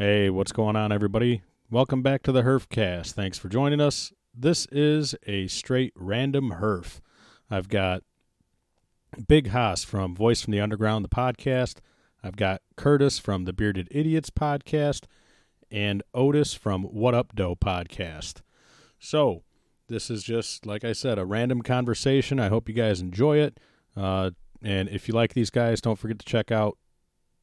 Hey, what's going on, everybody? Welcome back to the Herfcast. Thanks for joining us. This is a straight random Herf. I've got Big Hass from Voice from the Underground, the podcast. I've got Curtis from the Bearded Idiots podcast, and Otis from What Up Doe podcast. So, this is just, like I said, a random conversation. I hope you guys enjoy it. Uh, and if you like these guys, don't forget to check out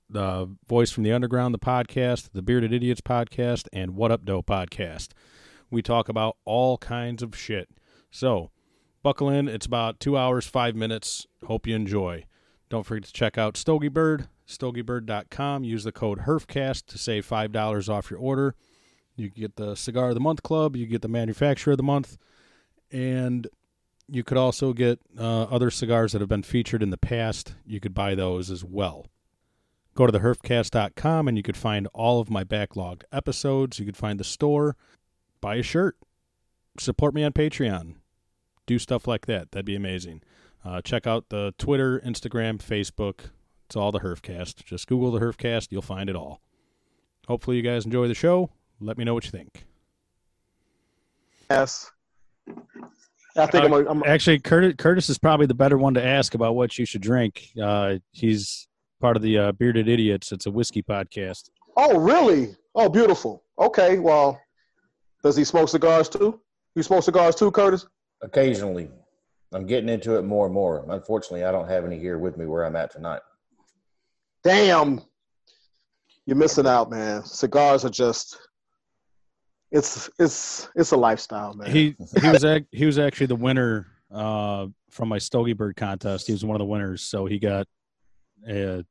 the Voice from the Underground, the podcast, the Bearded Idiots podcast, and What Up Doe podcast. We talk about all kinds of shit. So, buckle in. It's about two hours, five minutes. Hope you enjoy. Don't forget to check out Stogie Bird, stogiebird.com. Use the code HERFCAST to save $5 off your order. You get the Cigar of the Month Club, you get the Manufacturer of the Month, and you could also get uh, other cigars that have been featured in the past. You could buy those as well. Go to theherfcast.com and you could find all of my backlogged episodes. You could find the store, buy a shirt, support me on Patreon, do stuff like that. That'd be amazing. Uh, check out the Twitter, Instagram, Facebook. It's all the Herfcast. Just Google the Herfcast, you'll find it all. Hopefully, you guys enjoy the show. Let me know what you think. Yes. I think Uh, I'm, a, I'm a- Actually, Curtis, Curtis is probably the better one to ask about what you should drink. Uh, he's part of the uh, Bearded Idiots. It's a whiskey podcast. Oh, really? Oh, beautiful. Okay. Well, does he smoke cigars too? You smoke cigars too, Curtis? Occasionally. I'm getting into it more and more. Unfortunately, I don't have any here with me where I'm at tonight. Damn. You're missing out, man. Cigars are just. It's it's it's a lifestyle, man. He he was ac- he was actually the winner uh, from my Stogie Bird contest. He was one of the winners, so he got uh,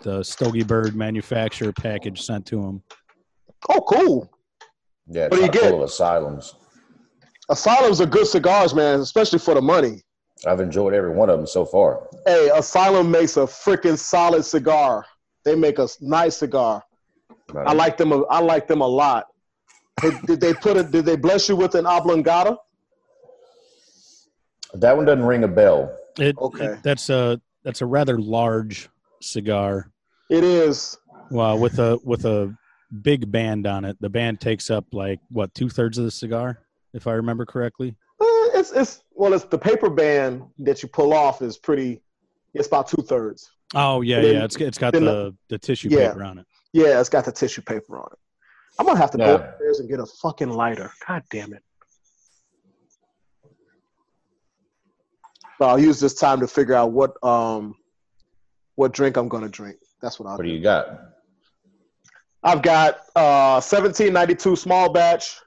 the Stogie Bird manufacturer package sent to him. oh, cool. Yeah, What do you chock get? of asylums. Asylums are good cigars, man, especially for the money. I've enjoyed every one of them so far. Hey, Asylum makes a freaking solid cigar. They make a nice cigar. I like them. I like them a lot. Hey, did they put it? Did they bless you with an oblongata? that one doesn't ring a bell. It, Okay. it- that's a that's a rather large cigar. It is. Well, with a with a big band on it. The band takes up like what two thirds of the cigar, if I remember correctly. Uh, it's it's well, it's the paper band that you pull off is pretty. It's about two thirds. Oh yeah, then- yeah. It's it's got then the the tissue yeah. paper on it. Yeah, it's got the tissue paper on it. I'm gonna have to go upstairs and get a fucking lighter. God damn it! But I'll use this time to figure out what um what drink I'm gonna drink. That's what I'll What do. you got? I've got uh 1792 small batch.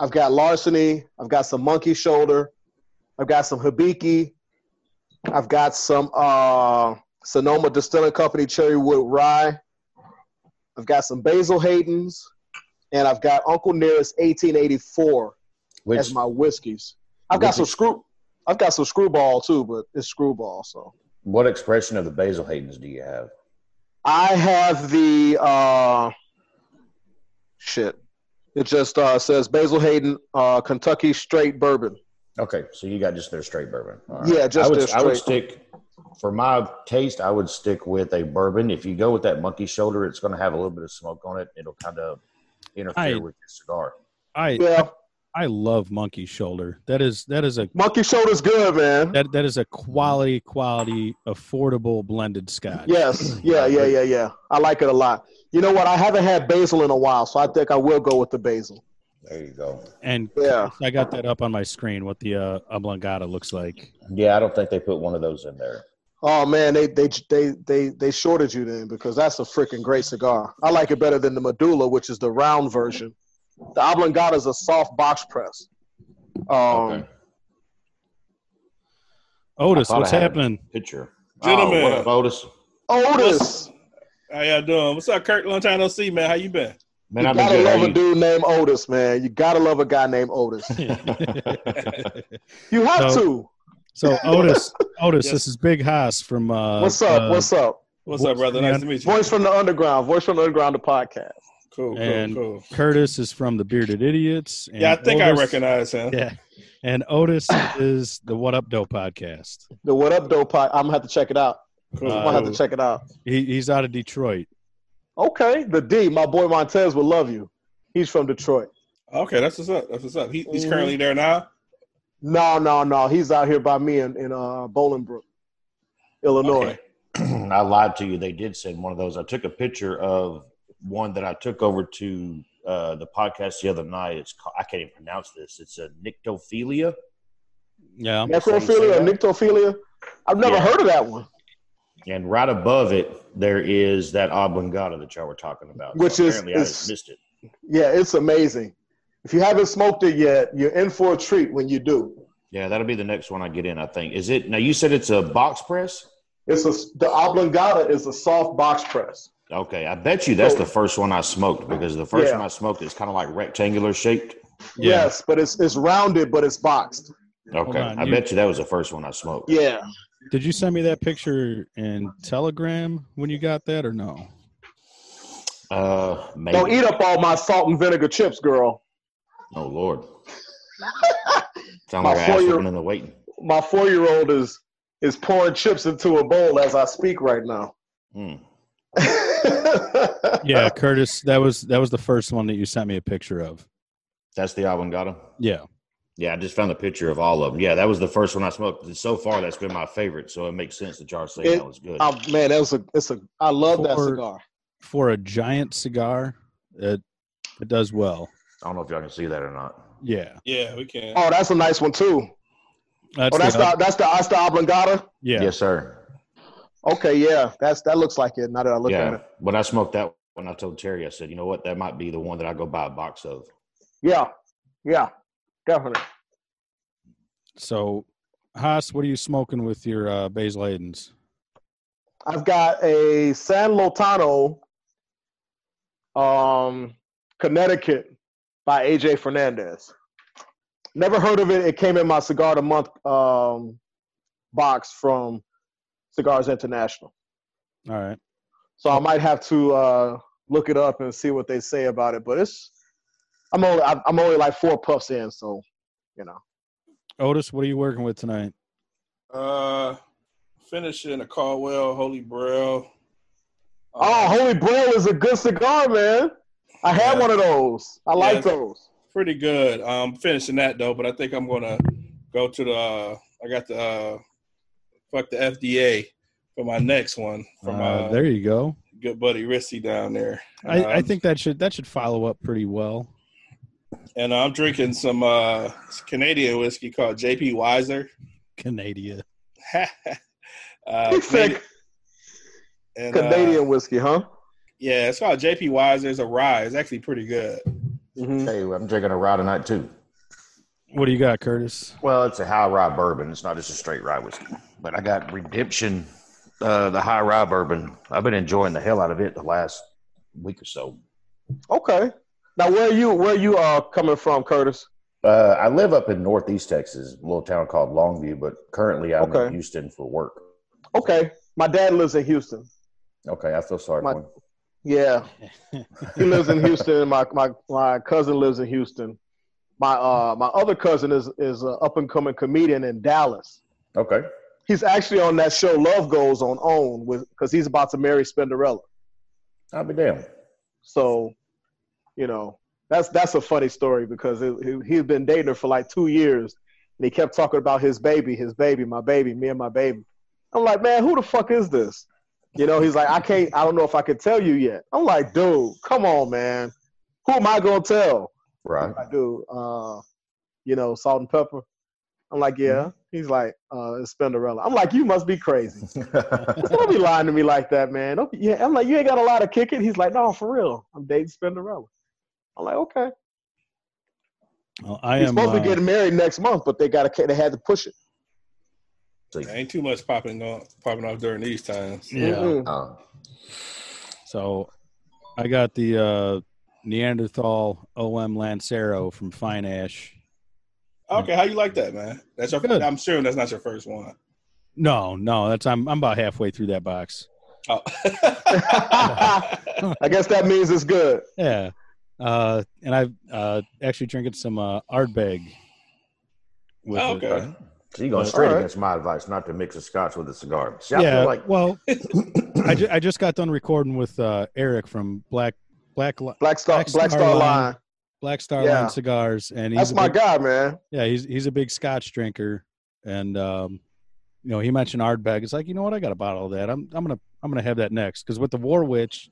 I've got larceny. I've got some monkey shoulder. I've got some hibiki. I've got some uh Sonoma Distilling Company Cherrywood Rye. I've got some Basil Hayden's, and I've got Uncle Nearest 1884 Which as my whiskeys. I've got some screw. I've got some screwball too, but it's screwball. So what expression of the Basil Hayden's do you have? I have the uh shit. It just uh says Basil Hayden uh Kentucky straight bourbon. Okay, so you got just their straight bourbon. All right. Yeah, just I would, their I would stick for my taste. I would stick with a bourbon. If you go with that monkey shoulder, it's going to have a little bit of smoke on it. It'll kind of interfere I- with your cigar. I Yeah. I love monkey shoulder. That is that is a Monkey shoulder's good, man. that that is a quality quality affordable blended scotch. Yes. Yeah, yeah, yeah, yeah. I like it a lot. You know what? I haven't had basil in a while, so I think I will go with the basil. There you go. And Yeah. I got that up on my screen. What the uh, oblongata looks like. Yeah, I don't think they put one of those in there. Oh man, they they they they they shorted you then because that's a freaking great cigar. I like it better than the Medulla, which is the round version. The Oblongata is a soft box press. Um, Okay. Otis, what's I had a happening? Picture. Gentlemen. Oh, what up, Otis? Otis, How y'all doing? What's up, Kurt? Long time no see, man. How you been? Man, you I've been gotta good. How love a you- dude named Otis, man. You gotta love a guy named Otis. You have So- to. so Otis, Otis, Yes. this is Big Hass from. Uh, What's up? uh, What's up? What's up, brother? Nice to meet you. Voice from the underground. Voice from the underground. The podcast. Cool, cool, and cool. Curtis is from the Bearded Idiots. And Yeah, I think I recognize him. Yeah, and Otis is the What Up Doe podcast. The What Up Dope pod. I'm gonna have to check it out. Cool. I'm gonna have to check it out. He, he's out of Detroit. Okay, the D. My boy Montez will love you. He's from Detroit. Okay, that's what's up. That's what's up. He, he's Mhm. currently there now. No, no, no. He's out here by me in, in uh, Bolingbrook, Illinois. Okay. I lied to you. They did send one of those. I took a picture of one that I took over to uh, the podcast the other night. It's called, I can't even pronounce this. It's a nyctophilia. Yeah. Necrophilia or nyctophilia? I've never Yeah. heard of that one. And right above it, there is that oblongata that y'all were talking about. Which is- apparently I just missed it. Yeah, it's amazing. If you haven't smoked it yet, you're in for a treat when you do. Yeah, that'll be the next one I get in. I think. Is it now? You said it's a box press. It's a the oblongata is a soft box press. Okay, I bet you that's So- the first one I smoked because the first Yeah. one I smoked is kind of like rectangular shaped. Yeah. Yes, but it's it's rounded, but it's boxed. Okay, on, I you- bet you that was the first one I smoked. Yeah. Did you send me that picture in Telegram when you got that or no? Uh, maybe. Don't eat up all my salt and vinegar chips, girl. Oh Lord. Sound My like four-year- looking in the waiting. My four year old is is pouring chips into a bowl as I speak right now. Hmm. Yeah, Curtis, that was that was the first one that you sent me a picture of. That's the Avangada. Yeah. Yeah, I just found a picture of all of them. Yeah, that was the first one I smoked. And so far, that's been my favorite. So it makes sense that y'all say that was good. Oh man, that was a it's a I love that cigar. For a giant cigar, it it does well. I don't know if y'all can see that or not. Yeah. Yeah, we can. Oh, that's a nice one too. That's Oh, that's the, the that's the that's the oblongata. yeah. Yes, sir. Okay, yeah, that's that looks like it. Now that I look at yeah. it, When I smoked that one, I told Terry, I said, you know what? That might be the one that I go buy a box of. yeah, yeah, definitely. So, Hass, what are you smoking with your uh, Basil Haydens? I've got a San Lotano, um, Connecticut by AJ Fernandez. Never heard of it. It came in my cigar of the month um, box from Cigars International. All right. So I might have to uh, look it up and see what they say about it. But it's I'm only I'm I'm only like four puffs in, so you know. Otis, what are you working with tonight? Uh, finishing a Caldwell Holy Grail. Oh, Holy Grail is a good cigar, man. I had Yeah. one of those. I like those. pretty good. I'm um, finishing that though, but I think I'm gonna go to the. Uh, I got the uh, fuck the FDA for my next one from Uh, uh, there you go. good buddy Rissy down there. I, I Um, think that should that should follow up pretty well. and I'm drinking some uh, Canadian whiskey called JP Wiser. Canada. uh, He said Canadian, and, uh, Canadian whiskey, huh? yeah, it's called JP Wiser. It's a rye. It's actually pretty good. hmm Hey, I'm drinking a rye tonight, too. What do you got, Curtis? Well, it's a high rye bourbon. It's not just a straight rye whiskey. But I got Redemption, uh, the high rye bourbon. I've been enjoying the hell out of it the last week or so. Okay. Now, where are you? Where are you are coming from, Curtis? Uh, I live up in Northeast Texas, a little town called Longview, but currently I'm Okay. in Houston for work. Okay. My dad lives in Houston. Okay, I feel sorry My- for him. Yeah, he lives in Houston. and My my my cousin lives in Houston. My uh my other cousin is is an up and coming comedian in Dallas. Okay. He's actually on that show Love Goes on OWN with because he's about to marry Spinderella. I'll be damned. So, you know, that's that's a funny story because it, he, he'd been dating her for like two years, and he kept talking about his baby, his baby, my baby, me and my baby. I'm like, man, who the fuck is this? You know, he's like, I can't, I don't know if I can tell you yet. I'm like, dude, come on, man. Who am I gonna tell? Right. I do, uh, you know, salt and pepper. I'm like, yeah. He's like, uh, it's Spinderella. I'm like, you must be crazy. Don't be lying to me like that, man. Don't be, yeah, I'm like, you ain't got a lot of kick it. He's like, no, for real. I'm dating Spinderella. I'm like, okay. Well, I He's am. supposed to uh, be getting married next month, but they got to they had to push it. See. Ain't too much popping on popping off during these times. yeah. Mm-mm. Uh, So, I got the uh, Neanderthal OM Lancero from Fine Ash. Okay, how you like that, man? That's your. Good. I'm sure that's not your first one. No, no, that's I'm I'm about halfway through that box. Oh. I guess that means it's good. Yeah. Uh, and I've uh, actually drinking some uh, Ardbeg. With Oh, it. okay. So you're going straight All right. against my advice not to mix a scotch with a cigar. See, yeah. feel like well, I, ju- I just got done recording with uh, Eric from Black Black Li- Black Star, Black Black Star Star Line. Line. Black Star Yeah. Line cigars, and he's That's a my big, guy, man. yeah, he's he's a big Scotch drinker, and um, you know, he mentioned Ardbeg. It's like, you know what, I got a bottle of that. I'm I'm gonna I'm gonna have that next because with the War Witch,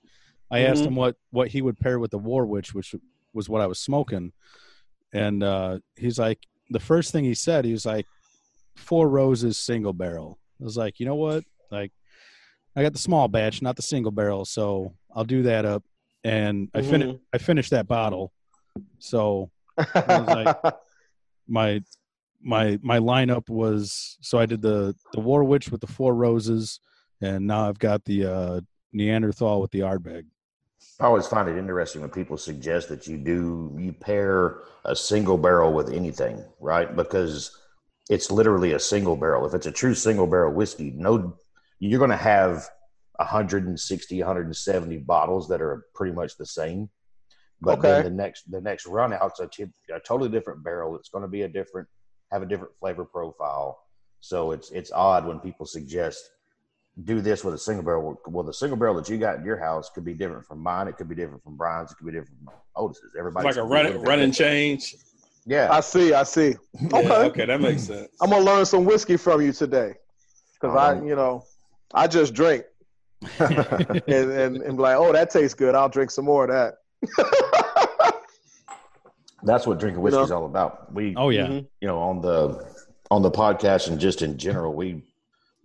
I asked Mhm. him what what he would pair with the War Witch, which was what I was smoking, and uh, he's like, the first thing he said, he was like, Four Roses single barrel. I was like, you know what, like, I got the small batch, not the single barrel, so I'll do that up, and I Mm-hmm. finished I finished that bottle, so was my my my lineup was so I did the the War Witch with the four roses, and now I've got the uh, Neanderthal with the Ardbeg. I always find it interesting when people suggest that you do you pair a single barrel with anything, right? Because it's literally a single barrel. If it's a true single barrel whiskey, no, you're going to have 160, 170 bottles that are pretty much the same. But Okay. then the next the next run out's a, t- a totally different barrel. It's going to be a different have a different flavor profile. So it's it's odd when people suggest do this with a single barrel. Well, the single barrel that you got in your house could be different from mine. It could be different from Brian's. It could be different from Otis's. Everybody like a run, running change. Yeah, I see. I see. Yeah, Okay. okay, that makes sense. I'm gonna learn some whiskey from you today, because I, Um, you know, I just drink and, and and like, oh, that tastes good. I'll drink some more of that. that's what drinking whiskey know? is all about. We, Oh yeah, Mhm. you know, on the on the podcast and just in general, we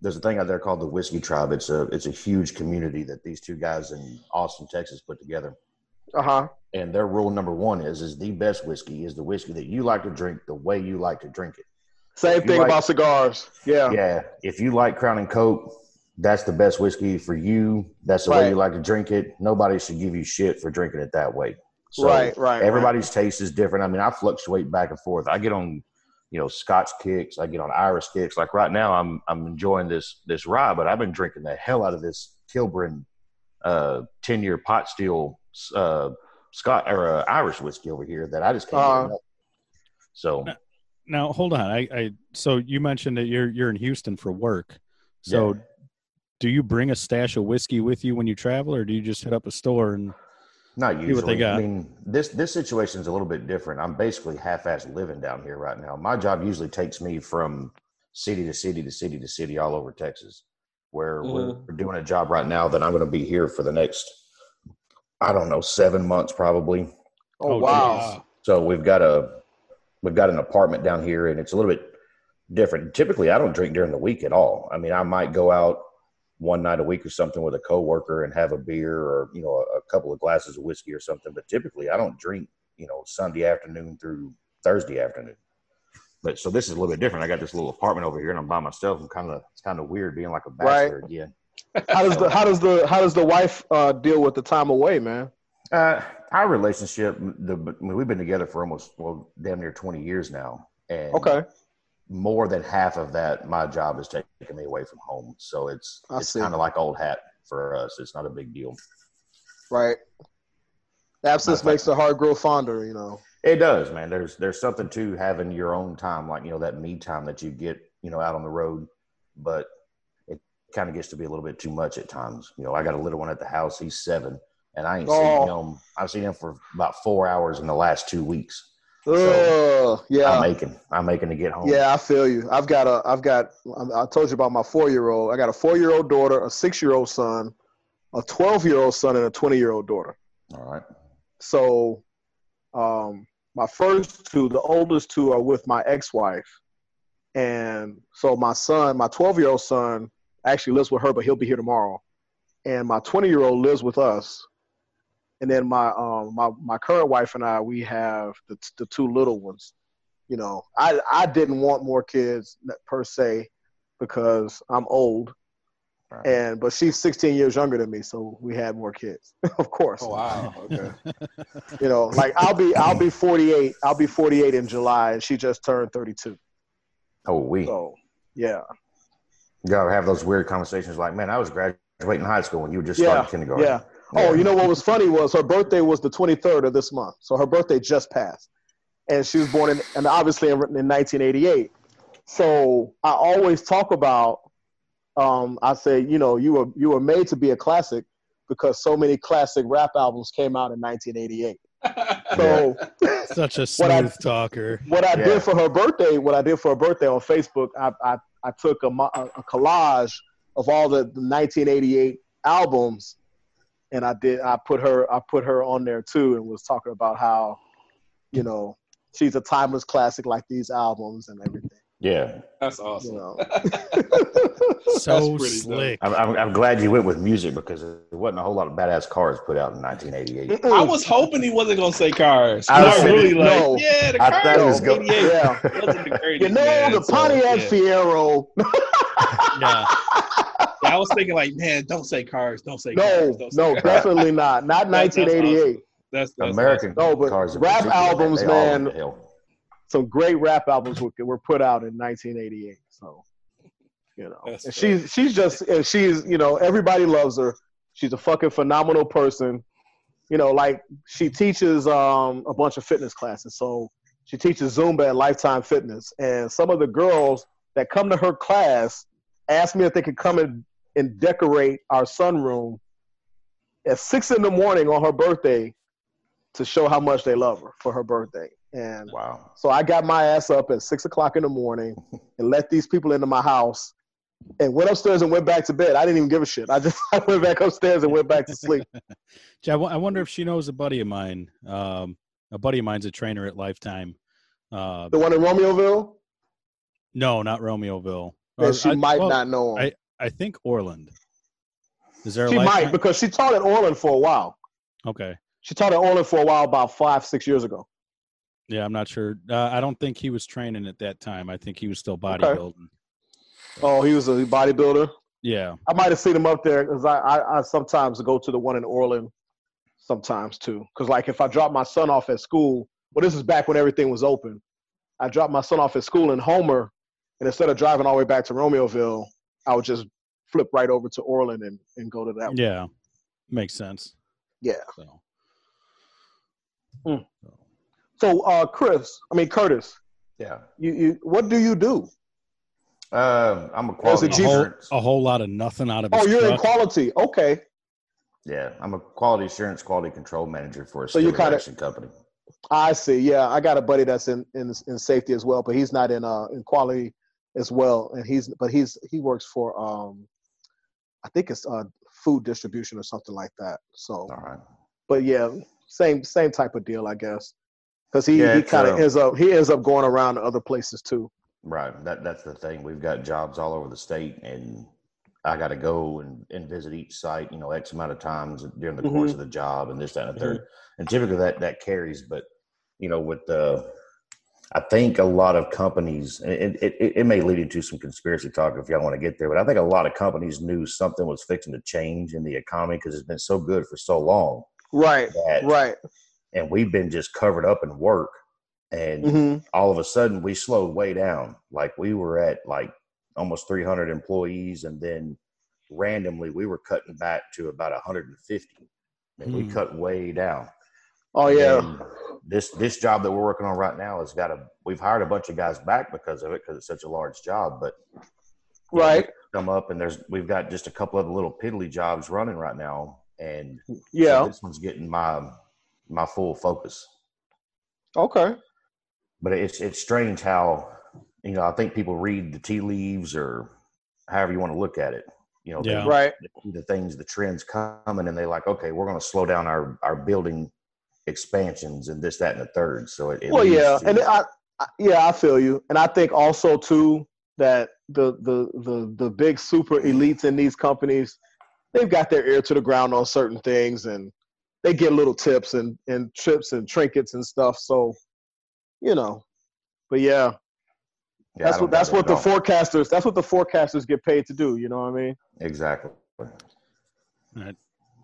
there's a thing out there called the Whiskey Tribe. It's a it's a huge community that these two guys in Austin, Texas, put together. Uh huh. And their rule number one is is the best whiskey is the whiskey that you like to drink the way you like to drink it. Same thing like- about cigars. Yeah. Yeah, if you like Crown and Coke, that's the best whiskey for you. That's the way you like to drink it. Nobody should give you shit for drinking it that way. So right. Right. everybody's taste is different. I mean, I fluctuate back and forth. I get on, you know, Scotch kicks. I get on Irish kicks. Like right now, I'm I'm enjoying this this rye, but I've been drinking the hell out of this Kilburn uh, ten year pot still uh, Scott or uh, Irish whiskey over here that I just can't. Uh, get enough. So Now hold on. I, I so you mentioned that you're you're in Houston for work. So Yeah. Do you bring a stash of whiskey with you when you travel, or do you just hit up a store and Not See usually. what they got. I mean, this this situation is a little bit different. I'm basically half-ass living down here right now. My job usually takes me from city to city to city to city all over Texas. Where we're, Mhm. we're doing a job right now that I'm going to be here for the next, I don't know, seven months probably. Oh, Oh, wow. geez. So we've got a we've got an apartment down here, and it's a little bit different. Typically, I don't drink during the week at all. I mean, I might go out one night a week or something with a coworker and have a beer or you know a, a couple of glasses of whiskey or something. But typically, I don't drink you know Sunday afternoon through Thursday afternoon. But so this is a little bit different. I got this little apartment over here, and I'm by myself. I'm kind of it's kind of weird being like a bachelor again. How does the how does the how does the wife uh, deal with the time away, man? Uh, our relationship, the, I mean, we've been together for almost well, damn near twenty years now, and Okay. More than half of that, my job is taking me away from home. So it's I it's kind of like old hat for us. It's not a big deal. Right. Absence makes the heart grow fonder. You know. It does, man. There's there's something to having your own time, like you know that me time that you get, you know, out on the road. But it kind of gets to be a little bit too much at times. You know, I got a little one at the house. He's seven, and I ain't Oh. seen him. I've seen him for about four hours in the last two weeks. Ugh, yeah. I'm making. I'm making to get home. Yeah, I feel you. I've got a, I've got, I told you about my four year old. I got a four year old daughter, a six year old son, a 12 year old son, and a 20 year old daughter. All right. So, um, my first two, the oldest two are with my ex wife. And so my son, my 12 year old son, actually lives with her, but he'll be here tomorrow. And my 20 year old lives with us. And then my, um, my, my current wife and I, we have the, the two little ones. You know, I, I didn't want more kids per se because I'm old. All right. And but she's 16 years younger than me, so we had more kids, of course. Oh wow. Okay. You know, like I'll be I'll be 48. I'll be 48 in July, and she just turned 32. oh, we So yeah, you gotta have those weird conversations. Like, man, I was graduating high school when you were just yeah, started kindergarten. yeah. Oh, you know what was funny was her birthday was the 23rd of this month, so her birthday just passed, and she was born in and obviously in, in 1988. So I always talk about. Um, I say, you know, you were you were made to be a classic because so many classic rap albums came out in 1988. So Such a What I- smooth talker. what I Yeah. did for her birthday, what I did for her birthday on Facebook, I I, I took a, a collage of all the, the 1988 albums, and I did I put her I put her on there too, and was talking about how, you know, she's a timeless classic like these albums and everything. Yeah, That's You awesome. know, So pretty slick. I'm, I'm, I'm glad you went with music because there wasn't a whole lot of badass cars put out in 1988. I was hoping he wasn't gonna say cars. I I, was really saying- like, no. yeah, the I cars. thought he was in go- 88 yeah. wasn't the greatest, you know man, the so, Pontiac yeah. Fiero. Yeah. Yeah, I was thinking like, man, don't say cars, don't say No, cars. Don't say no, cars. definitely not. Not That- that's 1988. That's, that's American No, but cars. rap particular, albums, man. went to hell. Some great rap albums were, were put out in 1988. So, you know, That's and she's she's just and she's you know everybody loves her. She's a fucking phenomenal person. You know, like she teaches um, a bunch of fitness classes. So she teaches Zumba at Lifetime Fitness, and some of the girls that come to her class ask me if they could come and, and decorate our sunroom at six in the morning on her birthday to show how much they love her for her birthday. And Wow. so I got my ass up at six o'clock in the morning and let these people into my house and went upstairs and went back to bed. I didn't even give a shit. I just I went back upstairs and went back to sleep. Gee, I wonder if she knows a buddy of mine. Um, a buddy of mine's a trainer at Lifetime. Uh, The one in Romeoville, no, not Romeoville. Or she I- might well, not know him. I think Orland. Is there a she might because she taught at Orland for a while. Okay. She taught at Orland for a while, about five, six years ago. Yeah, I'm not sure. Uh, I don't think he was training at that time. I think he was still bodybuilding. Oh, he was a bodybuilder. Yeah. I might have seen him up there because I, I, I sometimes go to the one in Orland sometimes too. Because like if I drop my son off at school, well, this is back when everything was open. I dropped my son off at school in Homer, and instead of driving all the way back to Romeoville, I would just flip right over to Orland and, and go to that. one. Yeah. Makes sense. Yeah. So. Mm. So, uh, Chris, I mean Curtis, Yeah. you, you what do you do? Um, I'm a quality a A whole, assurance. a whole lot of nothing out of Oh, you're in quality. Okay. Yeah, I'm a quality assurance, quality control manager for a So you steel kinda- erection company. I see. Yeah, I got a buddy that's in, in in safety as well, but he's not in uh in quality as well, and he's but he's he works for um I think it's uh food distribution or something like that. So, All right. but yeah, same same type of deal, I guess, because he Yeah, he kind of uh, ends up he ends up going around to other places too. Right. That that's the thing. We've got jobs all over the state, and I got to go and, and visit each site. You know, x amount of times during the course Mm-hmm. of the job, and this, that, and the third. And typically that that carries. But you know, with the, I think a lot of companies, and it, it, it, may lead into some conspiracy talk if y'all want to get there. But I think a lot of companies knew something was fixing to change in the economy because it's been so good for so long. Right, That, right. And we've been just covered up in work. And hmm all of a sudden we slowed way down. Like we were at like almost 300 employees, and then randomly we were cutting back to about 150. And we Hmm. cut way down. Oh yeah, And this this job that we're working on right now has got a. We've hired a bunch of guys back because of it because it's such a large job. But you know, right. come up and there's we've got just a couple of little piddly jobs running right now, and so Yeah. this one's getting my my full focus. Okay. but it's it's strange how you know I think people read the tea leaves or however you want to look at it. You know, they- Yeah. Right. they see the things, the trends coming, and they like, okay, we're going to slow down our our building expansions and this, that, and the third. So it, it well yeah to- and I, I yeah i feel you and i think also too that the the the the big super elites in these companies they've got their ear to the ground on certain things and they get little tips and and trips and trinkets and stuff so you know but yeah, Yeah, that's what that's what the it at all. forecasters that's what the forecasters get paid to do you know what i mean exactly.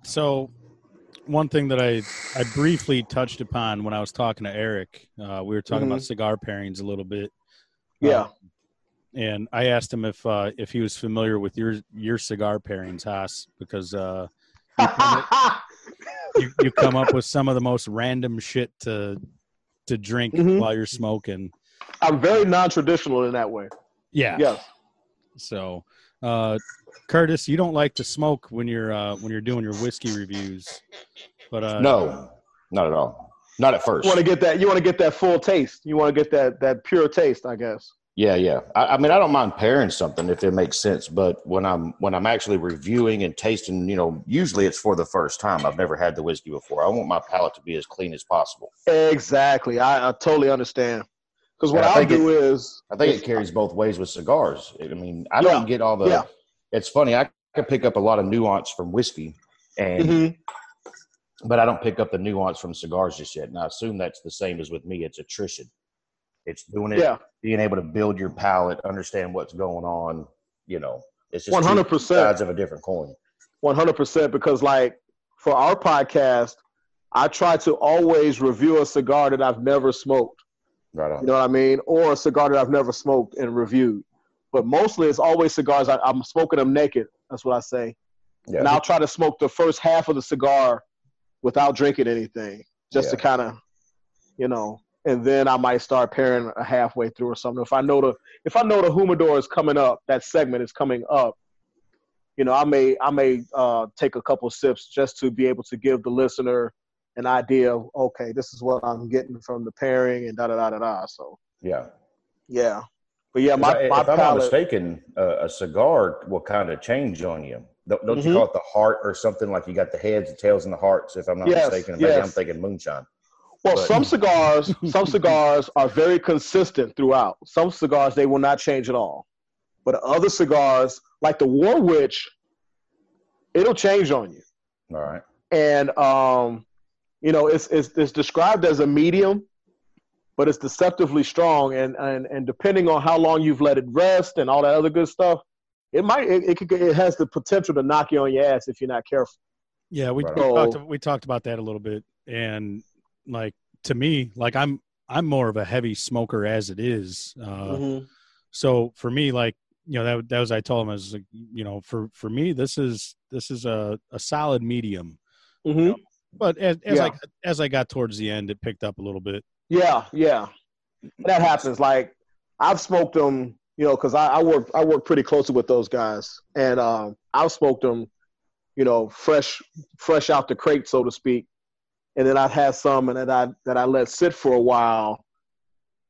So, one thing that I I briefly touched upon when I was talking to Eric, uh, we were talking about cigar pairings a little bit. Yeah. Uh, and I asked him if uh, if he was familiar with your your cigar pairings, Hass, because uh, you, come up, you, you come up with some of the most random shit to to drink Mhm. while you're smoking. i'm very non-traditional in that way Yeah. Yes. So, uh, Curtis, you don't like to smoke when you're uh, when you're doing your whiskey reviews, but uh, No, not at all. Not at first. You want to get that. You want to get that full taste. You want to get that that pure taste, I guess. Yeah, yeah. I, I mean, I don't mind pairing something if it makes sense, but when I'm when I'm actually reviewing and tasting, you know, usually it's for the first time. I've never had the whiskey before. I want my palate to be as clean as possible. Exactly. I, I totally understand. Because what I I'll do is, I think it carries both ways with cigars. I mean, I don't Yeah, get all the. yeah. It's funny. I can pick up a lot of nuance from whiskey, and Mhm. but I don't pick up the nuance from cigars just yet. And I assume that's the same as with me. It's attrition. It's doing it, yeah, being able to build your palate, understand what's going on. You know, it's just one hundred percent. sides of a different coin. One hundred percent. Because like for our podcast, I try to always review a cigar that I've never smoked. Right on. You know what I mean? Or a cigar that I've never smoked and reviewed. But mostly it's always cigars. I, I'm smoking them naked. That's what I say. yeah. And I'll try to smoke the first half of the cigar without drinking anything, just to kind of, you know. And then I might start pairing a halfway through or something. If I know the if I know the humidor is coming up, that segment is coming up. You know, I may I may uh, take a couple sips just to be able to give the listener an idea of okay, this is what I'm getting from the pairing and da da da da da. So yeah. yeah, but yeah, my my if I'm not mistaken, uh, a cigar will kind of change on you. Don't, don't Mhm. you call it the heart or something like you got the heads, the tails, and the hearts? If I'm not Yes, mistaken, maybe yes. I'm thinking moonshine. Well, But- some cigars, some cigars are very consistent throughout. Some cigars they will not change at all, but other cigars, like the War Witch, it'll change on you. All right. And um, you know, it's it's it's described as a medium, but it's deceptively strong. And and and depending on how long you've let it rest and all that other good stuff, it might it it, could, it has the potential to knock you on your ass if you're not careful. Yeah, we, Right we talked we talked about that a little bit, and like to me, like I'm I'm more of a heavy smoker as it is. Uh, Mm-hmm. So for me, like you know that that was I told him I was like you know for for me this is this is a a solid medium, Mm-hmm. But as, as I as I got towards the end, it picked up a little bit. Yeah, yeah, that happens. Like I've smoked them, you know, because I, I work I work pretty closely with those guys, and um, I've smoked them, you know, fresh fresh out the crate, so to speak, and then I've had some and that I that I let sit for a while,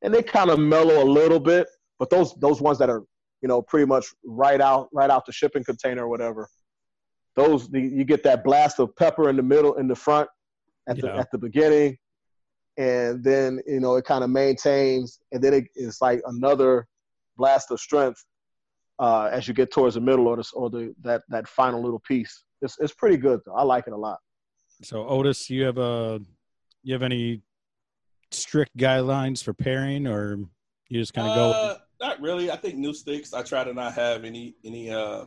and they kind of mellow a little bit. But those those ones that are you know pretty much right out right out the shipping container or whatever, those you get that blast of pepper in the middle in the front at the Yeah. at the beginning and then you know it kind of maintains and then it, it's like another blast of strength uh, as you get towards the middle or the, or the that that final little piece it's, it's pretty good though i like it a lot So Otis, you have a you have any strict guidelines for pairing, or you just kind of go? Uh, not really. I think new sticks. I try to not have any any uh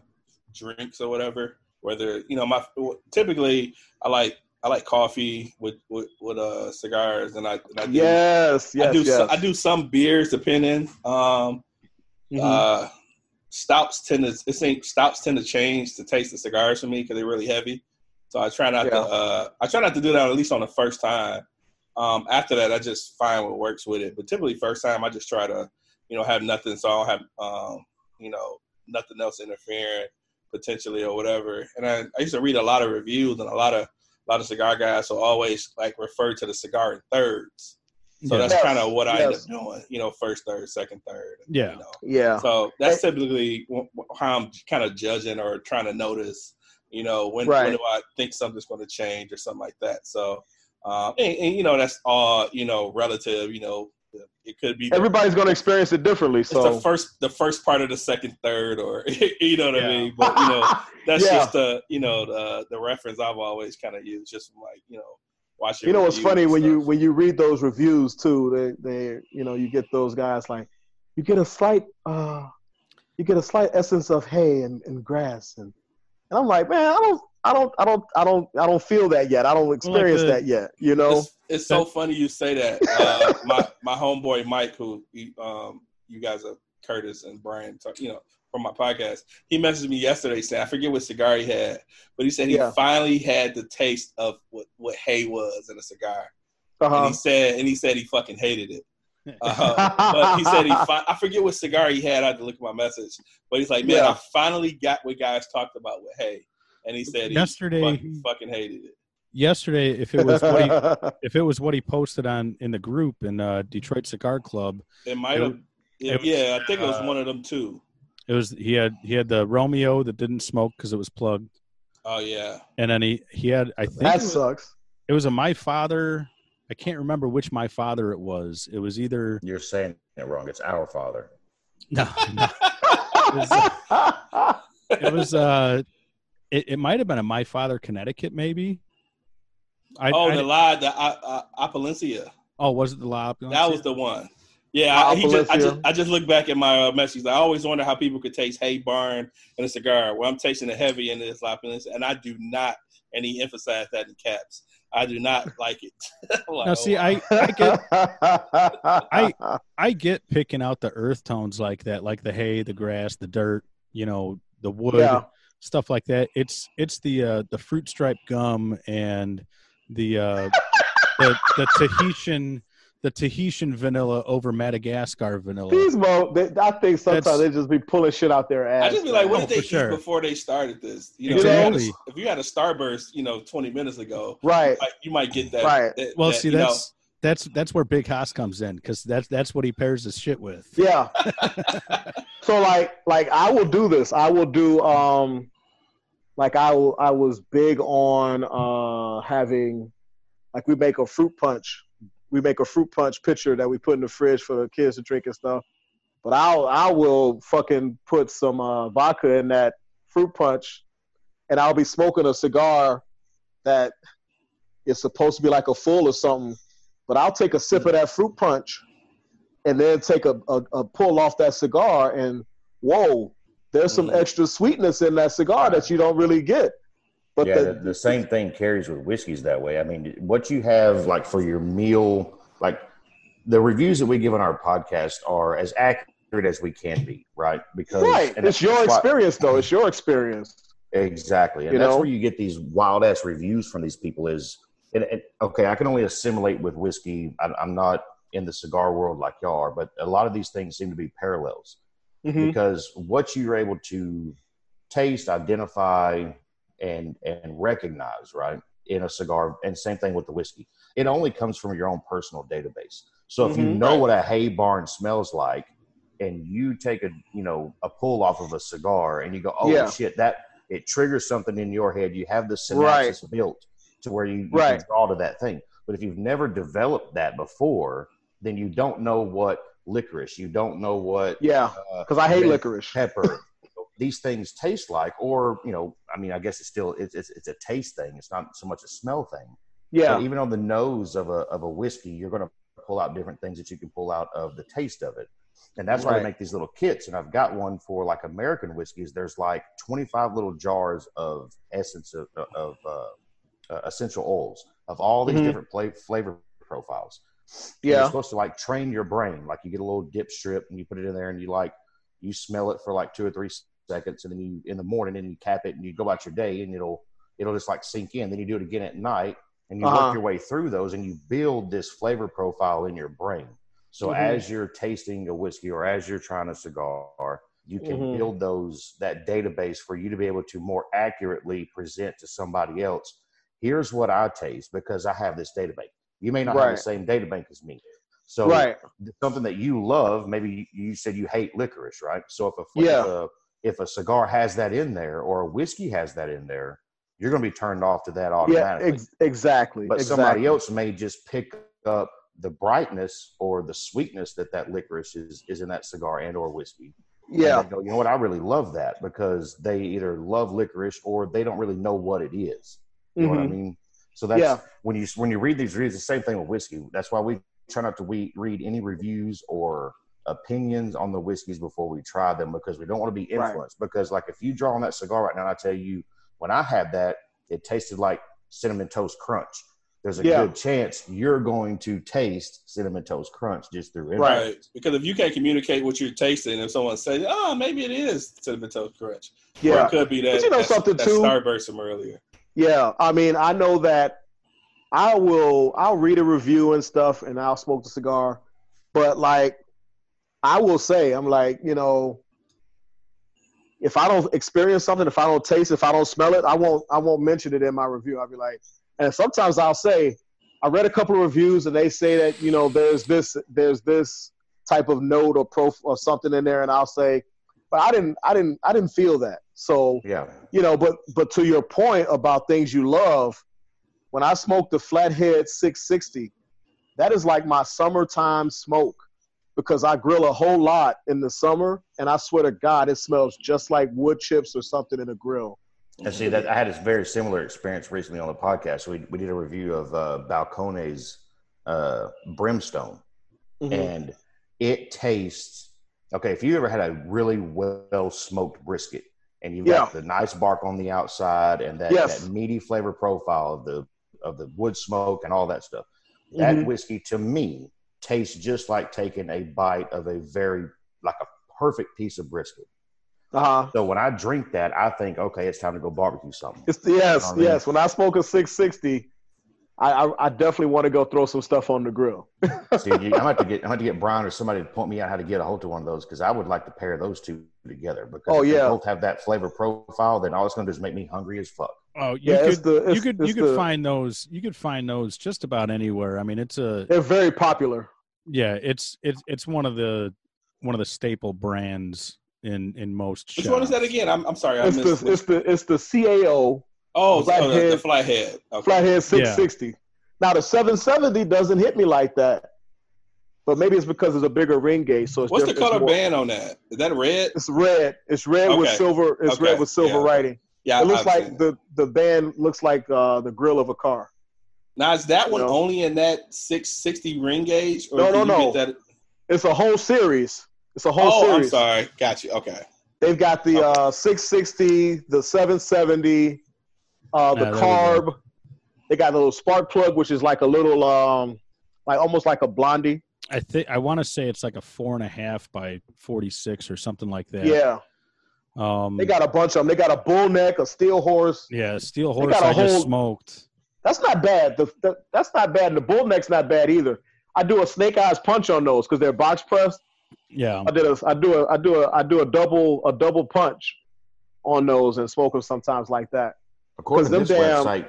drinks or whatever. Whether you know my typically I like I like coffee with with, with uh cigars and I, and I do, yes yes I do yes some, I do some beers depending. Um, Mhm. uh, stouts tend to it ain't stouts tend to change the taste of cigars for me because they're really heavy. So I try not to uh, I try not to do that at least on the first time. Um, after that, I just find what works with it. But typically, first time I just try to you know have nothing, so I don't have um, you know nothing else interfering potentially or whatever. And I, I used to read a lot of reviews and a lot of a lot of cigar guys will always like refer to the cigar in thirds. So Yeah. that's Yes, kind of what I end up doing, you know, first third, second third. Yeah. You know? yeah So that's typically wh- wh- how I'm kind of judging or trying to notice, you know, when, Right. when do I think something's going to change or something like that. So, um, and, and, you know, that's all, you know, relative, you know, it could be the, everybody's going to experience it differently it's so the first, the first part of the second, third, or, you know what Yeah. I mean? But, you know, that's Yeah. just the, you know, the, the reference I've always kind of used just from like, you know, watching. you know what's funny and when you when you read those reviews too they they you know you get those guys like you get a slight uh you get a slight essence of hay and, and grass and and i'm like man i don't i don't i don't i don't i don't feel that yet i don't experience the- that yet you know It's, it's so funny you say that. Uh, my my homeboy Mike, who you, um, you guys are Curtis and Brian, talk, you know, from my podcast. He messaged me yesterday saying I forget what cigar he had, but he said he Yeah. finally had the taste of what what hay was in a cigar, and uh-huh he said and he said he fucking hated it. Uh, but he said he. Fi- I forget what cigar he had. I had to look at my message. But he's like, man, Yeah. I finally got what guys talked about with hay, and he said he Yesterday- fucking, fucking hated it. Yesterday, if it was what he if it was what he posted on in the group in uh, Detroit Cigar Club, It might have. was- it was, Yeah, I think it was uh, one of them too. it was he had he had the Romeo that didn't smoke because it was plugged, Oh yeah. and then he he had I think that it was, sucks. it was a my father. I can't remember which my father it was. It was either You're saying it wrong. It's our father. no, no. it was uh it, it might have been a my father Connecticut maybe. I, oh, I- the lie, the uh, uh, Opulencia. oh was it the La That was the one. Yeah, I, he just, I just I just look back at my uh, messages. I always wonder how people could taste hay barn and a cigar. Well, I'm tasting the heavy in this Opulencia, and I do not. And he emphasized that in caps. I do not like it. Like, now see wow. I I get I I get picking out the earth tones like that, like the hay, the grass, the dirt, you know, the wood, Yeah. Stuff like that. It's it's the uh, the fruit stripe gum and the uh, the the Tahitian the Tahitian vanilla over Madagascar vanilla. These mo, they, I think sometimes That's- they just be pulling shit out their ass. I just be like, what Oh, did they for sure. eat before they started this? You know, Exactly. if, you had a, if you had a Starburst, you know, 20 minutes ago, right? like, you might get that. Right. that- Well, that, see you know, that's that's that's where Big Hass comes in because that's that's what he pairs his shit with. Yeah. so like like I will do this. I will do um like I I was big on uh having like we make a fruit punch. We make a fruit punch pitcher that we put in the fridge for the kids to drink and stuff. But I'll I will fucking put some uh, vodka in that fruit punch, and I'll be smoking a cigar that is supposed to be like a full or something. But I'll take a sip of that fruit punch, and then take a, a, a pull off that cigar, and whoa, there's some Mhm. extra sweetness in that cigar that you don't really get. But yeah, the, the, the same thing carries with whiskeys that way. I mean, what you have like for your meal, like the reviews that we give on our podcast are as accurate as we can be, right? Because right, it's your that's why- experience though. It's your experience. Exactly, and You that's know? where you get these wild ass reviews from these people. Is and, and okay, I can only assimilate with whiskey. I, I'm not in the cigar world like y'all are, but a lot of these things seem to be parallels Mhm. because what you're able to taste, identify, and and recognize, right, in a cigar, and same thing with the whiskey. It only comes from your own personal database. So if you Mhm. know Right. what a hay barn smells like, and you take a you know a pull off of a cigar, and you go, oh Yeah. shit, that it triggers something in your head. You have the synapses built to where you, you Right. can draw to that thing. But if you've never developed that before, then you don't know what licorice, you don't know what Yeah, uh, because I hate licorice. pepper. these things taste like, or you know, I mean, I guess it's still it's it's, it's a taste thing. It's not so much a smell thing. Yeah, even on the nose of a of a whiskey, you're going to pull out different things that you can pull out of the taste of it. And that's why Right. they make these little kits. And I've got one for like American whiskeys. There's like 25 little jars of essence of, of uh, uh, essential oils of all these Mhm. different fla- flavor profiles. And You're yeah, supposed to like train your brain. Like you get a little dip strip and you put it in there and you like you smell it for like two or three seconds and then you in the morning and you cap it and you go about your day and it'll it'll just like sink in. Then you do it again at night and you Uh-huh. work your way through those and you build this flavor profile in your brain. So Mhm. as you're tasting a whiskey or as you're trying a cigar, you can Mhm. build those that database for you to be able to more accurately present to somebody else. Here's what I taste because I have this database. You may not have the same database as me. So right. something that you love, maybe you- you said you hate licorice, right? So if a, Yeah. if a if a cigar has that in there or a whiskey has that in there, you're going to be turned off to that Yeah, automatically. ex- exactly. but exactly. somebody else may just pick up the brightness or the sweetness that that licorice is is in that cigar and or whiskey. Yeah, go, you know what? I really love that because they either love licorice or they don't really know what it is. You know what I Mhm. mean? So that's Yeah. when you when you read these reviews, the same thing with whiskey. That's why we try not to we, read any reviews or opinions on the whiskeys before we try them because we don't want to be Right. influenced. Because like if you draw on that cigar right now, and I tell you when I had that, it tasted like cinnamon toast crunch. There's a Yeah. good chance you're going to taste cinnamon toast crunch just through it. Right. Right. Because if you can't communicate what you're tasting, if someone says, "Oh, ah, maybe it is cinnamon toast crunch," or yeah. it could be that But you know that- something, that too? Starburst from earlier. Yeah, I mean, I know that I will. I'll read a review and stuff, and I'll smoke the cigar, But like, I will say, I'm like, you know, if I don't experience something, if I don't taste, if I don't smell it, I won't I won't mention it in my review. I'll be like, and sometimes I'll say, I read a couple of reviews and they say that you know there's this there's this type of note or prof or something in there, and I'll say, but I didn't I didn't I didn't feel that. So Yeah. you know, but but to your point about things you love, when I smoke the Flathead 660, that is like my summertime smoke because I grill a whole lot in the summer, and I swear to God, it smells just like wood chips or something in a grill. And see that I had a very similar experience recently on the podcast. We we did a review of uh, Balcones uh, Brimstone, Mhm. and it tastes okay. If you ever had a really well smoked brisket, and you've got the nice bark on the outside and that, Yes. that meaty flavor profile of the of the wood smoke and all that stuff, that Mhm. whiskey to me tastes just like taking a bite of a very like a perfect piece of brisket. Uh-huh. So when I drink that, I think, okay, it's time to go barbecue something. It's yes, I mean- yes. When I smoke a 660, I, I, I definitely want to go throw some stuff on the grill. See, you, I'm gonna have to get I'm gonna have to get Brian or somebody to point me out how to get a hold of one of those because I would like to pair those two together because Oh, if they yeah. both have that flavor profile. Then all it's gonna do is make me hungry as fuck. Oh, you Yeah, could the you could you could the- find those you could find those just about anywhere. I mean, it's a They're very popular. yeah, it's it's it's one of the one of the staple brands in in most. Which one is that again? I'm, I'm sorry, I It's missed. the it's the it's the CAO oh, so, oh, the, the Flathead- flathead. Okay. Flathead 660. Now the 770 doesn't hit me like that, but maybe it's because it's a bigger ring gauge. So it's What's the diff- it's color more- band on that? Is that red? It's red. It's red with silver. It's Okay. red with silver Yeah. writing. Yeah, It looks I've like the the band looks like uh, the grill of a car. Now is that one No. only in that 660 ring gauge? Or No, no, no. That? It's a whole series. It's a whole series. Oh, I'm sorry. Got you. Okay. They've got the uh, 660, the 770, uh, the we carb. They got a little spark plug, which is like a little, um, like almost like a blondie. I think I want to say it's like a four and a half by forty six or something like that. Yeah. Um, They got a bunch of them. They got a bull neck, a steel horse. yeah, steel horse. they got a I just whole- smoked. That's not bad. The, the, that's not bad. And the bull neck's not bad either. I do a snake eyes punch on those because they're box pressed. Yeah, I did a, I do a, I do a, I do a double, a double punch on those and smoke them sometimes like that. According to 'Cause this damn- website,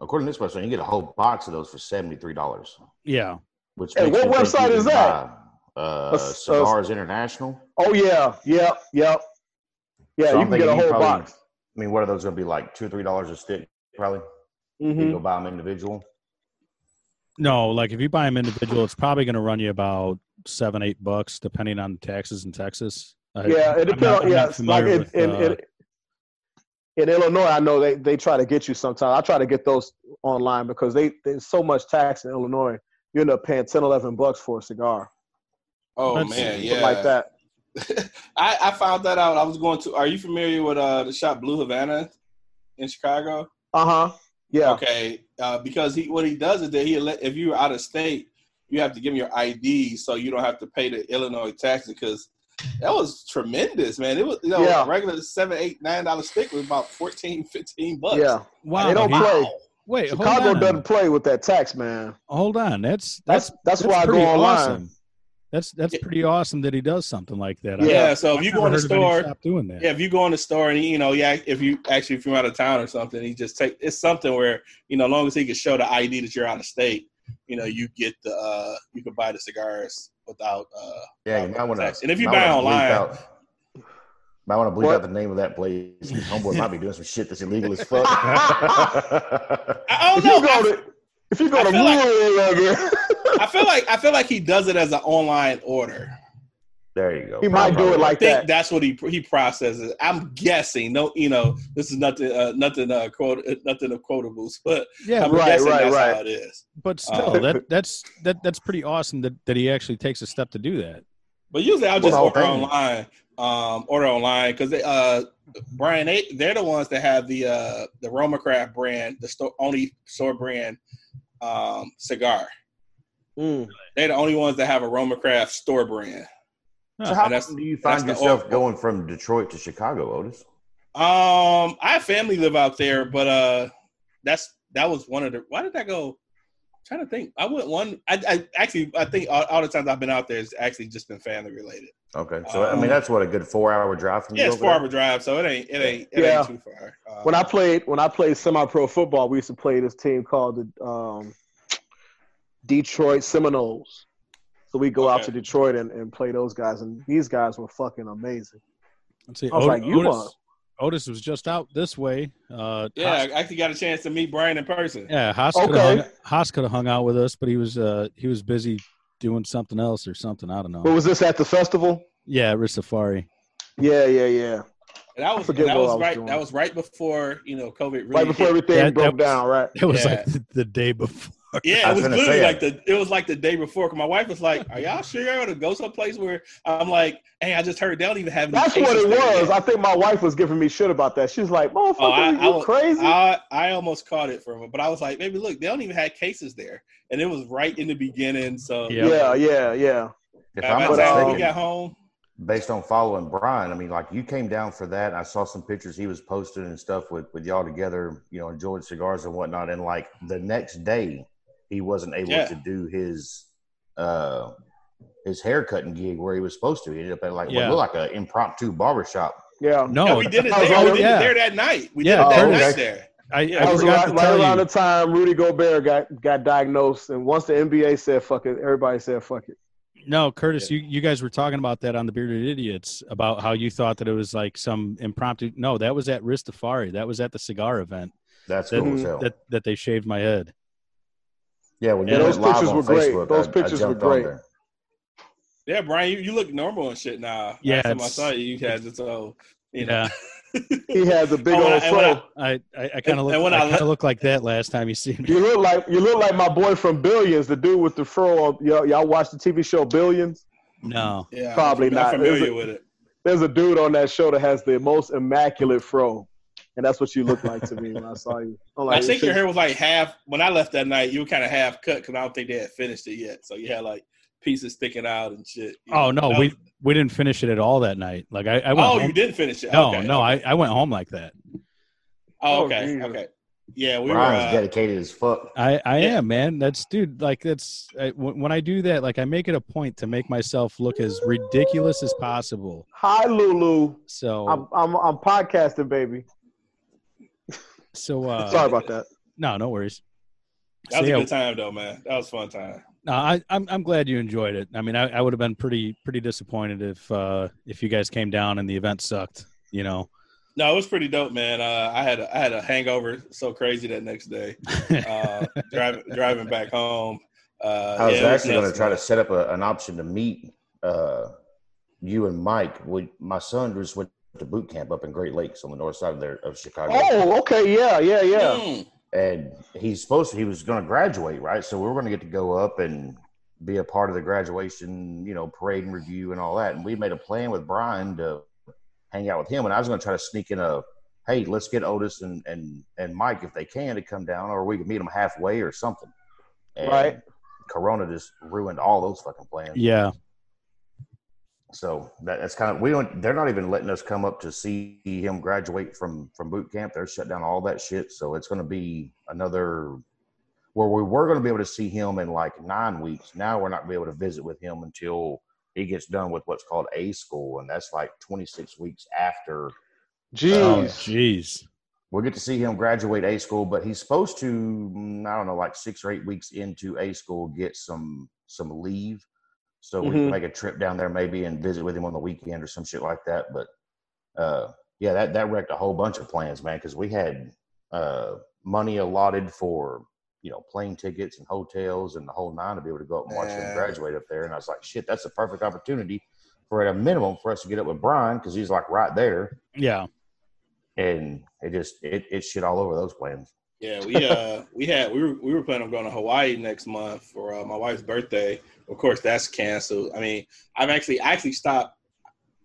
according to this website, you get a whole box of those for seventy three dollars. yeah. Which Hey, what website is that? buy, Uh, A- a- Cigars International. Oh yeah, yep, yep. Yeah, So you I'm can get a whole probably- box. I mean, what are those going to be like? Two or three dollars a stick, probably. You hmm go buy them individual. No, like if you buy them individual, it's probably going to run you about seven, eight bucks, depending on taxes in Texas. I- Yeah, it depends. not- yeah, like familiar in, with, in, uh, in, in Illinois, I know they, they try to get you sometimes. I try to get those online because they there's so much tax in Illinois. You end up paying 10, 11 bucks for a cigar, Oh That's- man, yeah. like that. I, I found that out. I was going to. Are you familiar with uh, the shop Blue Havana in Chicago? Uh huh. Yeah. Okay, uh, because he what he does is that he if you're out of state, you have to give him your ID so you don't have to pay the Illinois taxes because that was tremendous, man. It was you know Yeah. regular seven, eight, nine dollar stick was about 14, 15 bucks. Yeah. wow. they don't he- play. Wait, hold Chicago on. doesn't play with that tax, man. Hold on. That's That's that's that's, why I go online. awesome. That's that's pretty awesome that he does something like that. I- Yeah, so if I've you go in the heard of any store, stop doing that. Yeah, if you go in the store and you know, yeah, if you actually if you're out of town or something, he just take it's something where you know, as long as he can show the ID that you're out of state, you know, you get the uh you can buy the cigars without uh Yeah, you without might want tax. to. And if you buy online, might want to bleep What? out the name of that place. Homeboy might be doing some shit that's illegal as fuck. I If don't you know. go to if you go I to like- I feel like I feel like he does it as an online order. There you go. he might do it like that. I think that. that's what he he processes. I'm guessing. No, you know, this is nothing uh, nothing uh, quote nothing of quotables, but Yeah, I'm right, guessing right, that's right. how it is. but still, Uh, that that's that that's pretty awesome that, that he actually takes a step to do that. But usually I'll just Well, order thank you. online. Um, order online because they uh Brian they they're the ones that have the uh the Roma Craft brand, the store only store brand um cigar. Mm. They're the only ones that have a Roma Craft store brand. So how often do you find yourself old- going from Detroit to Chicago, Otis? Um I have family live out there, but uh that's that was one of the why did I go? trying to think. I went one. I, I actually I think all, all the times I've been out there has actually just been family related. Okay, so I Um, mean that's what a good four hour drive from Yeah, you. it's four there? hour drive, so it ain't it ain't it Yeah. ain't too far. Uh, When I played when I played semi pro football, we used to play this team called the um, Detroit Seminoles. So we go out to Detroit and, and play those guys, and these guys were fucking amazing. Let's see. I was Ot- like, you Otis, are- Otis was just out this way. Uh, yeah, Hass- I actually got a chance to meet Brian in person. yeah. Hass could Okay. have hung, could have hung out with us, but he was uh he was busy doing something else or something. I don't know. What was this at the festival? yeah, Ristafari. Yeah, yeah, yeah. And that was forget that was, I was right doing. that was right before you know COVID really Right before hit. everything That- that broke was- down, right? It was Yeah. like the, the day before. Yeah, it was was literally say like the it was like the day before. 'cause my wife was like, "Are y'all sure y'all gonna go someplace where?" I'm like, "Hey, I just heard they don't even have." Any That's what it was. yet." I think my wife was giving me shit about that. She's like, "Motherfucker, Oh, I- you I crazy?" I I almost caught it from her, but I was like, "Baby, look, they don't even have cases there," and it was right in the beginning. So Yeah. yeah, yeah, yeah. If I'm the not But, um, we got home, based on following Brian, I mean, like you came down for that. I saw some pictures he was posting and stuff with with y'all together, you know, enjoying cigars and whatnot. And like the next day, he wasn't able Yeah. to do his uh his haircutting gig where he was supposed to. He ended up at like Yeah. what looked like an impromptu barbershop. Yeah. No, no, we did it there. all- We did yeah. it there that night. We Yeah, did it that Curtis- night there. I, Yeah, I was forgot right, to right around you. the time Rudy Gobert got got diagnosed, and once the NBA said "fuck it," everybody said "fuck it." No, Curtis, you, you guys were talking about that on the Bearded Idiots about how you thought that it was like some impromptu. No, that was at Ristafari. That was at the cigar event That's that, cool as hell. that that they shaved my head. Yeah, when Yeah, those live pictures on were great. Facebook, Those I- I pictures were great. Yeah, Brian, you, you look normal and shit now. Yeah, Last time I saw you, you had this oh, you know. He had the big Oh, old I- fro. I- I I, I kind of look I I kind of le- like that last time you seen me. You look like you look like my boy from Billions, the dude with the fro. Y'all, y'all watch the TV show Billions? No, Yeah, Probably I'm, not. Familiar Is it- with it. There's a dude on that show that has the most immaculate fro, and that's what you look like to me when I saw you. I'm I think your hair was like half. When I left that night, you were kind of half cut because I don't think they had finished it yet. So you had like pieces sticking out and shit. oh know. no, That we we didn't finish it at all that night. Like I, I went. oh, home- you didn't finish it. No, okay. no, I, I went home like that. Oh, Oh, okay, Jesus. okay. Yeah, we Brian's were. Uh, dedicated as fuck. I, I Yeah. am, man. That's dude. Like that's I, when when I do that. Like I make it a point to make myself look as ridiculous as possible. Hi, Lulu. So I'm I'm I'm podcasting, baby. So uh, Sorry about that. No, no worries. that So, was yeah, a good time though, man. That was a fun time. no, I, I'm I'm glad you enjoyed it. I mean, I, I would have been pretty pretty disappointed if uh, if you guys came down and the event sucked. You know. No, it was pretty dope, man. Uh, I had a, I had a hangover so crazy that next day. Uh, driving driving back home. Uh, I was yeah, actually going to try to set up a, an option to meet uh, you and Mike. We, my son just went to boot camp up in Great Lakes on the north side of there of Chicago, Oh, okay, yeah, yeah, yeah. Mm. and he's supposed to. He was going to graduate, right? So we were going to get to go up and be a part of the graduation, you know, parade and review and all that. And we made a plan with Brian to hang out with him, and I was going to try to sneak in a. Hey, let's get Otis and, and, and Mike if they can to come down, or we could meet them halfway or something. And Right. Corona just ruined all those fucking plans. yeah. So that, that's kind of we don't. They're not even letting us come up to see him graduate from from boot camp. They're shut down all that shit. So it's going to be another where we were going to be able to see him in like nine weeks. Now we're not going to be able to visit with him until he gets done with what's called A school, and that's like 26 weeks after Oh, Jeez. jeez. we'll get to see him graduate A school. But he's supposed to, mm, I don't know, like six or eight weeks into A school, get some some leave so we Mhm. can make a trip down there maybe and visit with him on the weekend or some shit like that. But uh, yeah, that that wrecked a whole bunch of plans, man, because we had uh, money allotted for you know plane tickets and hotels and the whole nine to be able to go up and watch him Yeah. graduate up there. And I was like, shit, that's a perfect opportunity for at a minimum for us to get up with Brian because he's like right there. Yeah. And it just it it shit all over those plans. Yeah, we uh we had we were we were planning on going to Hawaii next month for uh, my wife's birthday. Of course, that's canceled. I mean, I've actually I actually stopped.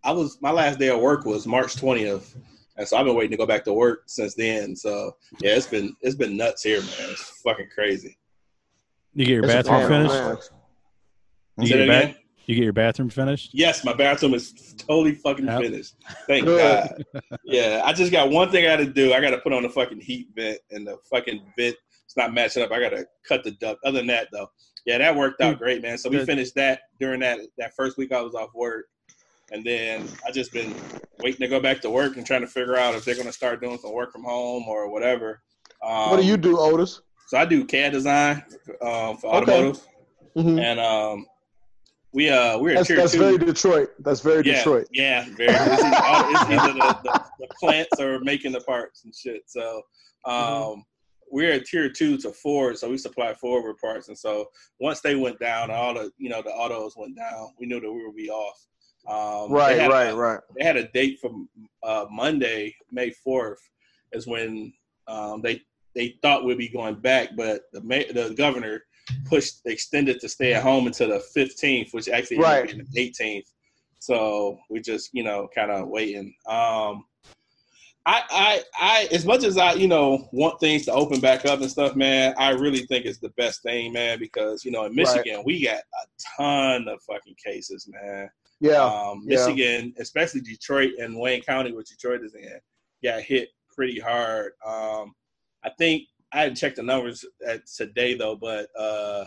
I was my last day of work was March twentieth, and so I've been waiting to go back to work since then. So yeah, it's been it's been nuts here, man. It's fucking crazy. You get your It's bathroom finished. man. Alex. You get, that your again? ba- you get your bathroom finished. Yes, my bathroom is totally fucking Yep. finished. Thank Good. God. Yeah, I just got one thing I got to do. I got to put on the fucking heat vent and the fucking vent it's not matching up. I got to cut the duct. Other than that, though, yeah, that worked out great, man. So we finished that during that that first week I was off work, and then I just been waiting to go back to work and trying to figure out if they're going to start doing some work from home or whatever. Um, what do you do, Otis? So I do CAD design um, for Okay. automotive, Mhm. and um, we uh we're That's, that's very Detroit. That's very yeah, Detroit. Yeah, very. It's either, it's either the, the, the plants or making the parts and shit. So um, Mm-hmm. we're at tier two to Ford, so we supply Ford parts. And so once they went down, all the you know the autos went down. We knew that we would be off. Um, Right, had right, right. They had a date from uh, Monday, May fourth, is when um, they they thought we'd be going back, but the the governor pushed extended to stay at home until the fifteenth, which actually ended Right. being the eighteenth. So we're just you know kind of waiting. Um, I, I, I, as much as I, you know, want things to open back up and stuff, man, I really think it's the best thing, man, because you know, in Michigan, we got a ton of fucking cases, man. Yeah. Um, yeah. Michigan, especially Detroit and Wayne County, which Detroit is in, got hit pretty hard. Um, I think I hadn't checked the numbers at today though, but uh,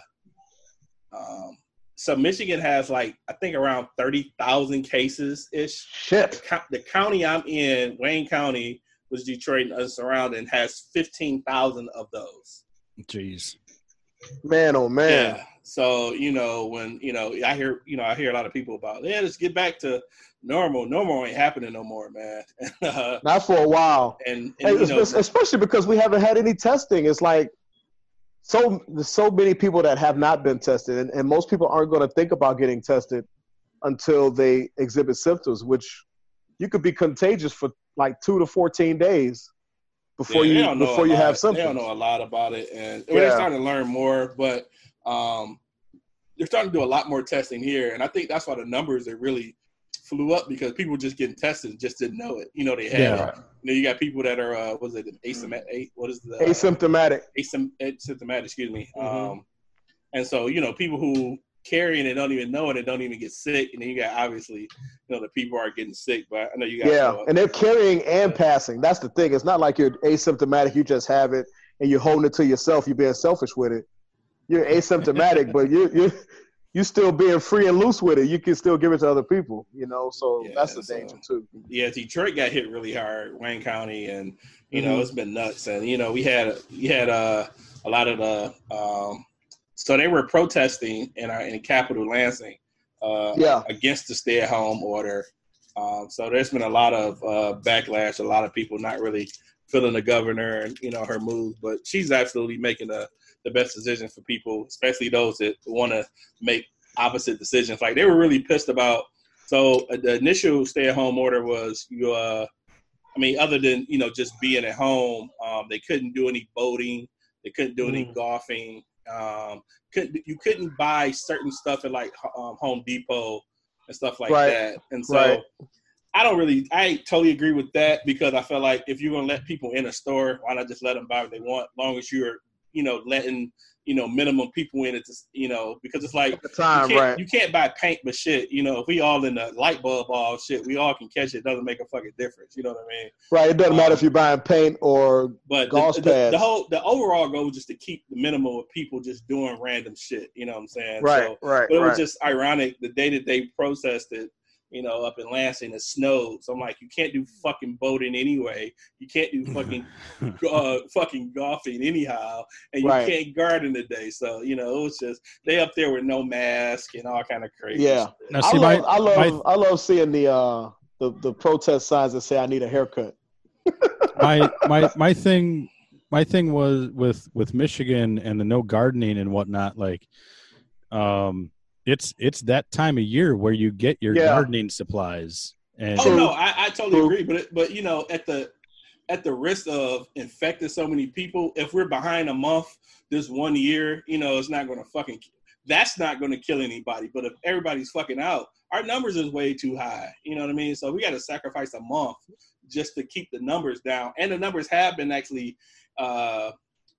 um, so Michigan has like I think around thirty thousand cases ish. The, Shit. co- the county I'm in, Wayne County, was Detroit and us surrounding, has fifteen thousand of those. Jeez. Man, oh man. Yeah. So you know when you know I hear you know I hear a lot of people about yeah let's get back to normal. Normal ain't happening no more, man. uh, Not for a while. and Hey, you know especially because we haven't had any testing. It's like so there's so many people that have not been tested, and, and most people aren't going to think about getting tested until they exhibit symptoms, which you could be contagious for like two to fourteen days before yeah, you before you have They symptoms. don't know a lot about it, and well, they're Yeah. starting to learn more. But um, they're starting to do a lot more testing here, and I think that's why the numbers are really flew up because people just getting tested just didn't know it. You know, they had Yeah. You know, you got people that are uh, what is it asymptomatic? What is the Asymptomatic. asym- asymptomatic? Excuse me. Mhm. Um, and so you know, people who carry and don't even know it and don't even get sick, and then you got obviously, you know, the people are getting sick. But I know you guys Yeah, and they're carrying and passing. That's the thing. It's not like you're asymptomatic. You just have it and you're holding it to yourself. You're being selfish with it. You're asymptomatic, but you you you still being free and loose with it. You can still give it to other people. You know, so Yeah, that's the so- danger too. yeah, Detroit got hit really hard, Wayne County, and you know Mhm. it's been nuts. And you know we had we had uh, a lot of the um, so they were protesting in our in capital Lansing uh, Yeah. against the stay at home order. Um, so there's been a lot of uh, backlash, a lot of people not really feeling the governor and you know her moves, but she's absolutely making the the best decision for people, especially those that want to make opposite decisions. Like they were really pissed about. So uh, the initial stay at home order was you. Uh, I mean, other than you know just being at home, um, they couldn't do any boating, they couldn't do any Mm. golfing. Um, couldn't you couldn't buy certain stuff at like um, Home Depot and stuff like Right. that. And so Right. I don't really, I totally agree with that because I feel like if you're gonna let people in a store, why not just let them buy what they want, long as you're, you know, letting you know minimum people in it, to, you know, because it's like the you can't, right? you can't buy paint but shit. You know, if we all in the light bulb all shit, we all can catch it. it. Doesn't make a fucking difference. You know what I mean? Right. It doesn't um, matter if you're buying paint or But Gauze the, the, pads. the whole, the overall goal was just to keep the minimum of people just doing random shit. You know what I'm saying? right, So, right, but it was just ironic. The day that they protested, you know, up in Lansing, it snowed. So I'm like, you can't do fucking boating anyway. You can't do fucking uh, fucking golfing anyhow, and you Right. can't garden today. So you know, it was just they up there with no mask and all kind of crazy. Yeah. shit. Now, I see, love, my, I love, I love seeing the uh the the protest signs that say I need a haircut. my my my thing my thing was with with Michigan and the no gardening and whatnot like um it's it's that time of year where you get your Yeah. gardening supplies and Oh no, I, I totally agree. But it, but you know, at the at the risk of infecting so many people, if we're behind a month this one year, you know, it's not going to fucking. That's not going to kill anybody. But if everybody's fucking out, our numbers is way too high. You know what I mean? So we got to sacrifice a month just to keep the numbers down. And the numbers have been actually, uh,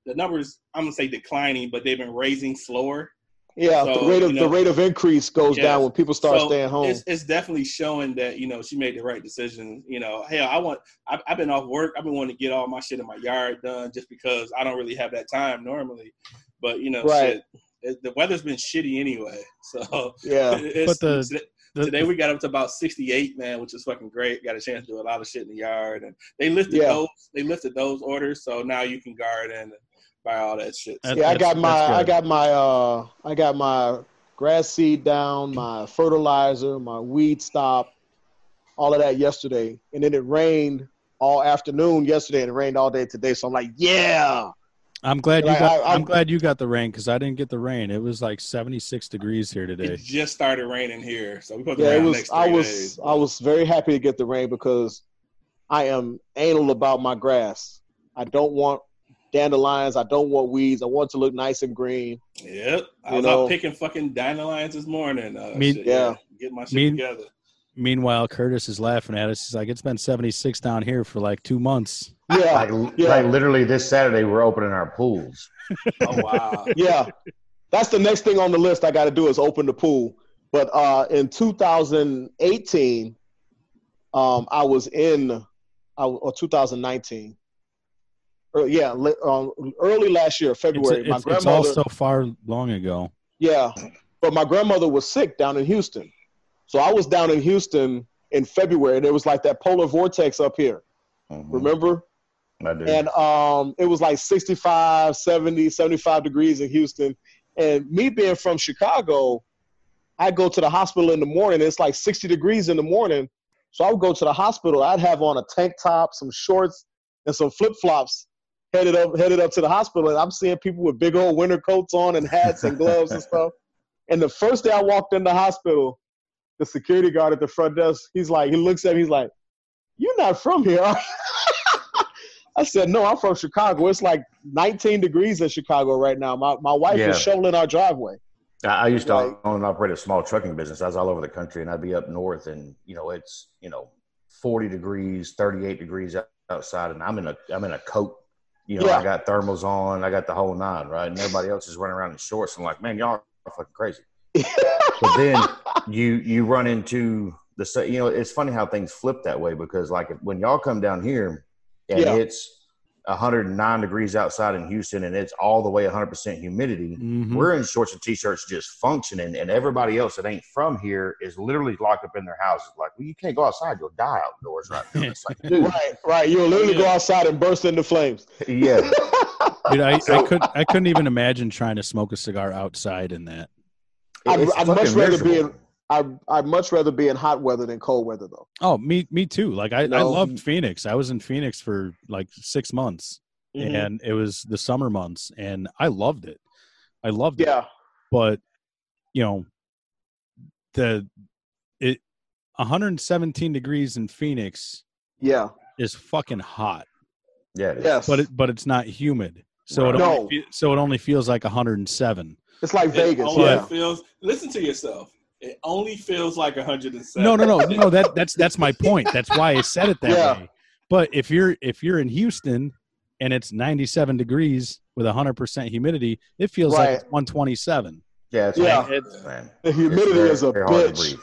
the numbers I'm gonna say declining, but they've been raising slower. Yeah, So, the rate of you know- the rate of increase goes Yes. down when people start So staying home. It's, it's definitely showing that you know she made the right decision. You know, hell, I want. I've, I've been off work. I've been wanting to get all my shit in my yard done just because I don't really have that time normally. But you know, Right. shit, it, the weather's been shitty anyway. So yeah, it's, But the- today, The- today we got up to about 68, man, which is fucking great. Got a chance to do a lot of shit in the yard, and they lifted Yeah. those. They lifted those orders, so now you can garden and buy all that shit. That- yeah. I got my I got my uh I got my grass seed down, my fertilizer, my weed stop, all of that yesterday, and then it rained all afternoon yesterday, and it rained all day today. So I'm like, yeah, I'm glad you Like, got. I- I'm I'm- glad you got the rain because I didn't get the rain. It was like 76 degrees here today. It just started raining here, so we put the yeah. It rain was next I was days. I was very happy to get the rain because I am anal about my grass. I don't want dandelions. I don't want weeds. I want it to look nice and green. Yep, I You was know- out picking fucking dandelions this morning. Uh, Me- shit, yeah. get my shit Me- together. Meanwhile, Curtis is laughing at us. He's like, "It's been 76 down here for like two months." Yeah, Like, yeah. like literally this Saturday, we're opening our pools. Oh wow, yeah, that's the next thing on the list I got to do is open the pool. But uh, in 2018, um, I was in, I, or 2019. Or, yeah, li- um, early last year, It's, February. my it's, it's all so far long ago. yeah, but my grandmother was sick down in Houston, so I was down in Houston in February, and it was like that polar vortex up here. Mhm. Remember? I do. and um, it was like 65 70 75 degrees in houston and me being from chicago i go to the hospital in the morning it's like 60 degrees in the morning so i would go to the hospital i'd have on a tank top some shorts and some flip-flops headed up headed up to the hospital and i'm seeing people with big old winter coats on and hats and gloves and stuff and the first day i walked in the hospital the security guard at the front desk he's like he looks at me he's like you're not from here? I said, no, I'm from Chicago. It's like 19 degrees in Chicago right now. My, my wife Yeah. is shoveling our driveway. I, used to Like- own and operate a small trucking business. I was all over the country, and I'd be up north, and you know it's you know forty degrees, thirty eight degrees outside, and I'm in a I'm in a coat. You know, Yeah. I got thermals on, I got the whole nine, right? And everybody else is running around in shorts. I'm like, man, y'all are fucking crazy. But then you you run into the you know it's funny how things flip that way because like when y'all come down here and Yeah. it's 109 degrees outside in Houston and it's all the way 100% humidity Mhm. we're in shorts and t-shirts just functioning and everybody else that ain't from here is literally locked up in their houses like well you can't go outside you'll die outdoors right now it's like dude right, right. You'll literally go outside and burst into flames. yeah Dude, I, I could I couldn't even imagine trying to smoke a cigar outside in that. I'd- I'd much fucking rather be in- I, I'd much rather be in hot weather than cold weather, though. Oh, me me too. Like I, I loved Phoenix. I was in Phoenix for like six months, Mm-hmm. and it was the summer months, and I loved it. I loved it. Yeah, but you know the it 117 degrees in phoenix yeah, is fucking hot yeah it is. yes. but it but it's not humid so it No. only fe- so it only feels like 107 it's like Vegas. only Yeah, feels. Listen to yourself. It only feels like 107. no no no no that that's that's my point that's why i said it that Yeah. way but if you're if you're in houston and it's 97 degrees with 100% humidity it feels like it's 127 yeah it's Yeah. It's- man the humidity It's very- is a very hard to bitch.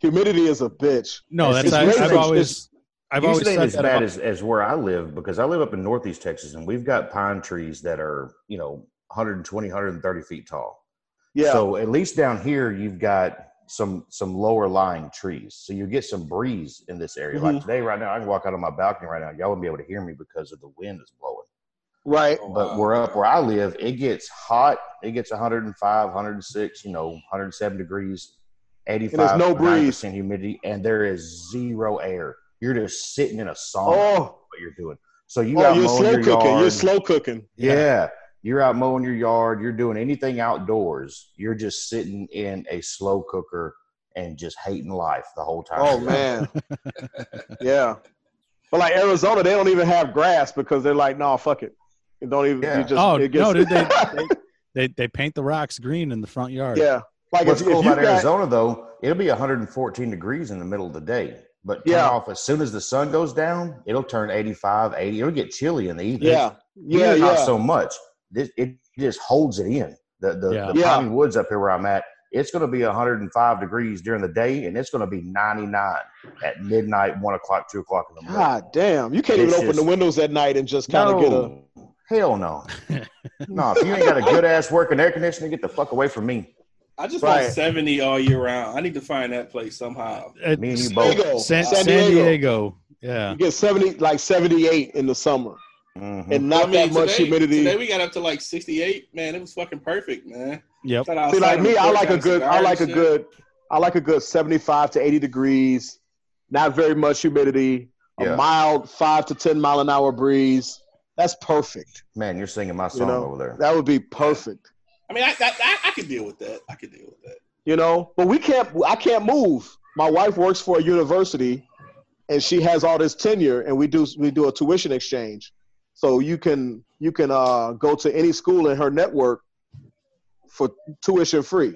Humidity is a bitch. no that's it's I, i've racist. always i've always Houston said as that bad as, as where I live because I live up in northeast Texas and we've got pine trees that are, you know, 120, 130 feet tall. Yeah, So at least down here you've got some some lower lying trees. So you get some breeze in this area. Like Mhm. today, right now, I can walk out on my balcony right now. Y'all wouldn't be able to hear me because of the wind is blowing. right. Oh, But wow. we're up where I live, it gets hot. It gets 105, 106, you know, 107 degrees, 85 There's no breeze. And humidity, and there is zero air. You're just sitting in a sauna. Oh, What you're doing. So you oh, out you're slow your cooking. yard. You're slow cooking. yeah. You're out mowing your yard. You're doing anything outdoors. You're just sitting in a slow cooker and just hating life the whole time. Oh man, yeah. But like Arizona, they don't even have grass because they're like, no, fuck it. It don't even. Yeah. You just, oh it gets, no dude, they, they they they paint the rocks green in the front yard yeah. Like What's if, cool if about got, Arizona, though, it'll be 114 degrees in the middle of the day. But turn Yeah. off as soon as the sun goes down, it'll turn 85, 80. It'll get chilly in the evening. yeah, yeah, Here, not yeah. so much. This, it just holds it in. The the, Yeah. the Yeah. Piney Woods up here where I'm at, it's going to be 105 degrees during the day, and it's going to be 99 at midnight, one o'clock, two o'clock in the morning. God damn, you can't It's even open just- the windows at night and just kind of get a. hell no, no. If you ain't got a good ass working air conditioning, get the fuck away from me. I just Right. want 70 all year round. I need to find that place somehow. It- Me and you San both. Diego. San, San San Diego. Diego. Yeah. You get seventy, like seventy-eight in the summer, Mhm. and not I mean, that much today, humidity. Today we got up to like 68. Man, it was fucking perfect, man. Yep. See, like me, I like a good, I like a good, I like a good seventy-five to eighty degrees, not very much humidity, a mild five to ten mile an hour breeze. That's perfect. Man, you're singing my You song know, over there. that would be perfect. I mean, I, I, I, I could deal with that. I could deal with that. you know but we can't i can't move my wife works for a university and she has all this tenure and we do we do a tuition exchange so you can you can uh, go to any school in her network for tuition free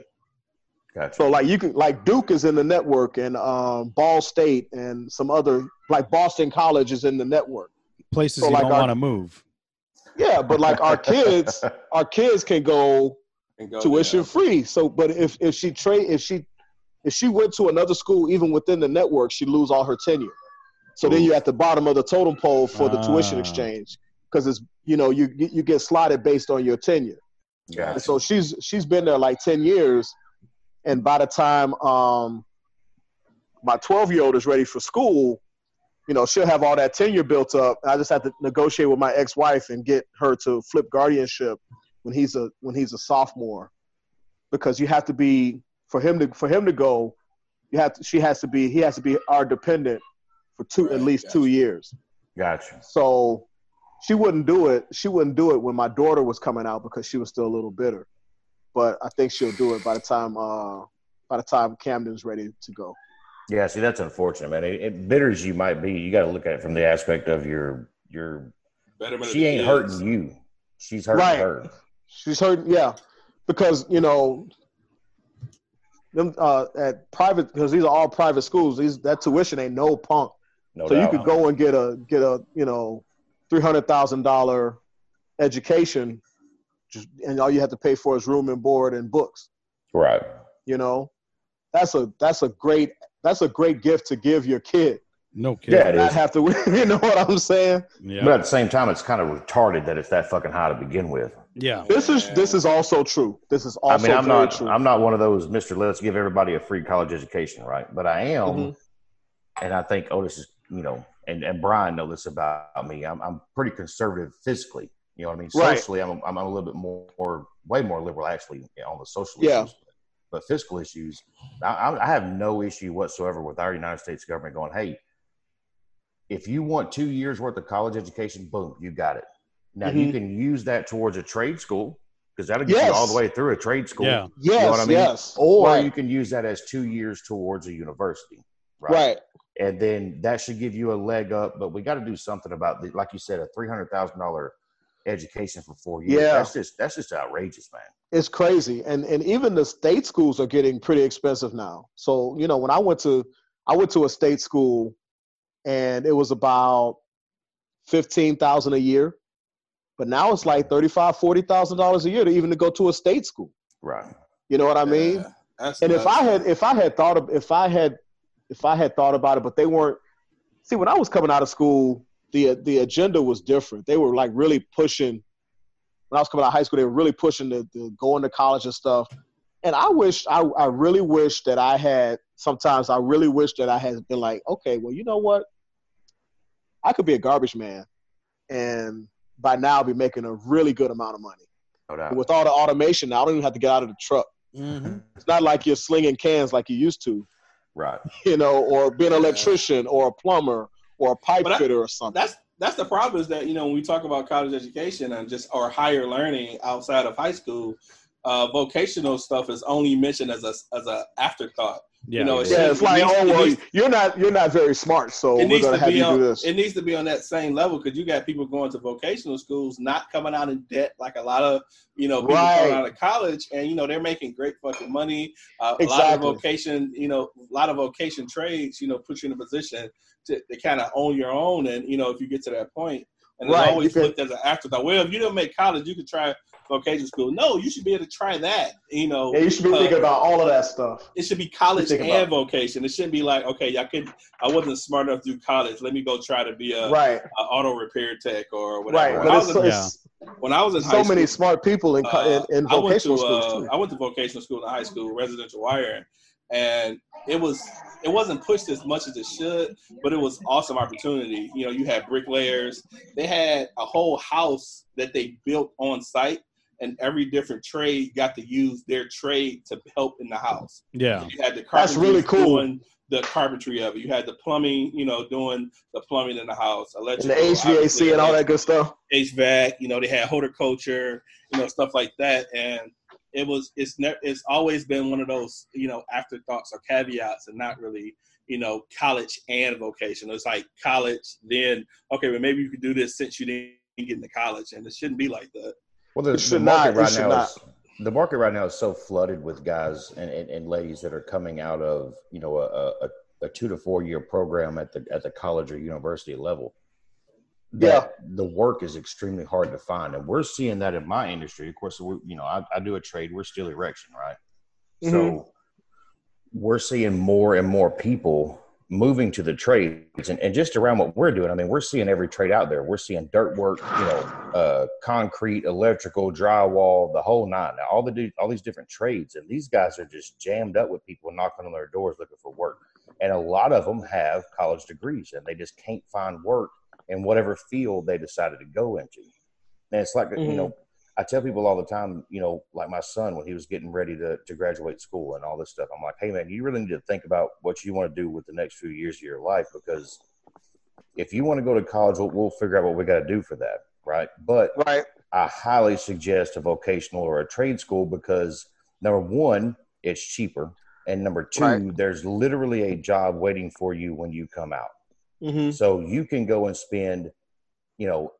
Gotcha. so like you can like duke is in the network and um, ball state and some other like boston college is in the network Places So, you like, don't want to move. yeah but like our kids our kids can go go tuition there. free. So, but if if she trade if she if she went to another school, even within the network, she lose all her tenure. So then you're at the bottom of the totem pole for the tuition Ah. exchange because it's you know you you get slotted based on your tenure. And Gotcha. so she's she's been there like ten years, and by the time um my twelve year old is ready for school, you know she'll have all that tenure built up. I just have to negotiate with my ex wife and get her to flip guardianship when he's a when he's a sophomore, because you have to be for him to for him to go, you have to she has to be he has to be our dependent for two at Right, least two years. Gotcha. So she wouldn't do it. She wouldn't do it when my daughter was coming out because she was still a little bitter. But I think she'll do it by the time uh by the time Camden's ready to go. Yeah, see, that's unfortunate, man. It, it, bitter as you might be, you got to look at it from the aspect of your your. Betterment She ain't kids. hurting you. She's hurting Right. her. She's hurt, yeah, because you know them uh, at private because these are all private schools. These that tuition ain't no punk. No so doubt. you could go and get a get a you know three hundred thousand dollar education, just, and all you have to pay for is room and board and books. right. You know, that's a that's a great that's a great gift to give your kid. No kidding. Yeah, it Not have to, you know what I'm saying? Yeah. But at the same time, it's kind of retarded that it's that fucking high to begin with. yeah. This is this is also true. This is also true. I mean, I'm not. true. I'm not one of those Mister. Let's give everybody a free college education, right? But I am, Mhm. and I think Otis is, you know, and, and Brian know this about me. I'm, I'm pretty conservative physically. You know what I mean? Right. Socially, I'm, I'm a little bit more, more, way more liberal actually on the social Yeah. issues. But fiscal issues, I, I I have no issue whatsoever with our United States government going, hey, if you want two years worth of college education, boom, you got it. Now you Mhm. can use that towards a trade school because that'll get you all the way through a trade school. Yeah. yes, know what I mean? yes. Or right, you can use that as two years towards a university. Right. right. And then that should give you a leg up. But we got to do something about the, like you said, a three hundred thousand dollar education for four years. Yeah. That's just that's just outrageous, man. It's crazy, and and even the state schools are getting pretty expensive now. So you know, when I went to I went to a state school, and it was about fifteen thousand a year, but now it's like thirty five, forty thousand dollars a year to even to go to a state school. Right. You know what I mean? Yeah, that's and if nuts, I had if I had thought of if I had if I had thought about it, but they weren't. See, when I was coming out of school, the the agenda was different. They were like really pushing. When I was coming out of high school, they were really pushing the, the going to college and stuff. And I wish I I really wish that I had. Sometimes I really wish that I had been like, okay, well, you know what? I could be a garbage man, and by now be making a really good amount of money. No with all the automation, now I don't even have to get out of the truck. Mhm. It's not like you're slinging cans like you used to right. you know, or being an electrician or a plumber or a pipe But I- fitter or something. that's that's the problem is that you know when we talk about college education and just or higher learning outside of high school, uh, vocational stuff is only mentioned as a as a afterthought. Yeah. You know, it's- yeah, it's like, needs- oh well, needs- you're not you're not very smart, so we're gonna to have be you on do this. it needs to be on that same level because you got people going to vocational schools not coming out in debt like a lot of you know people Right. coming out of college and you know they're making great fucking money uh, a lot of vocation you know a lot of vocation trades you know put you in a position to, to kind of own your own and you know if you get to that point and Right, it's always you looked as an afterthought well if you don't make college you could try vocational school. No, you should be able to try that. You know, Yeah, you should be uh, thinking about all of that stuff. it should be college and about- vocation. It shouldn't be like, okay, I could, I wasn't smart enough to do college. Let me go try to be a, right, a auto repair tech or right. whatever. When, But I was in, when I was in high so school, many smart people in, uh, in, in I went to vocational schools uh. I went to vocational school in high school, residential wiring, and it was it wasn't pushed as much as it should, but it was awesome opportunity. You know, you had bricklayers. They had a whole house that they built on site, and every different trade got to use their trade to help in the house. Yeah. You had the That's really cool. doing the carpentry of it. You had the plumbing, you know, doing the plumbing in the house, and the HVAC and all that good stuff. HVAC. You know, they had horticulture, you know, stuff like that, and it was it's ne- it's always been one of those you know afterthoughts or caveats, and not really you know college and vocation. It's like college, then okay, well maybe you could do this since you didn't get into college, and it shouldn't be like that. Well, the, the market not- right now not. is the market right now is so flooded with guys and, and, and ladies that are coming out of you know a, a, a two to four year program at the at the college or university level. That the work is extremely hard to find, and we're seeing that in my industry. Of course, we, you know, I, I do a trade. We're steel erection, right? Mhm. So we're seeing more and more people moving to the trades and, and just around what we're doing. I mean, we're seeing every trade out there. We're seeing dirt work, you know, uh, concrete, electrical, drywall, the whole nine. Now, all the all these different trades, and these guys are just jammed up with people knocking on their doors looking for work. And a lot of them have college degrees, and they just can't find work in whatever field they decided to go into. And it's like you Mhm. know, I tell people all the time, you know, like my son when he was getting ready to, to graduate school and all this stuff. I'm like, hey man, you really need to think about what you want to do with the next few years of your life because if you want to go to college, we'll, we'll figure out what we got to do for that, right? But Right. I highly suggest a vocational or a trade school because number one, it's cheaper, and number two, Right. there's literally a job waiting for you when you come out. hmm So you can go and spend, you know,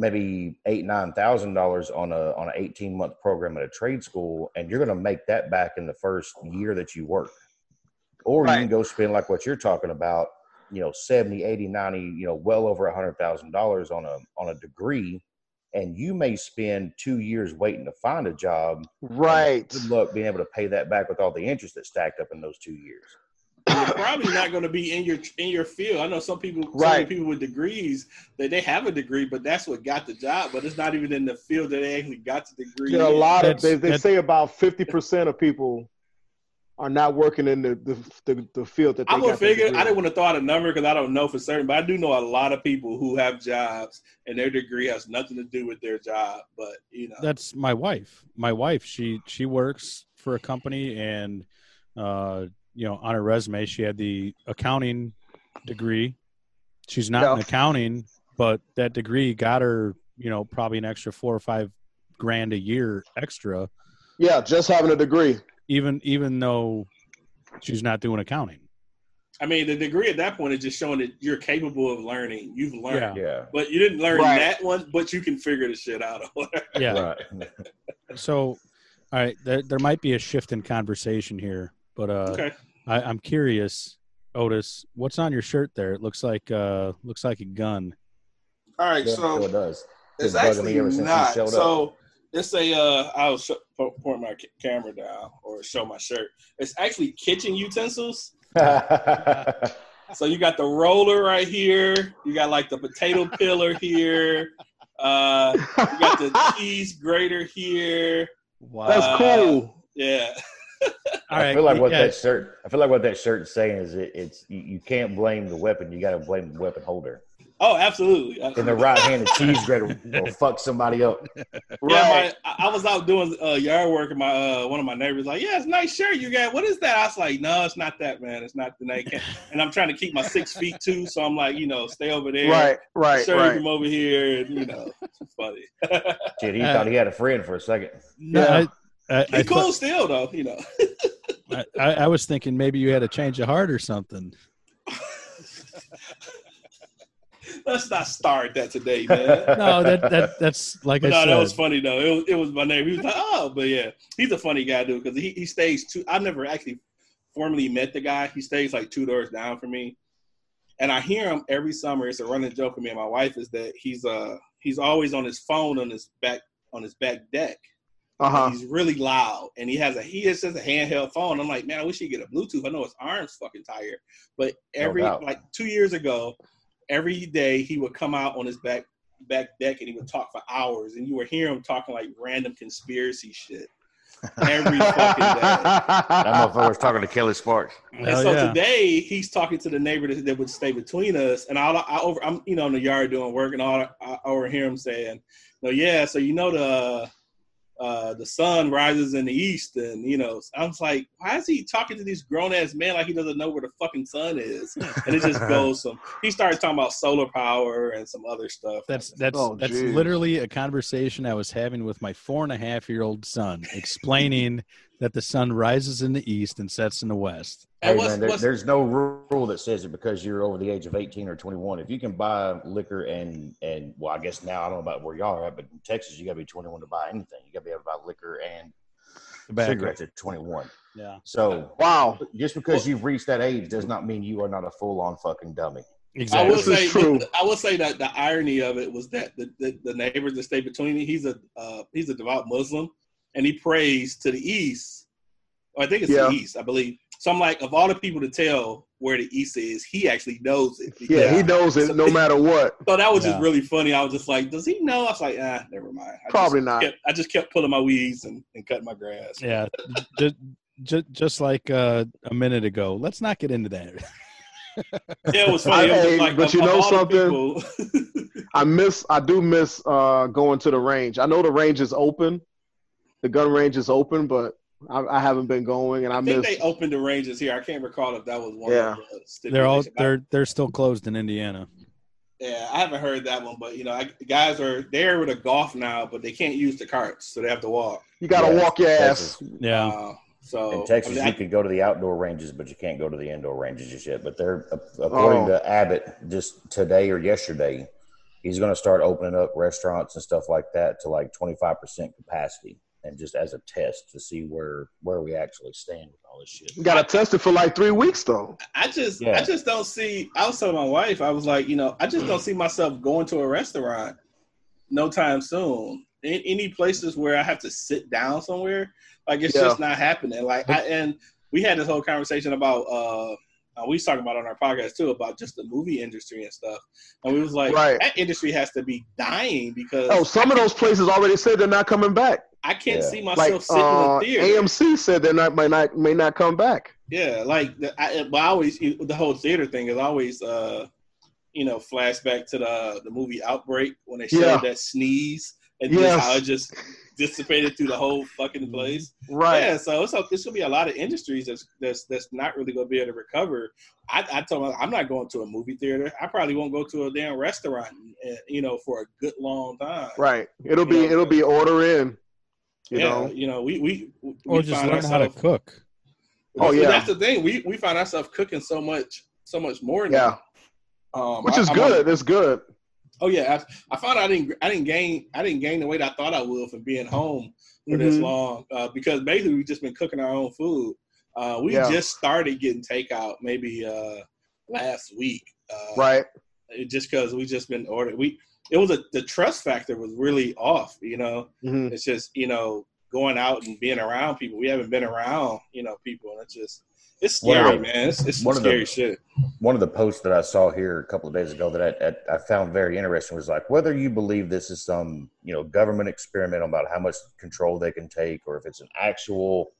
maybe eight nine thousand dollars on a on an eighteen month program at a trade school, and you're going to make that back in the first year that you work. Or you can go spend like what you're talking about, you know, 70, 80, 90, you know, well over a hundred thousand dollars on a on a degree, and you may spend two years waiting to find a job. Right. Good luck being able to pay that back with all the interest that stacked up in those two years. And you're probably not going to be in your in your field. I know some people, so many Right. people with degrees, that they have a degree, but that's what got the job. But it's not even in the field that they actually got the degree. There are a in. lot of they, they say about fifty percent of people are not working in the the, the, the field that they I would got their figure. degree I didn't want to throw out a number because I don't know for certain, but I do know a lot of people who have jobs and their degree has nothing to do with their job. But you know, That's my wife. My wife, she she works for a company and uh you know, on her resume she had the accounting degree. She's not in accounting, but that degree got her, you know, probably an extra 4 or 5 grand a year extra Yeah, just having a degree. even even though she's not doing accounting. I mean, the degree at that point is just showing that you're capable of learning. You've learned, Yeah. yeah. but you didn't learn Right. that one, but you can figure the shit out. Or. Yeah. Right. So, all right, there, there might be a shift in conversation here, but uh, okay. I, I'm curious, Otis, what's on your shirt there? It looks like uh, looks like a gun. All right. Yeah, so so it does. It's Been bugging actually ever since not. showed up. So it's a. Uh, I'll sh- point my ca- camera down or show my shirt. It's actually kitchen utensils. So you got the roller right here. You got like the potato peeler here. Uh, you got the cheese grater here. Wow. That's Uh, cool. Yeah. all I right. feel like what yeah, that shirt. I feel like what that shirt is saying is it, it's you, you can't blame the weapon. You got to blame the weapon holder. Oh, absolutely. In the right hand, the cheese grater will fuck somebody up. Yeah, Right. my, I I was out doing uh, yard work, and my uh, one of my neighbors like, "Yeah, it's a nice shirt you got. What is that?" I was like, "No, it's not that, man. It's not the name." And I'm trying to keep my six feet too, so I'm like, you know, stay over there. Right, right, Shirt right. from over here, and you know, it's funny. Shit, he Uh, thought he had a friend for a second. no, Yeah. I, I, cool thought- still, though. You know. I, I I was thinking maybe you had a change of heart or something. Let's not start that today, man. No, that that that's like But I no, said. that was funny though. It was, it was my name. He was like, oh, but yeah, he's a funny guy, dude. Because he, he stays two. I've never actually formally met the guy. He stays like two doors down from me, and I hear him every summer. It's a running joke with me and my wife is that he's uh he's always on his phone on his back on his back deck. Uh huh. He's really loud, and he has a he has just a handheld phone. I'm like, man, I wish he'd get a Bluetooth. I know his arms fucking tired, but every doubt. like two years ago, every day he would come out on his back back deck and he would talk for hours, and you would hear him talking like random conspiracy shit every fucking day. That motherfucker was talking to Kelly Sparks. And Hell so yeah. today he's talking to the neighbor that, that would stay between us, and I, I over I'm you know in the yard doing work, and all I overhear him saying, "No, yeah, so you know the uh, the sun rises in the east, and you know I was like, why is he talking to these grown ass men like he doesn't know where the fucking sun is? And it just goes some. He started talking about solar power and some other stuff. That's that's Oh, that's geez. literally a conversation I was having with my four and a half year old son, explaining that the sun rises in the east and sets in the west. Hey, man, there, there's no rule that says it because you're over the age of 18 or 21. If you can buy liquor and and well, I guess now I don't know about where y'all are at, but in Texas you got to be 21 to buy anything. You got to be able to buy liquor and Tobacco. cigarettes at 21. Yeah, So wow. just because you've reached that age does not mean you are not a full on fucking dummy. I exactly. will This is say, true. I will say that the irony of it was that the, the, the neighbors that stay between me, he's a uh, he's a devout Muslim, and he prays to the east. Or I think it's Yeah. the east, I believe. So I'm like, of all the people to tell where the east is, he actually knows it. Yeah, he knows it no matter what. So that was just really funny. I was just like, does he know? I was like, ah, never mind. I Probably not. Kept, I just kept pulling my weeds and, and cutting my grass. Yeah, just, just just like uh, a minute ago. Let's not get into that. Yeah, it was funny. It was Hey, like, but you know something? people- I miss. I do miss uh, going to the range. I know the range is open. The gun range is open, but I, I haven't been going, and I, I think miss. they opened the ranges here. I can't recall if that was one Yeah. of the they're all they're they're still closed in Indiana. Yeah, I haven't heard that one, but you know, I, guys are there with a golf now, but they can't use the carts, so they have to walk. you got to Yeah, walk your ass. Texas. Yeah, Uh, so In Texas, I mean, I- you can go to the outdoor ranges, but you can't go to the indoor ranges just yet. But they're according Oh. to Abbott, just today or yesterday, he's going to start opening up restaurants and stuff like that to like twenty five percent capacity, and just as a test to see where where we actually stand with all this shit. You got to test it for like three weeks, though. I just, Yeah. I just don't see. I was telling my wife, I was like, you know, I just don't see myself going to a restaurant no time soon. In, any places where I have to sit down somewhere, like it's Yeah. just not happening. Like, I, and we had this whole conversation about. uh uh, we was talking about on our podcast too about just the movie industry and stuff, and we was like, Right. that industry has to be dying because Oh, some of those places already said they're not coming back. I can't Yeah. see Like myself sitting uh, in a theater. AMC said they not may not may not come back. Yeah, like the, I, I always the whole theater thing is always, uh, you know, flashback to the the movie Outbreak when they showed Yeah. that sneeze and Yes. just how it just dissipated through the whole fucking place. Right. Yeah, so it's there's gonna be a lot of industries that's that's that's not really gonna be able to recover. I, I told them I'm not going to a movie theater. I probably won't go to a damn restaurant, uh, you know, for a good long time. Right. It'll be Yeah. it'll be order in. You yeah, know. you know, we we, we or just find learn how to ourselves- cook. Oh, yeah. that's the thing. We we find ourselves cooking so much so much more now. Yeah. Um, Which I- is I'm on- good. It's good. oh yeah, I, I found I didn't I didn't gain I didn't gain the weight I thought I would from being home for this Mhm. long uh, because basically we've just been cooking our own food. Uh, we Yeah. just started getting takeout maybe uh, last week, uh, Right. Just because we just been ordered. We it was a the trust factor was really off. You know, hmm it's just you know going out and being around people. We haven't been around you know people, and it's just it's scary, the- man. It's, it's some one of the- scary shit. One of the posts that I saw here a couple of days ago that I, I, I found very interesting was like whether you believe this is some you know government experiment about how much control they can take, or if it's an actual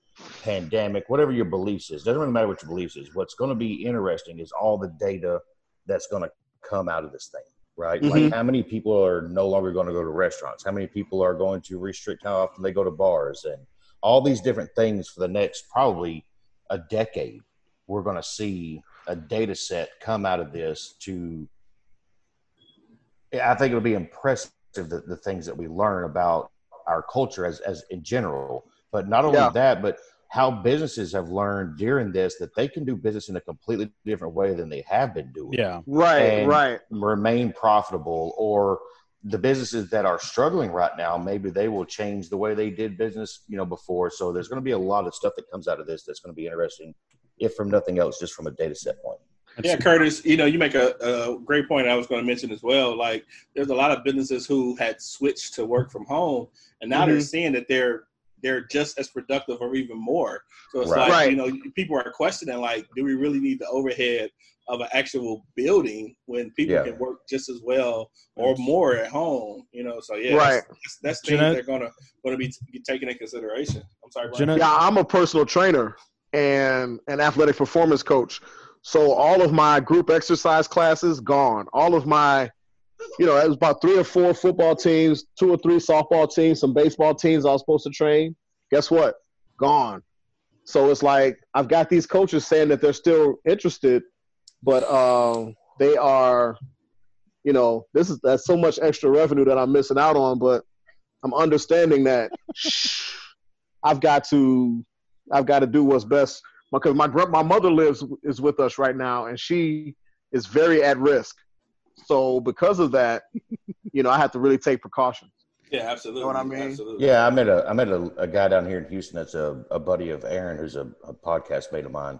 pandemic, whatever your beliefs is, doesn't really matter what your beliefs is. What's going to be interesting is all the data that's going to come out of this thing, right? Like mm-hmm. how many people are no longer going to go to restaurants? How many people are going to restrict how often they go to bars and all these different things for the next probably a decade. We're going to see a data set come out of this to I think it'll be impressive the, the things that we learn about our culture as, as in general. But not only Yeah. that, but how businesses have learned during this that they can do business in a completely different way than they have been doing. Yeah, Right. And- right. Remain profitable or the businesses that are struggling right now, maybe they will change the way they did business, you know, before. So there's going to be a lot of stuff that comes out of this that's going to be interesting if from nothing else, just from a data set point. Yeah, Curtis, you know, you make a, a great point I was going to mention as well. Like, there's a lot of businesses who had switched to work from home, and now Mm-hmm. they're seeing that they're they're just as productive or even more. So it's Right. like, Right. you know, people are questioning, like, do we really need the overhead of an actual building when people Yeah. can work just as well or more at home? You know, so yeah, Right. that's, that's things Jeanette? they're gonna gonna be, be taken in consideration. I'm sorry, Brian. Jeanette? Yeah, I'm a personal trainer and an athletic performance coach. So all of my group exercise classes gone. All of my, you know, it was about three or four football teams, two or three softball teams, some baseball teams I was supposed to train. Guess what? Gone. So it's like I've got these coaches saying that they're still interested, but um, they are, you know, this is that's so much extra revenue that I'm missing out on. But I'm understanding that I've got to I've got to do what's best because my my mother lives is with us right now and she is very at risk. So because of that, you know, I have to really take precautions. Yeah, absolutely. Know what I mean? Absolutely. Yeah, I met a I met a, a guy down here in Houston that's a, a buddy of Aaron, who's a, a podcast mate of mine.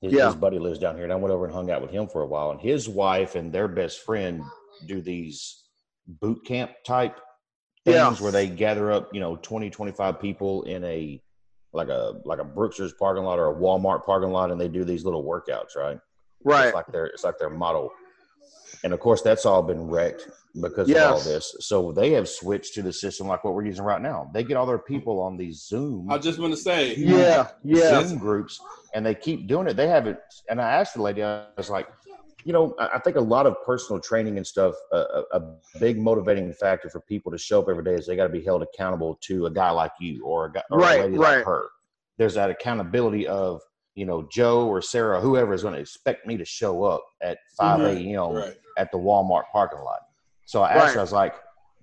His, Yeah. his buddy lives down here, and I went over and hung out with him for a while. And his wife and their best friend do these boot camp type things Yeah. where they gather up, you know, 20, 25 people in a like a like a Brookshire's parking lot or a Walmart parking lot, and they do these little workouts, right? Right. It's like their it's like their model. And of course, that's all been wrecked because of all this. So they have switched to the system like what we're using right now. They get all their people on these Zoom I just want to say, Yeah. Yeah. Zoom groups, and they keep doing it. They haven't. And I asked the lady, I was like, you know, I I think a lot of personal training and stuff, a, a, a big motivating factor for people to show up every day is they got to be held accountable to a guy like you or a guy or Right, a lady right. like her. There's that accountability of you know Joe or Sarah, whoever is going to expect me to show up at 5 Mhm. a.m. right. at the Walmart parking lot. So I asked Right. her, I was like,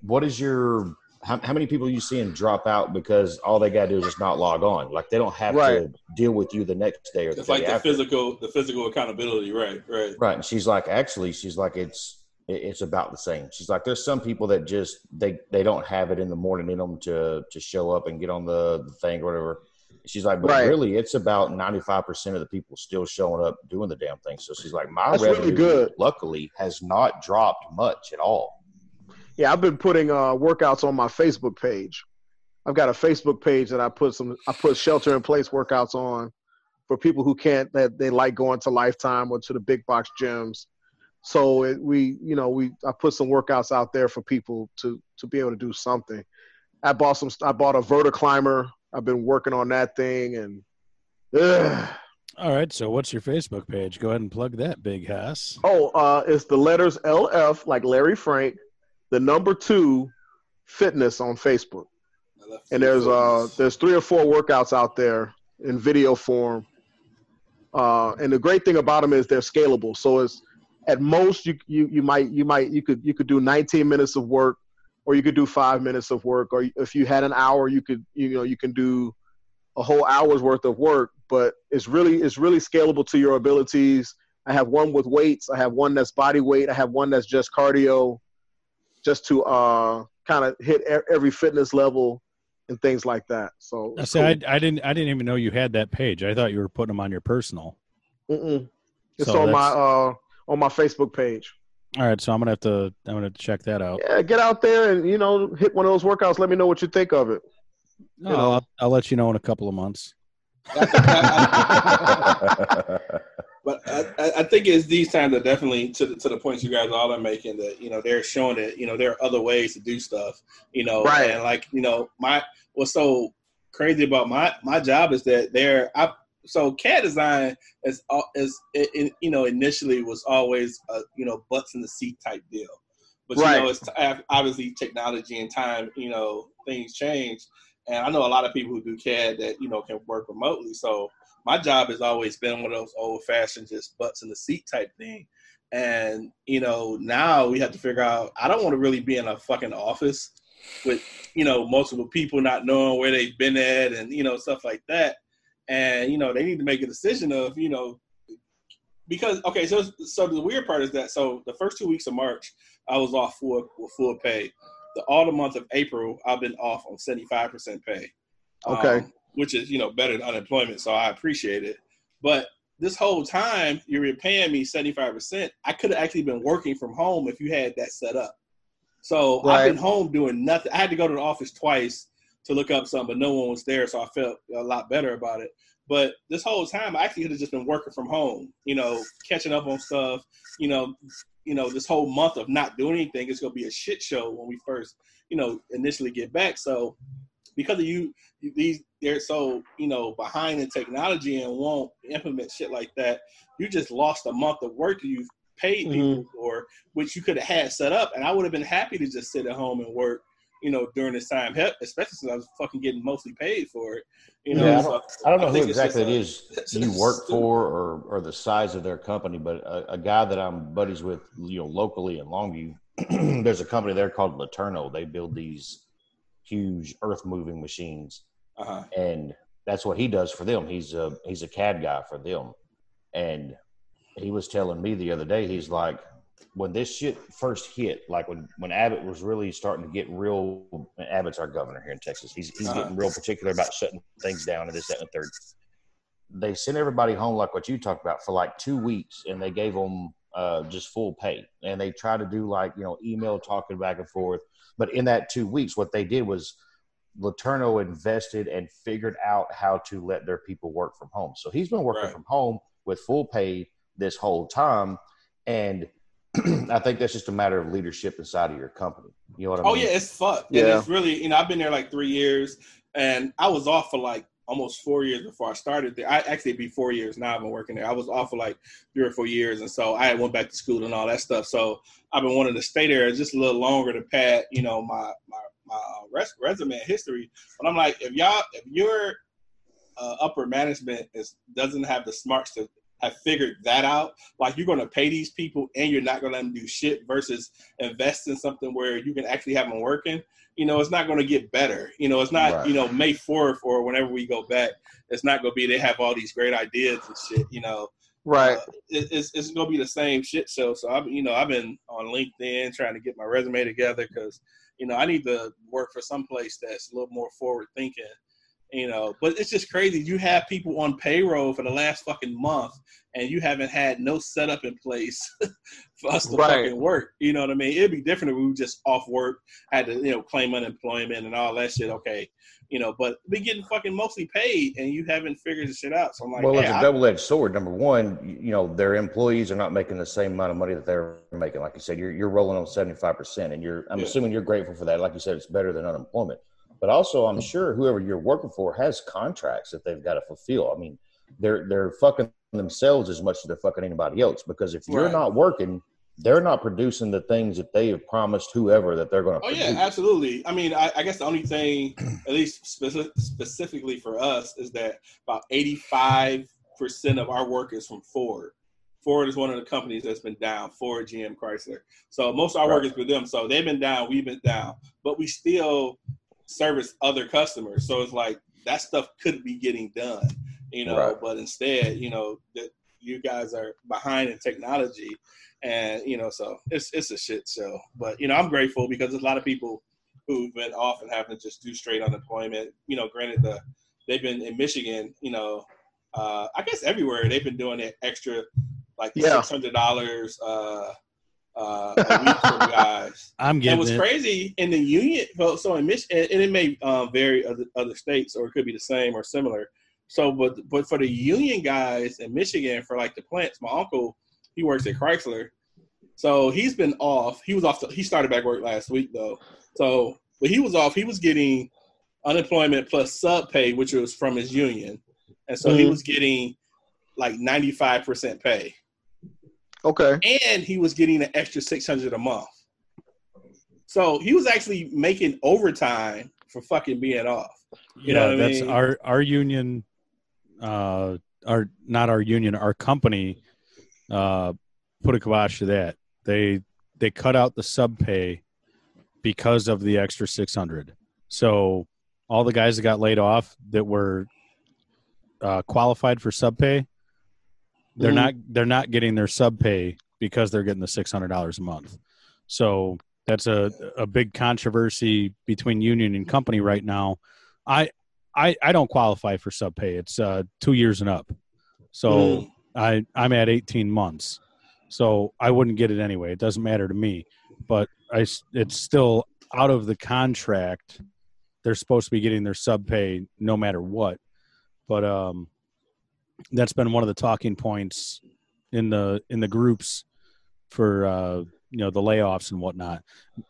what is your how, how many people are you seeing drop out because all they got to do is just not log on? Like they don't have Right. to deal with you the next day or the It's day like the after. physical, the physical accountability. Right. Right. Right. And she's like, actually, she's like, it's it's about the same. She's like, there's some people that just they they don't have it in the morning in them to to show up and get on the, the thing or whatever. She's like, but Right. really, it's about 95% of the people still showing up doing the damn thing. So she's like, my That's really revenue, good. luckily, has not dropped much at all. Yeah, I've been putting uh, workouts on my Facebook page. I've got a Facebook page that I put some I put shelter in place workouts on for people who can't that they like going to Lifetime or to the big box gyms. So it, we, you know, we I put some workouts out there for people to to be able to do something. I bought some. I bought a VersaClimber. I've been working on that thing, and ugh. All right. So, what's your Facebook page? Go ahead and plug that, Big Hass. oh, uh, it's the letters LF like Larry Frank, the number two, fitness on Facebook. And there's uh there's three or four workouts out there in video form uh and the great thing about them is they're scalable so it's at most you you you might you might you could you could do 19 minutes of work or you could do five minutes of work or if you had an hour you could you know you can do a whole hour's worth of work but it's really it's really scalable to your abilities i have one with weights i have one that's body weight i have one that's just cardio just to uh kind of hit every fitness level and things like that so I it's say I, I didn't I didn't even know you had that page. I thought you were putting them on your personal. Mm-mm. it's So on my uh on my facebook page All right, so I'm gonna have to I'm gonna check that out. yeah get out there and you know hit one of those workouts let me know what you think of it No, know. I'll, I'll let you know in a couple of months. But I, I- I think it's these times that definitely to the, to the points you guys all are making that you know they're showing that you know there are other ways to do stuff. You know, Right. and like you know my what's so crazy about my my job is that they're I so CAD design is is it, it, you know initially was always a you know butts in the seat type deal, but Right. you know it's t- obviously technology and time you know things change, and I know a lot of people who do CAD that you know can work remotely. So my job has always been one of those old fashioned just butts in the seat type thing. And, you know, now we have to figure out I don't want to really be in a fucking office with, you know, multiple people not knowing where they've been at and, you know, stuff like that. And, you know, they need to make a decision of, you know, because okay, so so the weird part is that so the first two weeks of March I was off full with full pay. The all the month of April I've been off on seventy five percent pay. Okay. Um, which is you know better than unemployment, so I appreciate it. But this whole time you were paying me 75%, I could have actually been working from home if you had that set up. So Right. I've been home doing nothing. I had to go to the office twice to look up something, but no one was there, so I felt a lot better about it. But this whole time, I actually could have just been working from home, you know, catching up on stuff. You know, you know, this whole month of not doing anything is gonna be a shit show when we first, you know, initially get back. So because of you, these they're so you know behind in technology and won't implement shit like that. You just lost a month of work that you've paid mm-hmm. people for, which you could have had set up, and I would have been happy to just sit at home and work. You know, during this time, especially since I was fucking getting mostly paid for it. You know, Yeah, I so I don't know who exactly it is a- you work for or, or the size of their company, but a, a guy that I'm buddies with, you know, locally in Longview, there's a company there called LeTourneau. They build these huge earth moving machines, Uh-huh. and that's what he does for them. He's a he's a CAD guy for them, and he was telling me the other day, he's like, when this shit first hit, like when when Abbott was really starting to get real. Abbott's our governor here in Texas. He's he's Uh-huh. getting real particular about shutting things down and this, that, and the third. They sent everybody home like what you talked about for like two weeks, and they gave them uh, just full pay. And they tried to do like you know email talking back and forth. But in that two weeks, what they did was LeTourneau invested and figured out how to let their people work from home. So he's been working Right. from home with full pay this whole time. And I think that's just a matter of leadership inside of your company. You know what I Oh mean? Oh yeah, it's fucked. Yeah. And it's really, you know, I've been there like three years, and I was off for like almost four years before I started there. I actually it'd be four years now. I've been working there. I was off for like three or four years, and so I went back to school and all that stuff. So I've been wanting to stay there just a little longer to pad, you know, my my my uh, res- resume and history. But I'm like, if y'all, if your uh, upper management is doesn't have the smarts to have figured that out, like you're going to pay these people and you're not going to let them do shit versus invest in something where you can actually have them working. You know, it's not going to get better. You know, it's not. Right. You know, May fourth or whenever we go back, it's not going to be they have all these great ideas and shit. You know, Right. uh, it, it's it's gonna be the same shit show. So I've you know I've been on LinkedIn trying to get my resume together because you know I need to work for some place that's a little more forward thinking. You know, but it's just crazy. You have people on payroll for the last fucking month, and you haven't had no setup in place for us to Right. fucking work. You know what I mean? It'd be different if we were just off work, had to you know claim unemployment and all that shit. Okay, you know, but we getting fucking mostly paid, and you haven't figured the shit out. So I'm like, well, hey, it's a I- double-edged sword. Number one, you you know, their employees are not making the same amount of money that they're making. Like you said, you're you're rolling on seventy-five percent, and you're. I'm Yeah. assuming you're grateful for that. Like you said, it's better than unemployment. But also, I'm sure whoever you're working for has contracts that they've got to fulfill. I mean, they're they're fucking themselves as much as they're fucking anybody else. Because if you're Right. not working, they're not producing the things that they have promised whoever that they're going to Oh produce. yeah, absolutely. I mean, I, I guess the only thing, at least speci- specifically for us, is that about eighty-five percent of our work is from Ford. Ford is one of the companies that's been down. Ford, GM, Chrysler. So most of our work Right. is with them. So they've been down, we've been down, but we still service other customers. So it's like that stuff could be getting done, you know. Right. But instead, you know, that you guys are behind in technology, and you know, so it's it's a shit show. But you know, I'm grateful because there's a lot of people who've been off and having to just do straight unemployment. You know, granted the they've been in Michigan, you know, uh, I guess everywhere they've been doing it extra, like Yeah. six hundred dollars uh, uh, a week guys. I'm getting it. Was crazy in the union, so in Michigan, and it may um, vary other, other states, or it could be the same or similar. So, but but for the union guys in Michigan, for like the plants, my uncle, he works at Chrysler, so he's been off. He was off. he started back work last week though. So, but he was off. He was getting unemployment plus sub pay, which was from his union, and so he Mhm. was getting like ninety five percent pay Okay. and he was getting an extra 600 a month so he was actually making overtime for fucking being off You know yeah, what I that's mean? our our union, uh, our not our union, our company, uh, put a kibosh to that. They they cut out the sub pay because of the extra six hundred. So all the guys that got laid off that were uh, qualified for sub pay, they're Mhm. not they're not getting their sub pay because they're getting the six hundred dollars a month. So that's a a big controversy between union and company right now. I I I don't qualify for sub pay. It's uh, two years and up. So Mm. I I'm at 18 months, so I wouldn't get it anyway. It doesn't matter to me, but I it's still out of the contract. They're supposed to be getting their sub pay no matter what, but um, that's been one of the talking points in the in the groups for uh you know the layoffs and whatnot.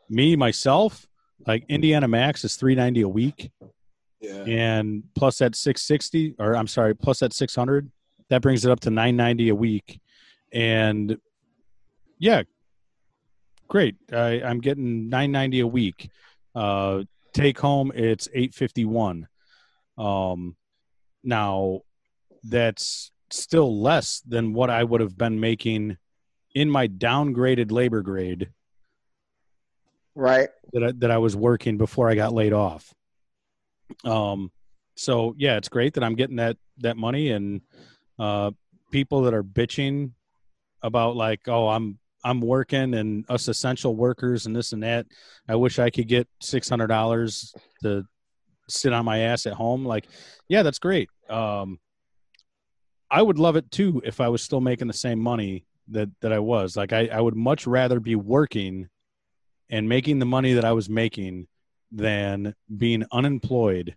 Me myself, like Indiana Max is 390 a week. Yeah. and plus that 660 or i'm sorry plus that 600 that brings it up to 990 a week. And yeah great. I, i'm getting 990 a week. Uh take home it's 851 um now that's still less than what i would have been making in my downgraded labor grade Right. that I, that I was working before I got laid off. Um, so yeah, it's great that I'm getting that that money and uh, people that are bitching about like, oh, I'm I'm working and us essential workers and this and that. I wish I could get six hundred dollars to sit on my ass at home. Like, yeah, that's great. Um, I would love it too if I was still making the same money that that I was. Like, I, I would much rather be working and making the money that I was making than being unemployed.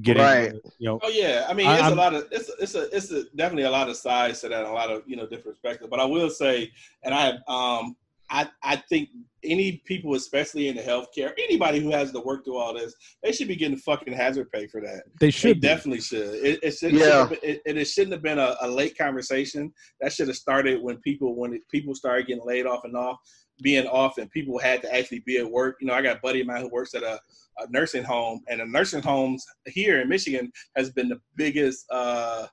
Getting, Right. you know, Oh yeah, I mean, it's I'm- a lot of it's it's a it's a, definitely a lot of sides to that, and a lot of you know different perspectives. But I will say, and I have um I I think any people, especially in the healthcare, anybody who has to work through all this, they should be getting fucking hazard pay for that. they They should be. definitely should. It, it, should, Yeah. yeah. it, it, it shouldn't have been a, a late conversation. That should have started when people when it, people started getting laid off and off, being off, and people had to actually be at work. You know, I got a buddy of mine who works at a, a nursing home, and the nursing homes here in Michigan has been the biggest. Uh,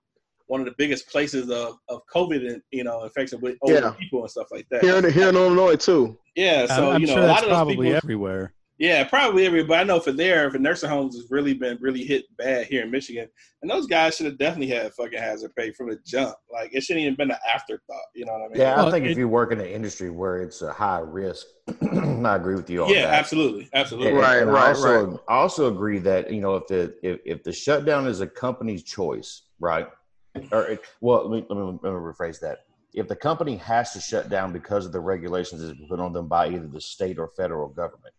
one of the biggest places of, of COVID, and you know, infection with older Yeah. people and stuff like that. Here in here in Illinois too. yeah, so I'm, I'm you know, sure a that's lot of those probably people, everywhere. yeah, probably every. But I know for there, for nursing homes, has really been really hit bad here in Michigan, and those guys should have definitely had fucking hazard pay from the jump. Like it shouldn't even been an afterthought. You know what I mean? Yeah, Well, I think it- if you work in an industry where it's a high risk, I agree with you on yeah, that. absolutely, absolutely. And- Right, and right, I also, right. I also agree that you know if the if, if the shutdown is a company's choice, right? Or well, let me, let me rephrase that. If the company has to shut down because of the regulations that have been put on them by either the state or federal government,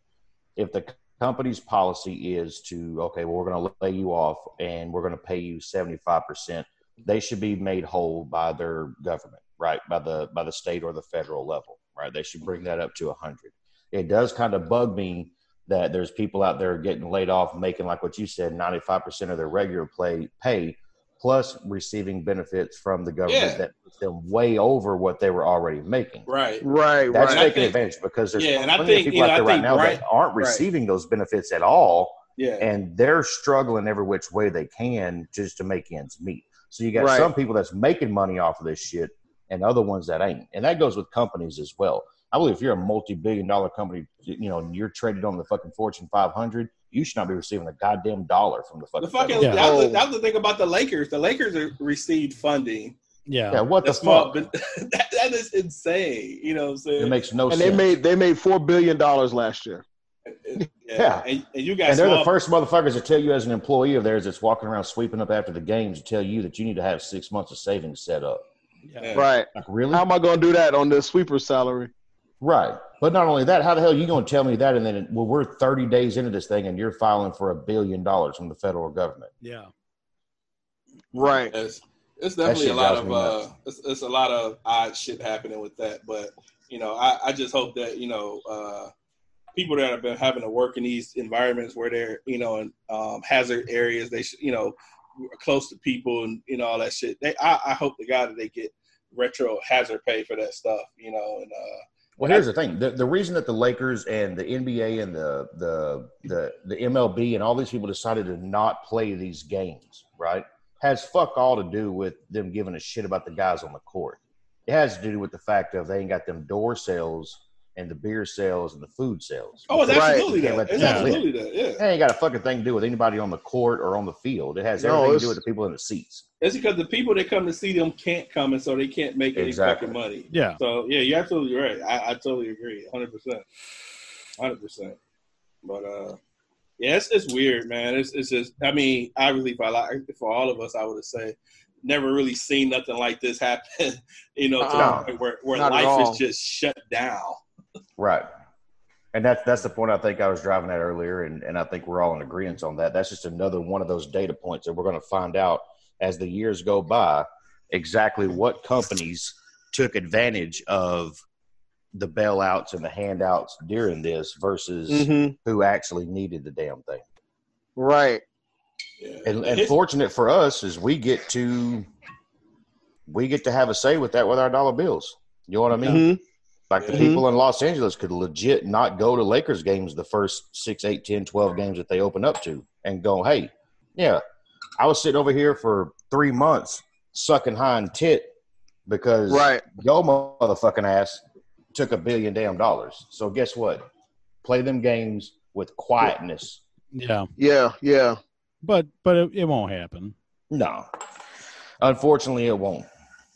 if the company's policy is to okay, well, we're going to lay you off and we're going to pay you seventy five percent, they should be made whole by their government, right? By the by the state or the federal level, right? They should bring that up to a hundred. It does kind of bug me that there's people out there getting laid off making like what you said 95% of their regular play pay plus receiving benefits from the government Yeah. that puts them way over what they were already making Right. Right, that's right. Taking think- advantage because there's Yeah, and I plenty think, of people you know, out there right now Brian- that aren't right. receiving those benefits at all Yeah. and they're struggling every which way they can just to make ends meet so you got Right. some people that's making money off of this shit and other ones that ain't and that goes with companies as well I believe if you're a multi-billion dollar company, you know, and you're traded on the fucking Fortune 500, you should not be receiving a goddamn dollar from the fucking. the fucking federal Yeah. that, was, the- oh. that was the thing about the Lakers. The Lakers are, received funding. Yeah. Yeah, what the That's small, fuck? but that, that is insane. You know what I'm saying? It makes no and sense. they made they made four billion dollars last year. yeah. Yeah. And, and you guys and they're small, the first motherfuckers to tell you as an employee of theirs that's walking around sweeping up after the games to tell you that you need to have six months of savings set up. Yeah. Right. Like really? How am I going to do that on the sweeper salary? Right. But not only that, how the hell are you going to tell me that? And then, well, we're 30 days into this thing and you're filing for a billion dollars from the federal government. Yeah. Right. It's, it's definitely a lot of uh, it's, it's a lot of odd shit happening with that. But you know, I, I just hope that you know uh, people that have been having to work in these environments where they're you know in um, hazard areas, they should you know close to people and you know all that shit. They I, I hope the God that they get retro hazard pay for that stuff. You know, and uh, Well, here's the thing: the, the reason that the Lakers and the NBA and the the the the MLB and all these people decided to not play these games, right, has fuck all to do with them giving a shit about the guys on the court. It has to do with the fact of they ain't got them door sales and the beer sales and the food sales. oh, it's Right. absolutely that. It's them live. absolutely that. Yeah. It ain't got a fucking thing to do with anybody on the court or on the field. It has No, everything to do with the people in the seats. It's because the people that come to see them can't come, and so they can't make any Exactly. fucking money. Yeah. So yeah, you're absolutely right. I, I totally agree, hundred percent, hundred percent. But uh, yeah, it's, it's weird, man. It's it's just. I mean, obviously for a lot, for all of us, I would say never really seen nothing like this happen. You know, to Uh-uh. the point where where life is just shut down. Right. And that's that's the point I think I was driving at earlier, and, and I think we're all in agreement on that. That's just another one of those data points that we're going to find out as the years go by exactly what companies took advantage of the bailouts and the handouts during this versus Mhm. who actually needed the damn thing. Right. Yeah. And, and fortunate for us is we get to we get to have a say with that with our dollar bills. You know what I mean? Mhm. Like the Mhm. people in Los Angeles could legit not go to Lakers games the first six, eight, 10, 12 games that they open up to and go, hey, yeah, I was sitting over here for three months sucking hind tit because Right. your motherfucking ass took a billion damn dollars. So guess what? Play them games with quietness. Yeah, Yeah. Yeah. but but it, it won't happen. No. Unfortunately, it won't.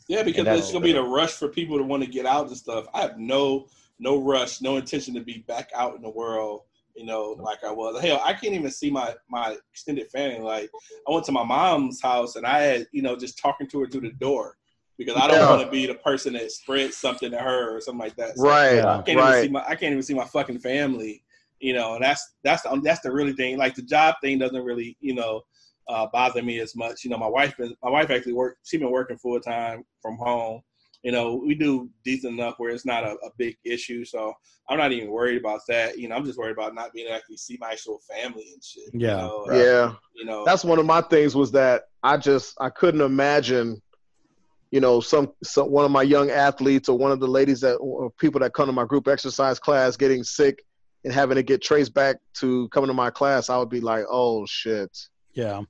Yeah, because that's- it's gonna be the rush for people to want to get out and stuff. I have no no rush, no intention to be back out in the world, you know, like I was. Hell, I can't even see my my extended family. Like I went to my mom's house and I had, you know, just talking to her through the door because I don't Yeah. want to be the person that spreads something to her or something like that. So Right. Yeah. I can't even Right. see my I can't even see my fucking family, you know, and that's that's the, that's the really thing. Like the job thing doesn't really, you know, uh, bother me as much. You know, my wife been my wife actually work. She been working full time from home. You know, we do decent enough where it's not a, a big issue. So I'm not even worried about that. You know, I'm just worried about not being able to actually see my actual family and shit. you Yeah. know, Yeah. You know, That's one of my things was that I just I couldn't imagine, you know, some, some one of my young athletes or one of the ladies that or people that come to my group exercise class getting sick and having to get traced back to coming to my class. I would be like, oh shit. Yeah,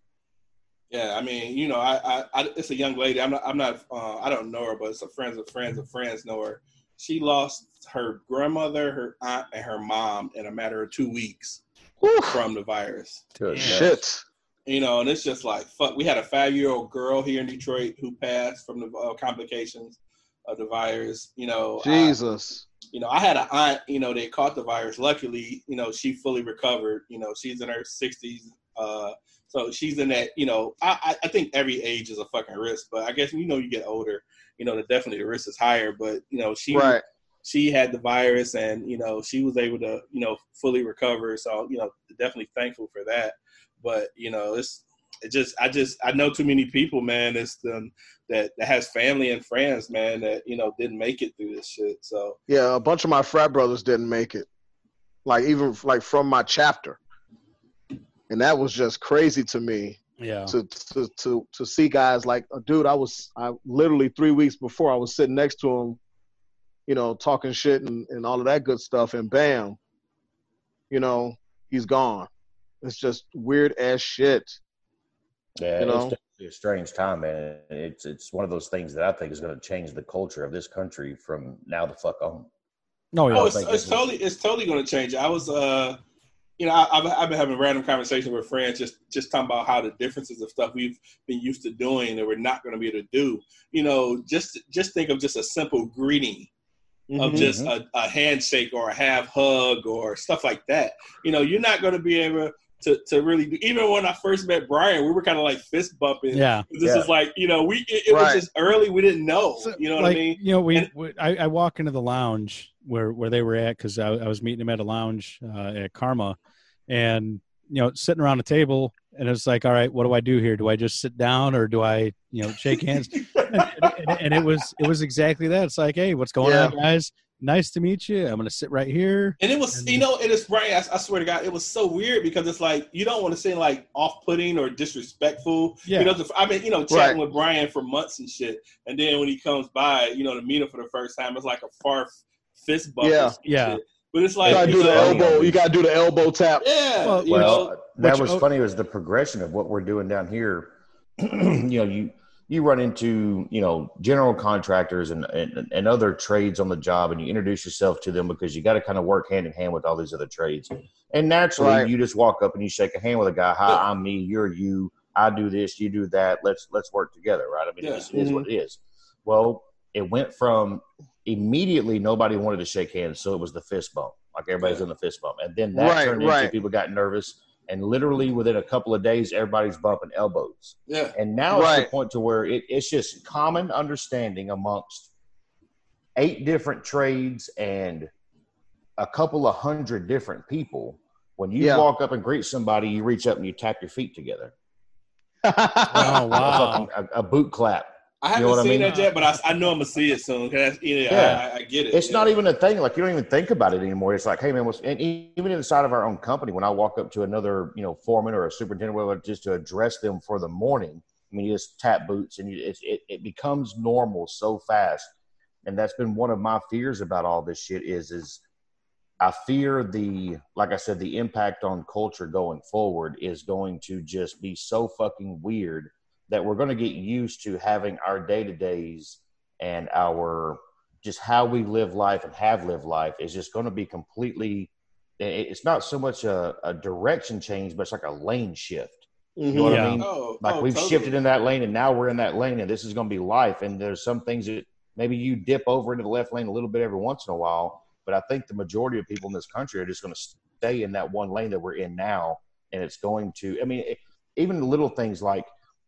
Yeah, I mean, you know, I, I, I it's a young lady. I'm not, I'm not, uh, I don't know her, but it's a friends of friends of friends know her. She lost her grandmother, her aunt, and her mom in a matter of two weeks Whew. from the virus. Good. Shit. You know, and it's just like fuck. We had a five year old girl here in Detroit who passed from the uh, complications of the virus. You know, I- Jesus. you know, I had an aunt, you know, they caught the virus. Luckily, you know, she fully recovered. You know, she's in her sixties. Uh, so she's in that, you know, I, I- think every age is a fucking risk, but I guess, you know, you get older, you know, the, definitely the risk is higher, but, you know, she, Right. she had the virus and, you know, she was able to, you know, fully recover. So, you know, definitely thankful for that. But, you know, it's, it just, I just, I know too many people, man, it's the, that, that has family and friends, man, that, you know, didn't make it through this shit. So, Yeah, a bunch of my frat brothers didn't make it. Like even like from my chapter. And that was just crazy to me. yeah, to to to to see guys like a dude I was I literally three weeks before I was sitting next to him, you know, talking shit and, and all of that good stuff, and bam, you know, he's gone. It's just weird as shit. Yeah, You know? it's definitely a strange time, man. It's it's one of those things that I think is going to change the culture of this country from now the fuck on. no, yeah, Oh, it's, it's totally it's totally going to change. I was, uh, you know, I, I've, I've been having random conversations with friends, just just talking about how the differences of stuff we've been used to doing that we're not going to be able to do. You know, just just think of just a simple greeting of Mhm. just a, a handshake or a half hug or stuff like that. You know, you're not going to be able to, to really do. Even when I first met Brian, we were kind of like fist bumping. yeah. This Yeah. is like, you know, we it, it Right. was just early. We didn't know. So, you know what I mean? You know, we, And- we I, I walk into the lounge where where they were at because I, I was meeting them at a lounge uh, at Karma, and you know, sitting around a table, and it's like, all right, what do I do here? Do I just sit down or do I, you know, shake hands? and, and, and it was it was exactly that. It's like, hey, what's going Yeah. on, guys? Nice to meet you. I'm gonna sit right here. And it was, And- you know, it is right. I, I swear to God, it was so weird because it's like you don't want to seem like off-putting or disrespectful. Yeah. You know, the- I mean, you know, chatting with Brian for months and shit, and then when he comes by, you know, to meet him for the first time, it's like a far fist bump. Yeah. Yeah. shit. But it's like You gotta you do the elbow. You gotta do the elbow tap. yeah, Well, Well, know, that which- was funny. Was the progression of what we're doing down here? you know, you you run into you know general contractors and, and and other trades on the job, and you introduce yourself to them because you got to kind of work hand in hand with all these other trades. And naturally, Right. you just walk up and you shake a hand with a guy. Hi, I'm me. You're you. I do this. You do that. Let's let's work together, right? I mean, Yeah. it's, it is what mm-hmm. it is. Well, it went from immediately nobody wanted to shake hands, so it was the fist bump, like everybody's in the fist bump, and then that Right, turned right. into people got nervous and literally within a couple of days, everybody's bumping elbows. Yeah. And now it's Right. to the point to where it, it's just common understanding amongst eight different trades and a couple of hundred different people. When you Yeah. walk up and greet somebody, you reach up and you tap your feet together. Oh wow! A, a boot clap. I haven't know what I seen mean? that yet, but I, I know I'm gonna see it soon. Cause yeah, Yeah. I, I get it. It's yeah. not even a thing. Like you don't even think about it anymore. It's like, hey man, what's, and even inside of our own company, when I walk up to another, you know, foreman or a superintendent, whatever, just to address them for the morning, I mean, you just tap boots, and you, it's, it it becomes normal so fast. And that's been one of my fears about all this shit. Is is I fear the, like I said, the impact on culture going forward is going to just be so fucking weird that we're going to get used to having our day to days and our just how we live life and have lived life is just going to be completely. It's not so much a, a direction change, but it's like a lane shift. You know what mm-hmm. Yeah. I mean? Oh, Like oh, we've totally. shifted in that lane, and now we're in that lane, and this is going to be life. And there's some things that maybe you dip over into the left lane a little bit every once in a while, but I think the majority of people in this country are just going to stay in that one lane that we're in now, and it's going to. I mean, it, even the little things like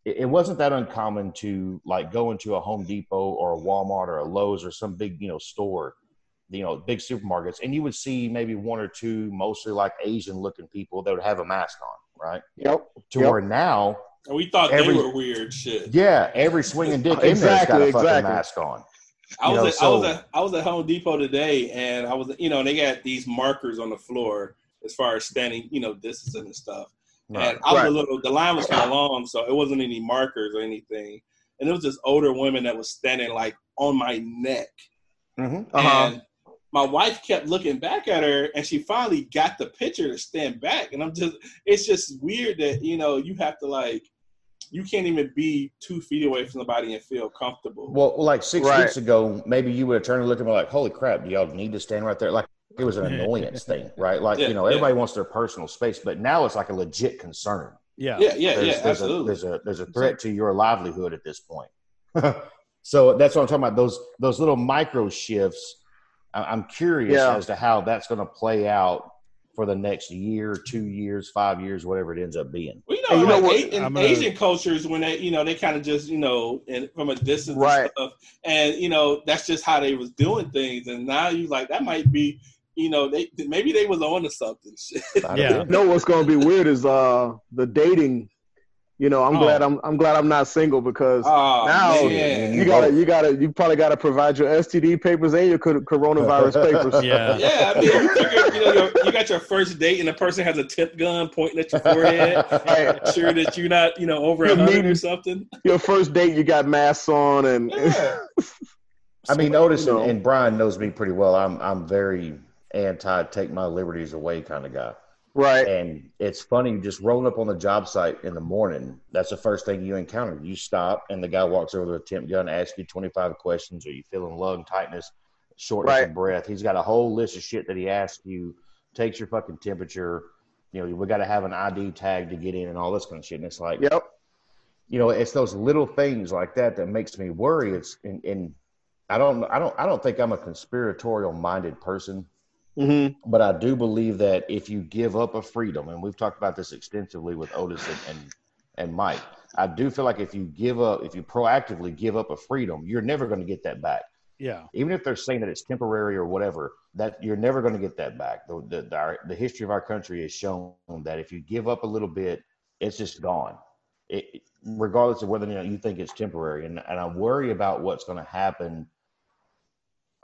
it, it wasn't that uncommon to like go into a Home Depot or a Walmart or a Lowe's or some big you know store, you know, big supermarkets, and you would see maybe one or two mostly like Asian looking people that would have a mask on, right? Yep. To Yep. where now And we thought every- they were weird shit. yeah, every swinging dick in there's got a Exactly, fucking exactly. mask on. I was know, at, I was at I was at Home Depot today, and I was you know and they got these markers on the floor as far as standing you know distancing and stuff. Right. And I was Right. a little the line was kind of long, so it wasn't any markers or anything. And it was this older woman that was standing like on my neck, hmm Uh-huh. and my wife kept looking back at her, and she finally got the picture to stand back. And I'm just it's just weird that you know you have to like you can't even be two feet away from somebody and feel comfortable. Well, like six Right. weeks ago, maybe you would have turned and looked at me like, "Holy crap! Do y'all need to stand right there?" Like it was an annoyance thing, right? Like Yeah, you know, yeah. everybody wants their personal space, but now it's like a legit concern. Yeah. yeah, yeah, there's, yeah, there's a absolutely. there's a there's a threat to your livelihood at this point. so that's what I'm talking about. Those those little micro shifts. I- I'm curious Yeah. as to how that's going to play out for the next year, two years, five years, whatever it ends up being. Well, you know, Hey, you know what? In I'm gonna- Asian cultures, when they, you know, they kind of just, you know, and from a distance Right. and stuff, and you know, that's just how they was doing things. And now you like that might be, you know, they maybe they was on to something. Shit. Yeah. You know what's gonna be weird is uh the dating. You know, I'm Oh. glad I'm I'm glad I'm not single because Oh Now, man. you gotta you gotta you probably gotta provide your STD papers and your co- coronavirus papers. Yeah. Yeah, I mean, you, figure, you know, your, you got your first date, and the person has a tip gun pointing at your forehead, Right. sure that you're not, you know, over a You're hundred meeting- or something. Your first date, you got masks on and Yeah. I mean, Otis and, and Brian knows me pretty well. I'm I'm very anti take my liberties away kind of guy. right. And it's funny, just rolling up on the job site in the morning, that's the first thing you encounter. You stop, and the guy walks over with a temp gun, asks you 25 questions. Are you feeling lung tightness, shortness Right. of breath? He's got a whole list of shit that he asks you, takes your fucking temperature. You know, we got to have an ID tag to get in and all this kind of shit. And it's like, Yep. you know, it's those little things like that that makes me worry. It's, and, and I don't, I don't, I don't think I'm a conspiratorial minded person hmm but I do believe that if you give up a freedom, and we've talked about this extensively with Otis and, and and Mike, I do feel like if you give up, if you proactively give up a freedom, you're never going to get that back. Yeah. Even if they're saying that it's temporary or whatever, that you're never going to get that back. The the, the, our, the history of our country has shown that if you give up a little bit, it's just gone. It, regardless of whether or not you think it's temporary, and and I worry about what's going to happen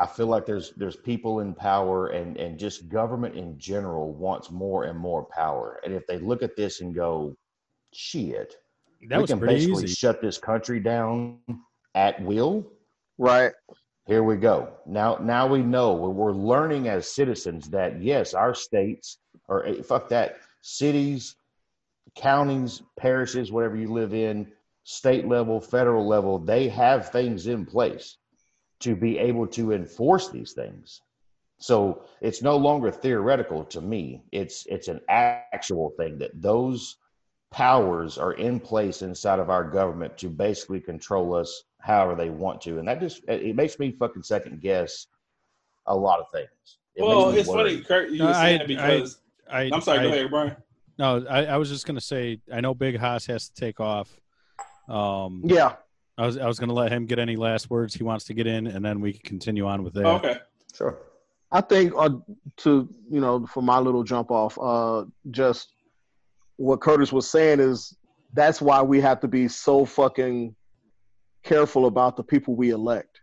I feel like there's there's people in power and and just government in general wants more and more power. And if they look at this and go, shit, That we was can basically easy. shut this country down at will. Right. Here we go. Now now we know we're, we're learning as citizens that yes, our states or eh, fuck that cities, counties, parishes, whatever you live in, state level, federal level, they have things in place to be able to enforce these things. So it's no longer theoretical to me. It's it's an actual thing that those powers are in place inside of our government to basically control us however they want to, and that just it it makes me fucking second guess a lot of things. It Well, it's worry. funny, Kurt. You No, were saying I- because I, I, am sorry. I, go ahead, Brian. No, I, I was just gonna say I know Big Hass has to take off. Um, Yeah, I was I was gonna let him get any last words he wants to get in, and then we can continue on with that. Okay. Sure. I think uh, to you know for my little jump off, uh, just what Curtis was saying is that's why we have to be so fucking careful about the people we elect.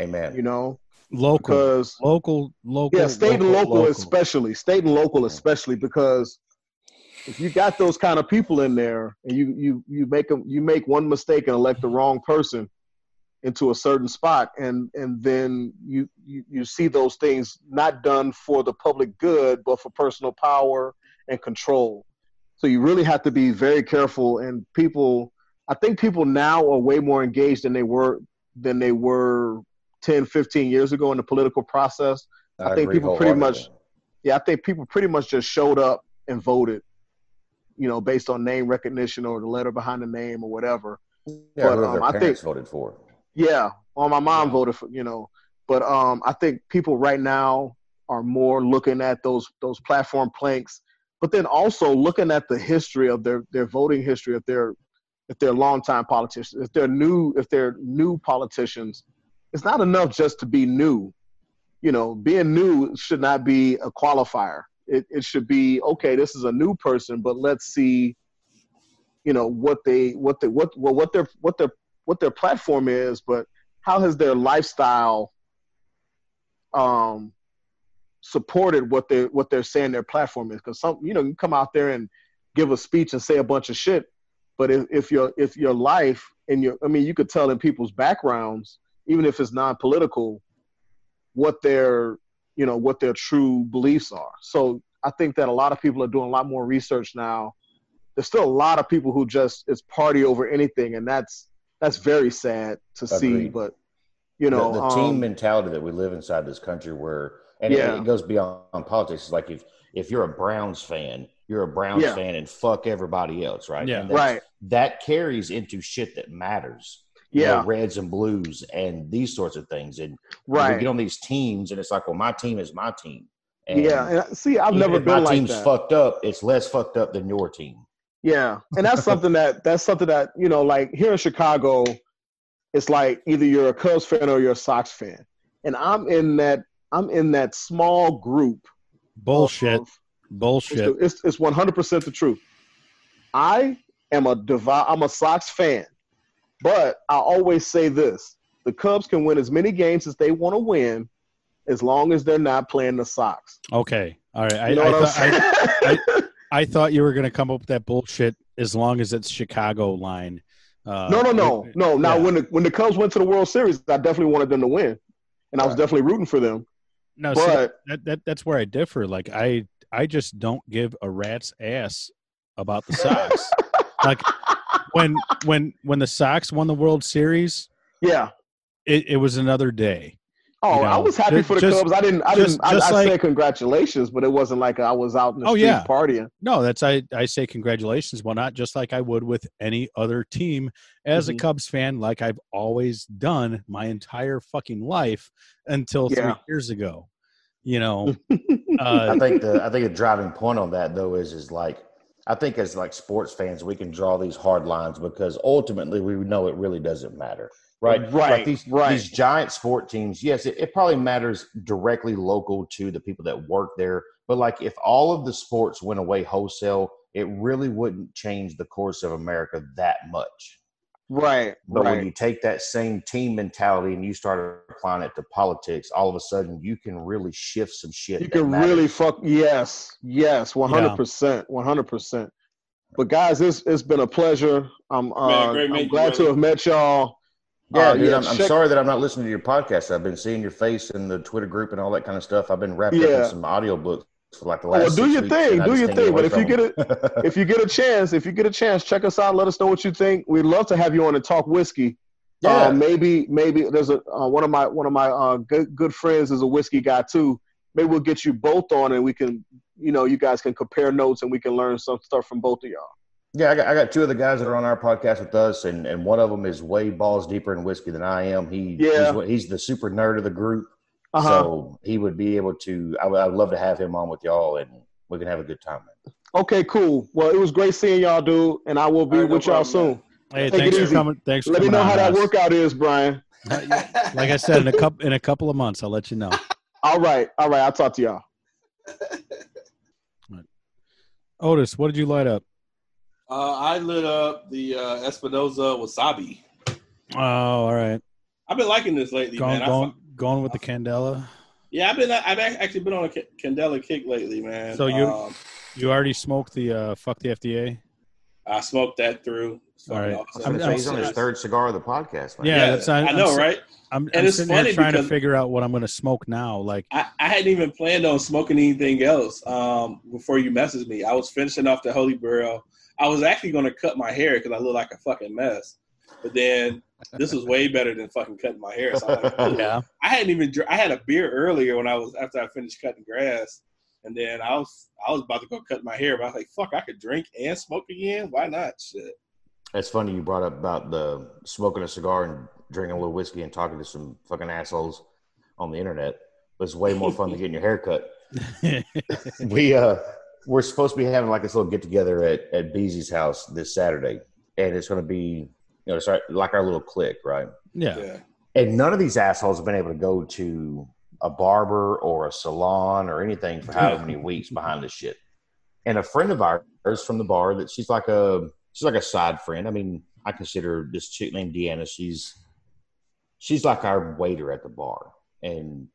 Amen. You know, Local, because local, local. yeah, state and local, especially state and local especially because if you got those kind of people in there and you you you make them you make one mistake and elect the mm-hmm. wrong person into a certain spot and and then you you, you see those things not done for the public good but for personal power and control. So you really have to be very careful and people i think people now are way more engaged than they were than they were 10 15 years ago in the political process. I think people pretty wholeheartedly. yeah, I think people pretty much just showed up and voted, you know, based on name recognition or the letter behind the name or whatever. Yeah, but, um, their I think- voted for. Yeah, well, my mom voted for, you know, but um, I think people right now are more looking at those those platform planks, but then also looking at the history of their their voting history if they're if they're longtime politicians, if they're new if they're new politicians, it's not enough just to be new. You know, being new should not be a qualifier. It it should be okay. This is a new person, but let's see, you know, what they what they what well, what their what their what their platform is, but how has their lifestyle um supported what they what they're saying their platform is? Because some you know you come out there and give a speech and say a bunch of shit, but if, if your if your life and your I mean you could tell in people's backgrounds, even if it's non political, what their you know what their true beliefs are. So I think that a lot of people are doing a lot more research now. There's still a lot of people who just it's party over anything, and that's that's very sad to see. But you know, the, the team um, mentality that we live inside this country where and Yeah. it, it goes beyond politics. It's like if if you're a Browns fan, you're a Browns Yeah. fan and fuck everybody else, right? Yeah. And right? That carries into shit that matters. You know, Yeah, reds and blues and these sorts of things. And we right. get on these teams and it's like, well, my team is my team. And yeah, and see, I've even never if been my like team's that. fucked up, it's less fucked up than your team. Yeah, and that's something that that's something that you know, like here in Chicago, it's like either you're a Cubs fan or you're a Sox fan, and I'm in that I'm in that small group. Bullshit. of- Bullshit. It's it's 100 percent the truth. I am a devout. I'm a Sox fan, but I always say this: the Cubs can win as many games as they want to win, as long as they're not playing the Sox. Okay. All right. I, You know I, what I'm thought, I? I thought you were going to come up with that bullshit as long as it's Chicago line. Uh, No, no, no, no. Now, yeah. when the when the Cubs went to the World Series, I definitely wanted them to win, and I was Right. definitely rooting for them. No, see, But that, that that's where I differ. Like I I just don't give a rat's ass about the Sox. like when when when the Sox won the World Series, yeah, it, it was another day. oh, You I was happy ju- for the just- Cubs. I didn't, I just- didn't, I, just I like- said congratulations, but it wasn't like I was out in the Oh, streets yeah. partying. No, that's I I say congratulations. Well, not just like I would with any other team. As a Mhm. Cubs fan, like I've always done my entire fucking life until three years ago. You know, I uh, think the I think the driving point on that though is is like I think as like sports fans we can draw these hard lines because ultimately we know it really doesn't matter. Right. Right, Like these right. these giant sport teams, yes, it, it probably matters directly local to the people that work there. But like if all of the sports went away wholesale, it really wouldn't change the course of America that much. Right, But right. when you take that same team mentality and you start applying it to politics, all of a sudden you can really shift some shit. you can matters. really fuck. Yes, yes, one hundred percent, one hundred percent. But guys, it's it's been a pleasure. I'm uh, Man, great I'm meeting you, glad to have met y'all. Yeah, Uh, dude, yeah, I'm, I'm sorry that I'm not listening to your podcast. I've been seeing your face in the Twitter group and all that kind of stuff. I've been wrapped up in some audiobooks for like the last. well, do six your weeks, thing, do your thing. But if you from get them. if you get a chance, if you get a chance, check us out. Let us know what you think. We'd love to have you on and talk whiskey. yeah, Uh, maybe maybe there's a uh, one of my one of my uh, good good friends is a whiskey guy too. Maybe we'll get you both on and we can you know you guys can compare notes and we can learn some stuff from both of y'all. yeah. I got, I got two of the guys that are on our podcast with us, and, and one of them is way balls deeper in whiskey than I am. He Yeah. he's, he's the super nerd of the group, Uh huh. so he would be able to. I would, I would love to have him on with y'all, and we can have a good time. Man. Okay, cool. Well, it was great seeing y'all, dude, and I will be All right, no with y'all problem, soon. Hey, Take it thanks for easy. coming. Thanks for coming. Let me know how that Hass. workout is, Brian. Like I said, in a couple in a couple of months, I'll let you know. All right, all right. I'll talk to y'all. Otis, what did you light up? Uh, I lit up the uh, Espinosa wasabi. Oh, all right. I've been liking this lately, Going man. I going fu- going with the Candela. yeah, I've been. I've actually been on a Ca- Candela kick lately, man. So you- um, You already smoked the uh, fuck the FDA. I smoked that through. It's All fucking right. I'm- So I'm he's on his serious. third cigar of the podcast. Man. Yeah, that's- I- I know, I'm- right? I'm, And I'm it's sitting here funny trying to figure out what I'm going to smoke now. Like, I, I hadn't even planned on smoking anything else um, before you messaged me. I was finishing off the Holy Grail. I was actually going to cut my hair because I look like a fucking mess. But then this was way better than fucking cutting my hair. So I'm like, "Ooh." yeah, I hadn't even. I had a beer earlier when I was after I finished cutting grass, and then I was I was about to go cut my hair, but I was like, "Fuck, I could drink and smoke again. Why not?" Shit. That's funny you brought up about the smoking a cigar and drinking a little whiskey and talking to some fucking assholes on the internet. But It's way more fun than getting your hair cut. We uh we're supposed to be having like this little get together at at Beezy's house this Saturday, and it's going to be you know it's like our little clique, right? yeah. Yeah. And none of these assholes have been able to go to a barber or a salon or anything for however many weeks behind this shit. And a friend of ours from the bar that she's like a she's like a side friend. I mean, I consider this chick named Deanna. She's she's like our waiter at the bar, and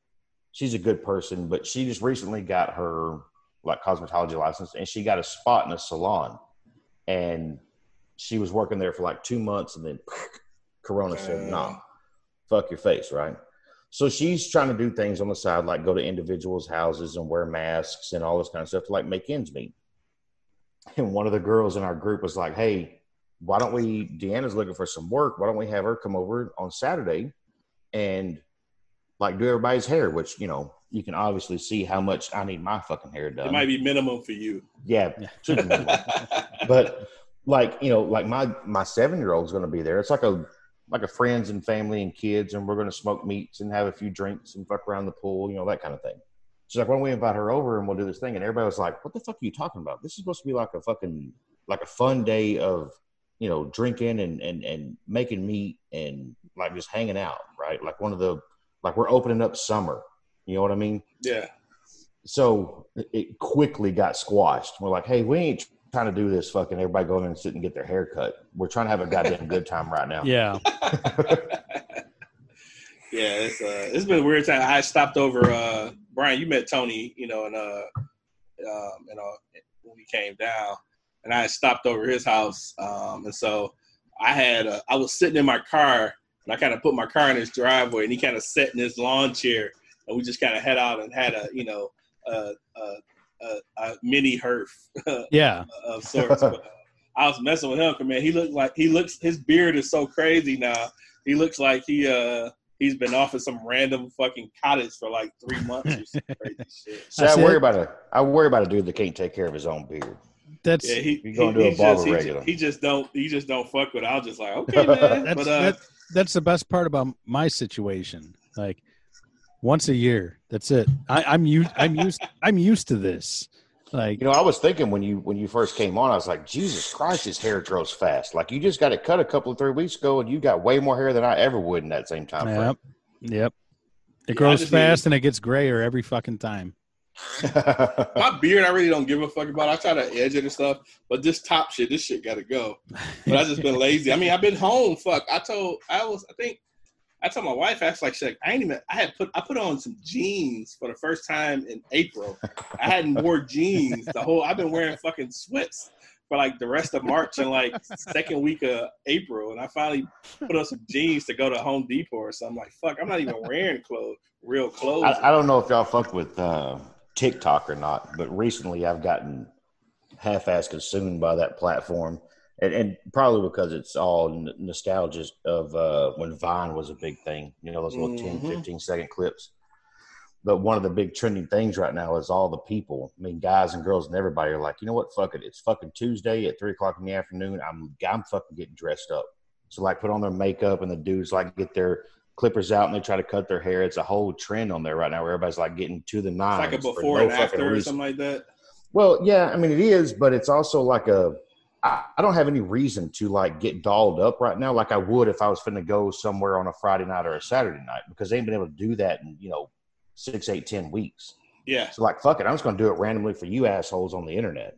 she's a good person. But she just recently got her like cosmetology license, and she got a spot in a salon, and she was working there for like two months, and then Corona said, "No, nah, fuck your face," right? So she's trying to do things on the side, like go to individuals' houses and wear masks and all this kind of stuff to like make ends meet. And one of the girls in our group was like, "Hey, why don't we? Deanna's looking for some work. Why don't we have her come over on Saturday and like do everybody's hair? Which you know you can obviously see how much I need my fucking hair done. It might be minimum for you. yeah, but like you know, like my my seven year old's going to be there. It's like a like a friends and family and kids, and we're going to smoke meats and have a few drinks and fuck around the pool, you know, that kind of thing. She's like, why don't we invite her over and we'll do this thing? And everybody was like, what the fuck are you talking about? This is supposed to be like a fucking like a fun day of you know drinking and and and making meat and like just hanging out, right? Like one of the like we're opening up summer. You know what I mean? yeah. So it- it quickly got squashed. We're like, hey, we ain't trying to do this fucking everybody go in and sit and get their hair cut. We're trying to have a goddamn good time right now. Yeah. yeah, it's uh, it's been a weird time. I stopped over. Uh, Brian, you met Tony, you know, and uh, um, you know, when we came down, and I stopped over his house, um, and so I had uh, I was sitting in my car, and I kind of put my car in his driveway, and he kind of sat in his lawn chair, and we just kind of head out and had a, you know, a, a, a, a mini herf Yeah. of sorts. but, uh, I was messing with him, 'cause, man. He looked like he looks. His beard is so crazy now. He looks like he uh he's been off at some random fucking cottage for like three months or some crazy shit. So I That's worry it. about a I worry about a dude that can't take care of his own beard. That's Yeah, he he, going to a he barber just, he, regular. just, he just don't he just don't fuck with. it. I was just like, okay, man. that's but uh, that, that's the best part about my situation. Like once a year, that's it. I, I'm used. I'm used. I'm used to this. Like You know, I was thinking when you when you first came on, I was like, Jesus Christ, his hair grows fast. Like you just got it cut a couple of three weeks ago, and you got way more hair than I ever would in that same time frame. Yep. Yep. It Yeah, grows just fast and it gets grayer every fucking time. my beard, I really don't give a fuck about. I try to edge it and stuff, but this top shit, this shit got to go. But I just been lazy. I mean, I've been home. Fuck. I told I was. I think I told my wife. I was like, shit, I ain't even. I had put. I put on some jeans for the first time in April. I hadn't wore jeans the whole. I've been wearing fucking sweats for like the rest of March and like second week of April, and I finally put on some jeans to go to Home Depot or something. Like, fuck, I'm not even wearing clothes, real clothes. I, I don't know if y'all fucked with uh, TikTok or not, but recently I've gotten half-ass consumed by that platform, and, and probably because it's all n- nostalgia of uh, when Vine was a big thing. You know, those little 10, Mhm. 15 second clips. But one of the big trending things right now is all the people. I mean, guys and girls and everybody are like, you know what? Fuck it. It's fucking Tuesday at three o'clock in the afternoon. I'm I'm fucking getting dressed up. So like, put on their makeup, and the dudes like get their clippers out and they try to cut their hair. It's a whole trend on there right now where everybody's like getting to the it's nines. like a for before no and after or something like that. Well, yeah, I mean it is, but it's also like a. I, I don't have any reason to like get dolled up right now, like I would if I was finna go somewhere on a Friday night or a Saturday night, because they ain't been able to do that in you know six, eight, ten weeks. Yeah, So like, fuck it, I'm just gonna do it randomly for you assholes on the internet.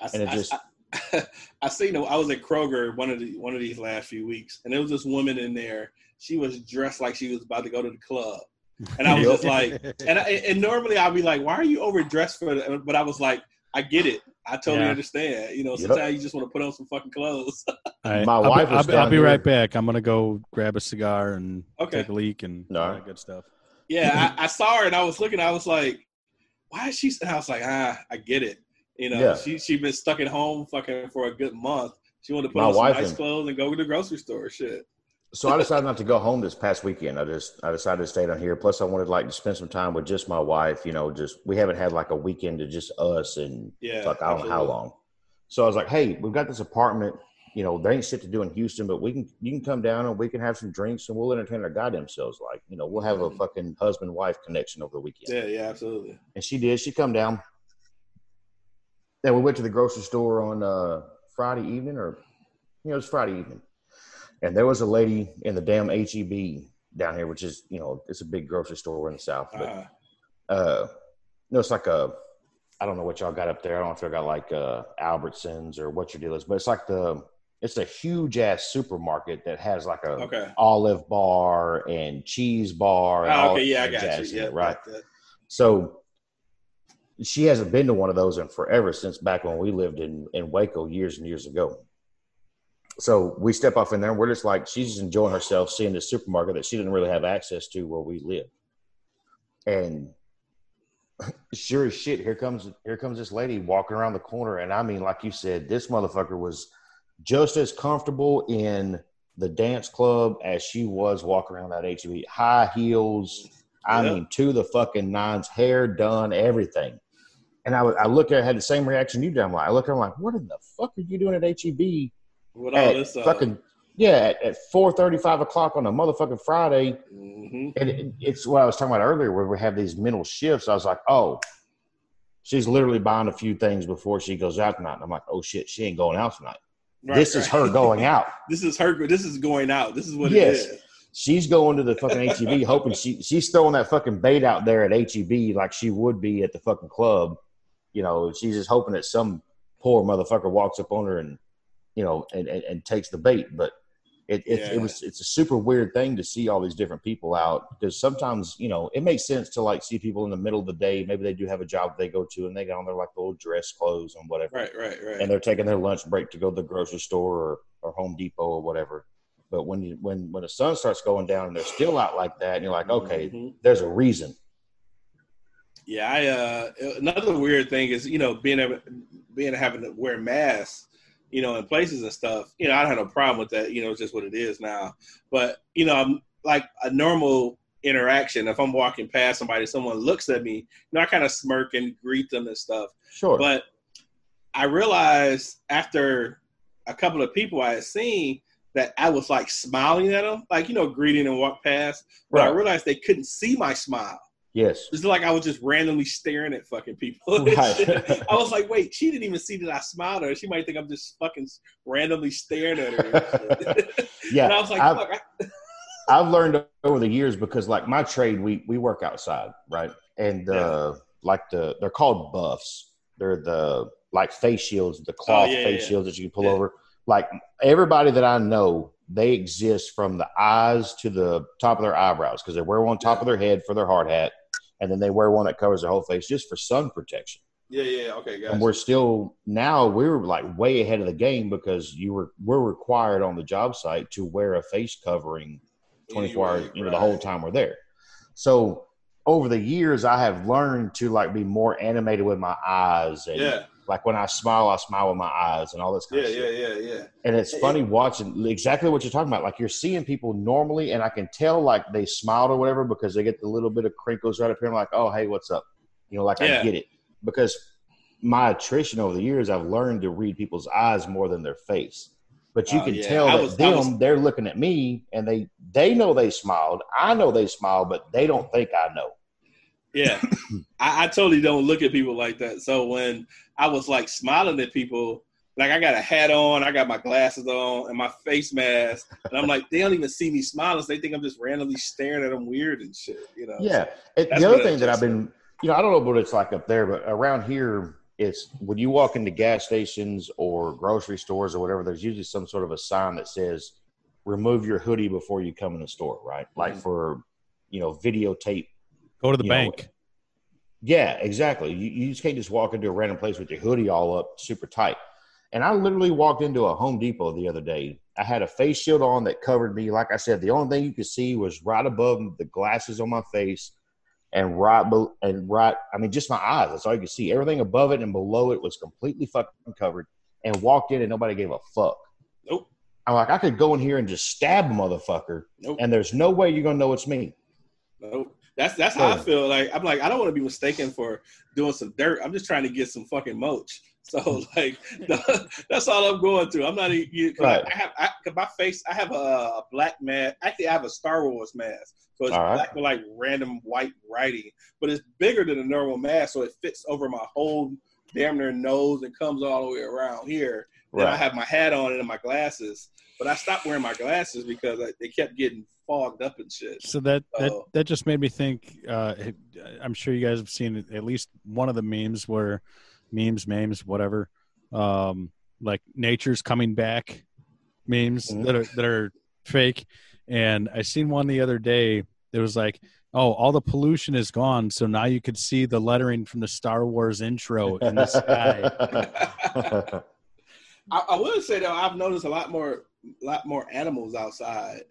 I, And it I, just- I, I seen. I was at Kroger one of the one of these last few weeks, and there was this woman in there. She was dressed like she was about to go to the club, and I was just like, and I, and normally I'd be like, why are you overdressed for? But I was like, I get it. I totally Yeah. understand. You know, Yep. sometimes you just want to put on some fucking clothes. All right. My I'll be- wife I'll, be, I'll be right back. I'm gonna go grab a cigar and Okay. take a leak and No. all that good stuff. yeah, I, I saw her and I was looking. I was like, why is she? And I was like, ah, I get it. You know, Yeah. she she been stuck at home fucking for a good month. She wanted to put My on some nice and- clothes and go to the grocery store. Shit. So I decided not to go home this past weekend. I just I decided to stay down here. Plus, I wanted like to spend some time with just my wife. You know, just we haven't had like a weekend to just us and Yeah, fuck I don't know how long. So I was like, hey, we've got this apartment. You know, there ain't shit to do in Houston, but we can you can come down and we can have some drinks and we'll entertain our goddamn selves. Like, you know, we'll have a Mhm. fucking husband wife connection over the weekend. Yeah, yeah, absolutely. And she did. She come down. Then we went to the grocery store on uh, Friday evening, or you know, it was Friday evening, and there was a lady in the damn HEB down here, which is you know, it's a big grocery store in the south. But Uh, uh, no, it's like a, I don't know what y'all got up there. I don't know if y'all got like uh, Albertsons or what your deal is, but it's like the, it's a huge ass supermarket that has like a okay. olive bar and cheese bar. And Oh, okay, yeah, I got you. Yeah, right. So she hasn't been to one of those in forever since back when we lived in, in Waco years and years ago. So we step off in there and we're just like, she's just enjoying herself seeing this supermarket that she didn't really have access to where we live. And sure as shit, here comes here comes this lady walking around the corner. And I mean, like you said, this motherfucker was just as comfortable in the dance club as she was walking around that HEB. High heels, I Yeah. mean, to the fucking nines, hair done, everything. And I, I look at I had the same reaction you did. I'm like, I look at her, I'm like, what in the fuck are you doing at HEB With all this, uh, fucking yeah at, at 4 o'clock on a motherfucking Friday? mhm. And it, it's what I was talking about earlier, where we have these mental shifts. I was like, oh, she's literally buying a few things before she goes out tonight. And I'm like, oh shit, she ain't going out tonight. Right, this is her going out. this is her. This is going out. This is what Yes. it is. She's going to the fucking HEB, hoping she she's throwing that fucking bait out there at HEB like she would be at the fucking club. You know, she's just hoping that some poor motherfucker walks up on her and you know and, and, and takes the bait. But it it, Yeah. it was it's a super weird thing to see all these different people out because sometimes you know it makes sense to like see people in the middle of the day. Maybe they do have a job they go to and they got on their like little dress clothes and whatever Right, right, right. and they're taking their lunch break to go to the grocery store or, or Home Depot or whatever. But when you, when when the sun starts going down and they're still out like that, and you're like, okay, Mhm. there's a reason. Yeah, I uh another weird thing is, you know, being being having to wear masks, you know, in places and stuff. You know, I don't have no problem with that, you know, it's just what it is now. But, you know, I'm like a normal interaction, if I'm walking past somebody, someone looks at me, you know, I kind of smirk and greet them and stuff. Sure, But I realized after a couple of people I had seen that I was like smiling at them, like, you know, greeting and walk past. But I realized they couldn't see my smile. Yes, It's like I was just randomly staring at fucking people. Right. I was like, wait, she didn't even see that I smiled at her. She might think I'm just fucking randomly staring at her. yeah. and I was like, I've, fuck. I, I've learned over the years because like my trade, we we work outside, right? And uh, like the they're called buffs. They're the like face shields, the cloth Oh, yeah, face yeah. shields that you can pull Yeah. over. Like everybody that I know, they exist from the eyes to the top of their eyebrows because they wear one on top of their head for their hard hat, and then they wear one that covers their whole face just for sun protection. yeah, yeah, okay, guys. And we're still now we're like way ahead of the game because you were we're required on the job site to wear a face covering 24 hours, you know, the whole time we're there. So over the years, I have learned to like be more animated with my eyes, and Yeah, like when I smile, I smile with my eyes, and all this kind yeah, of yeah, shit. yeah, yeah. And it's funny watching exactly what you're talking about. Like you're seeing people normally, and I can tell like they smiled or whatever because they get the little bit of crinkles right up here. I'm like, oh hey, what's up? You know, like Yeah. I get it because my attrition over the years, I've learned to read people's eyes more than their face. But you Oh, can yeah. tell I that was- them, was- they're looking at me and they they know they smiled. I know they smiled, but they don't think I know. Yeah, I, I totally don't look at people like that. So when I was like smiling at people, like I got a hat on, I got my glasses on, and my face mask, and I'm like, they don't even see me smiling. So they think I'm just randomly staring at them weird and shit. You know? Yeah. It, That's the other thing that. I've been, you know, I don't know what it's like up there, but around here, it's when you walk into gas stations or grocery stores or whatever, there's usually some sort of a sign that says, remove your hoodie before you come in the store, right? Like Mhm. for, you know, videotape. Go to the You know, bank. Yeah, exactly. You, you just can't just walk into a random place with your hoodie all up super tight. And I literally walked into a Home Depot the other day. I had a face shield on that covered me. Like I said, the only thing you could see was right above the glasses on my face and right be- and right. I mean, just my eyes. That's all you could see. Everything above it and below it was completely fucking covered. And walked in and nobody gave a fuck. Nope. I'm like, I could go in here and just stab a motherfucker, Nope. and there's no way you're gonna know it's me. Nope. That's that's how I feel. Like I'm like I don't want to be mistaken for doing some dirt. I'm just trying to get some fucking moach. So hmm. like that's all I'm going through. I'm not you, Right. I have I, my face. I have a, a black mask. Actually, I have a Star Wars mask. So it's All right. black with like random white writing, but it's bigger than a normal mask, so it fits over my whole damn near nose and comes all the way around here. Then I have my hat on and my glasses, but I stopped wearing my glasses because I, they kept getting fogged up and shit. So that that that just made me think. Uh, I'm sure you guys have seen at least one of the memes where memes, memes, whatever, um, like nature's coming back memes Mhm. that are that are fake. And I seen one the other day. It was like, oh, all the pollution is gone, so now you could see the lettering from the Star Wars intro in the sky. I, I would say though, I've noticed a lot more, lot more animals outside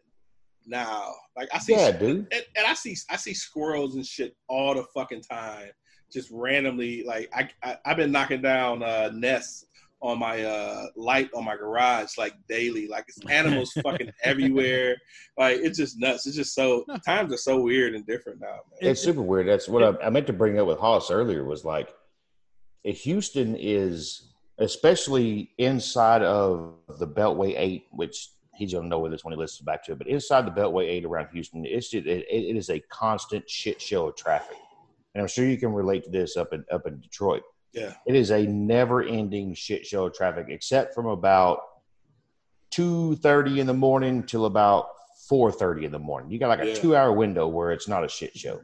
now. Like I see, yeah, dude. and, and I see, I see squirrels and shit all the fucking time, just randomly. Like I, I I've been knocking down uh, nests on my uh, light on my garage like daily. Like it's animals fucking everywhere. Like it's just nuts. It's just so times are so weird and different now, man. It's super weird. That's what I, I meant to bring up with Hollis earlier was like, Houston is especially inside of the Beltway Eight, which he's gonna know where this when he listens back to it. But inside the Beltway Eight around Houston, it's just, it, it is a constant shit show of traffic, and I'm sure you can relate to this up in up in Detroit. Yeah. It is a never-ending shit show of traffic, except from about two thirty in the morning till about four thirty in the morning. You got like a Yeah. two-hour window where it's not a shit show.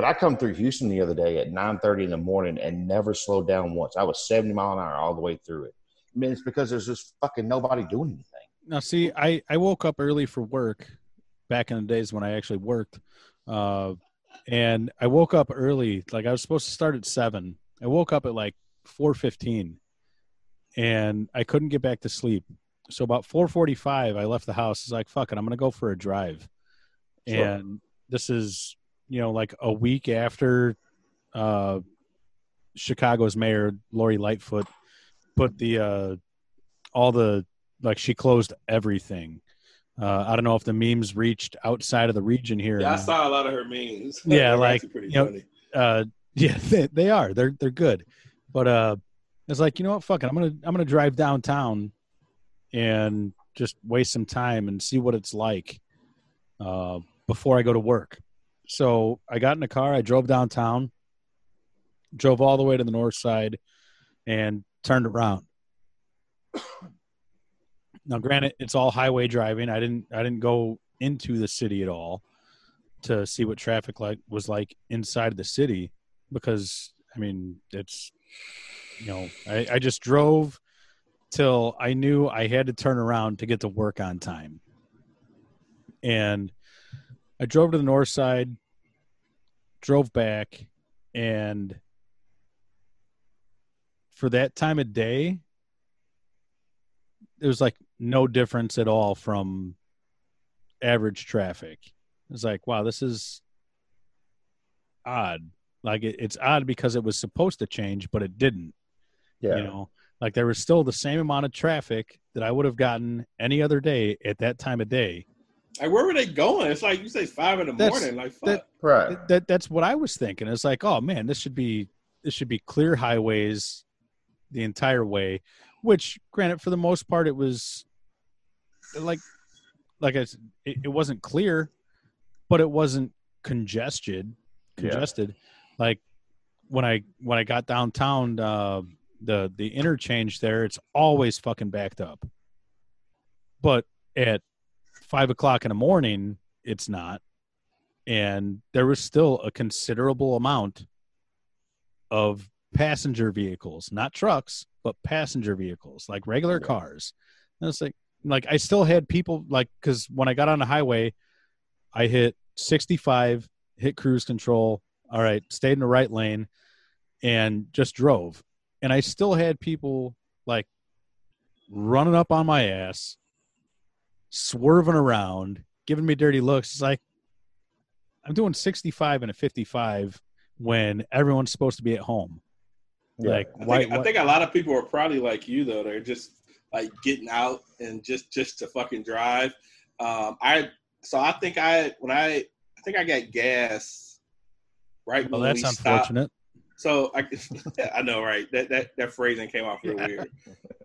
But I come through Houston the other day at nine thirty in the morning and never slowed down once. I was seventy mile an hour all the way through it. I mean, it's because there's just fucking nobody doing anything. Now, see, I I woke up early for work back in the days when I actually worked, uh, and I woke up early. Like I was supposed to start at seven. I woke up at like four fifteen, and I couldn't get back to sleep. So about four forty five, I left the house. It's like fuck it, I'm gonna go for a drive. Sure. And this is you know like a week after uh, Chicago's mayor Lori Lightfoot put the uh, all the like she closed everything. Uh, I don't know if the memes reached outside of the region here. Yeah, I saw a lot of her memes. Yeah, like, you know, uh, yeah, they, they are. They're they're good, but uh, it's like you know what? Fuck it. I'm gonna I'm gonna drive downtown and just waste some time and see what it's like uh, before I go to work. So I got in a car. I drove downtown, drove all the way to the north side, and turned around. Now, granted, it's all highway driving. I didn't I didn't go into the city at all to see what traffic like was like inside the city because I mean it's you know I, I just drove till I knew I had to turn around to get to work on time. And I drove to the north side, drove back, and for that time of day, it was like no difference at all from average traffic. It's like, wow, this is odd. Like it, it's odd because it was supposed to change, but it didn't. Yeah. You know, like there was still the same amount of traffic that I would have gotten any other day at that time of day. Like, where were they going? It's like you say five in the That's- morning. Like, fuck. that- right. That, that that's what I was thinking. It's like, oh man, this should be this should be clear highways the entire way. Which, granted, for the most part, it was like like I, s- it, it wasn't clear, but it wasn't congested congested. Like when I when I got downtown, uh, the the interchange there, it's always fucking backed up. But at five o'clock in the morning, it's not, and there was still a considerable amount of passenger vehicles, not trucks, but passenger vehicles, like regular cars. And it's like, like I still had people like because when I got on the highway, I hit 65, hit cruise control. All right, stayed in the right lane, and just drove. And I still had people like running up on my ass, swerving around, giving me dirty looks. It's like I'm doing 65 and a 55 when everyone's supposed to be at home. Yeah. Like, I why? think, I think a lot of people are probably like you though. They're just like getting out and just just to fucking drive. Um, I so I think I when I I think I got gas right well, when that's we stopped. So I, I know, right? That that that phrasing came off real weird.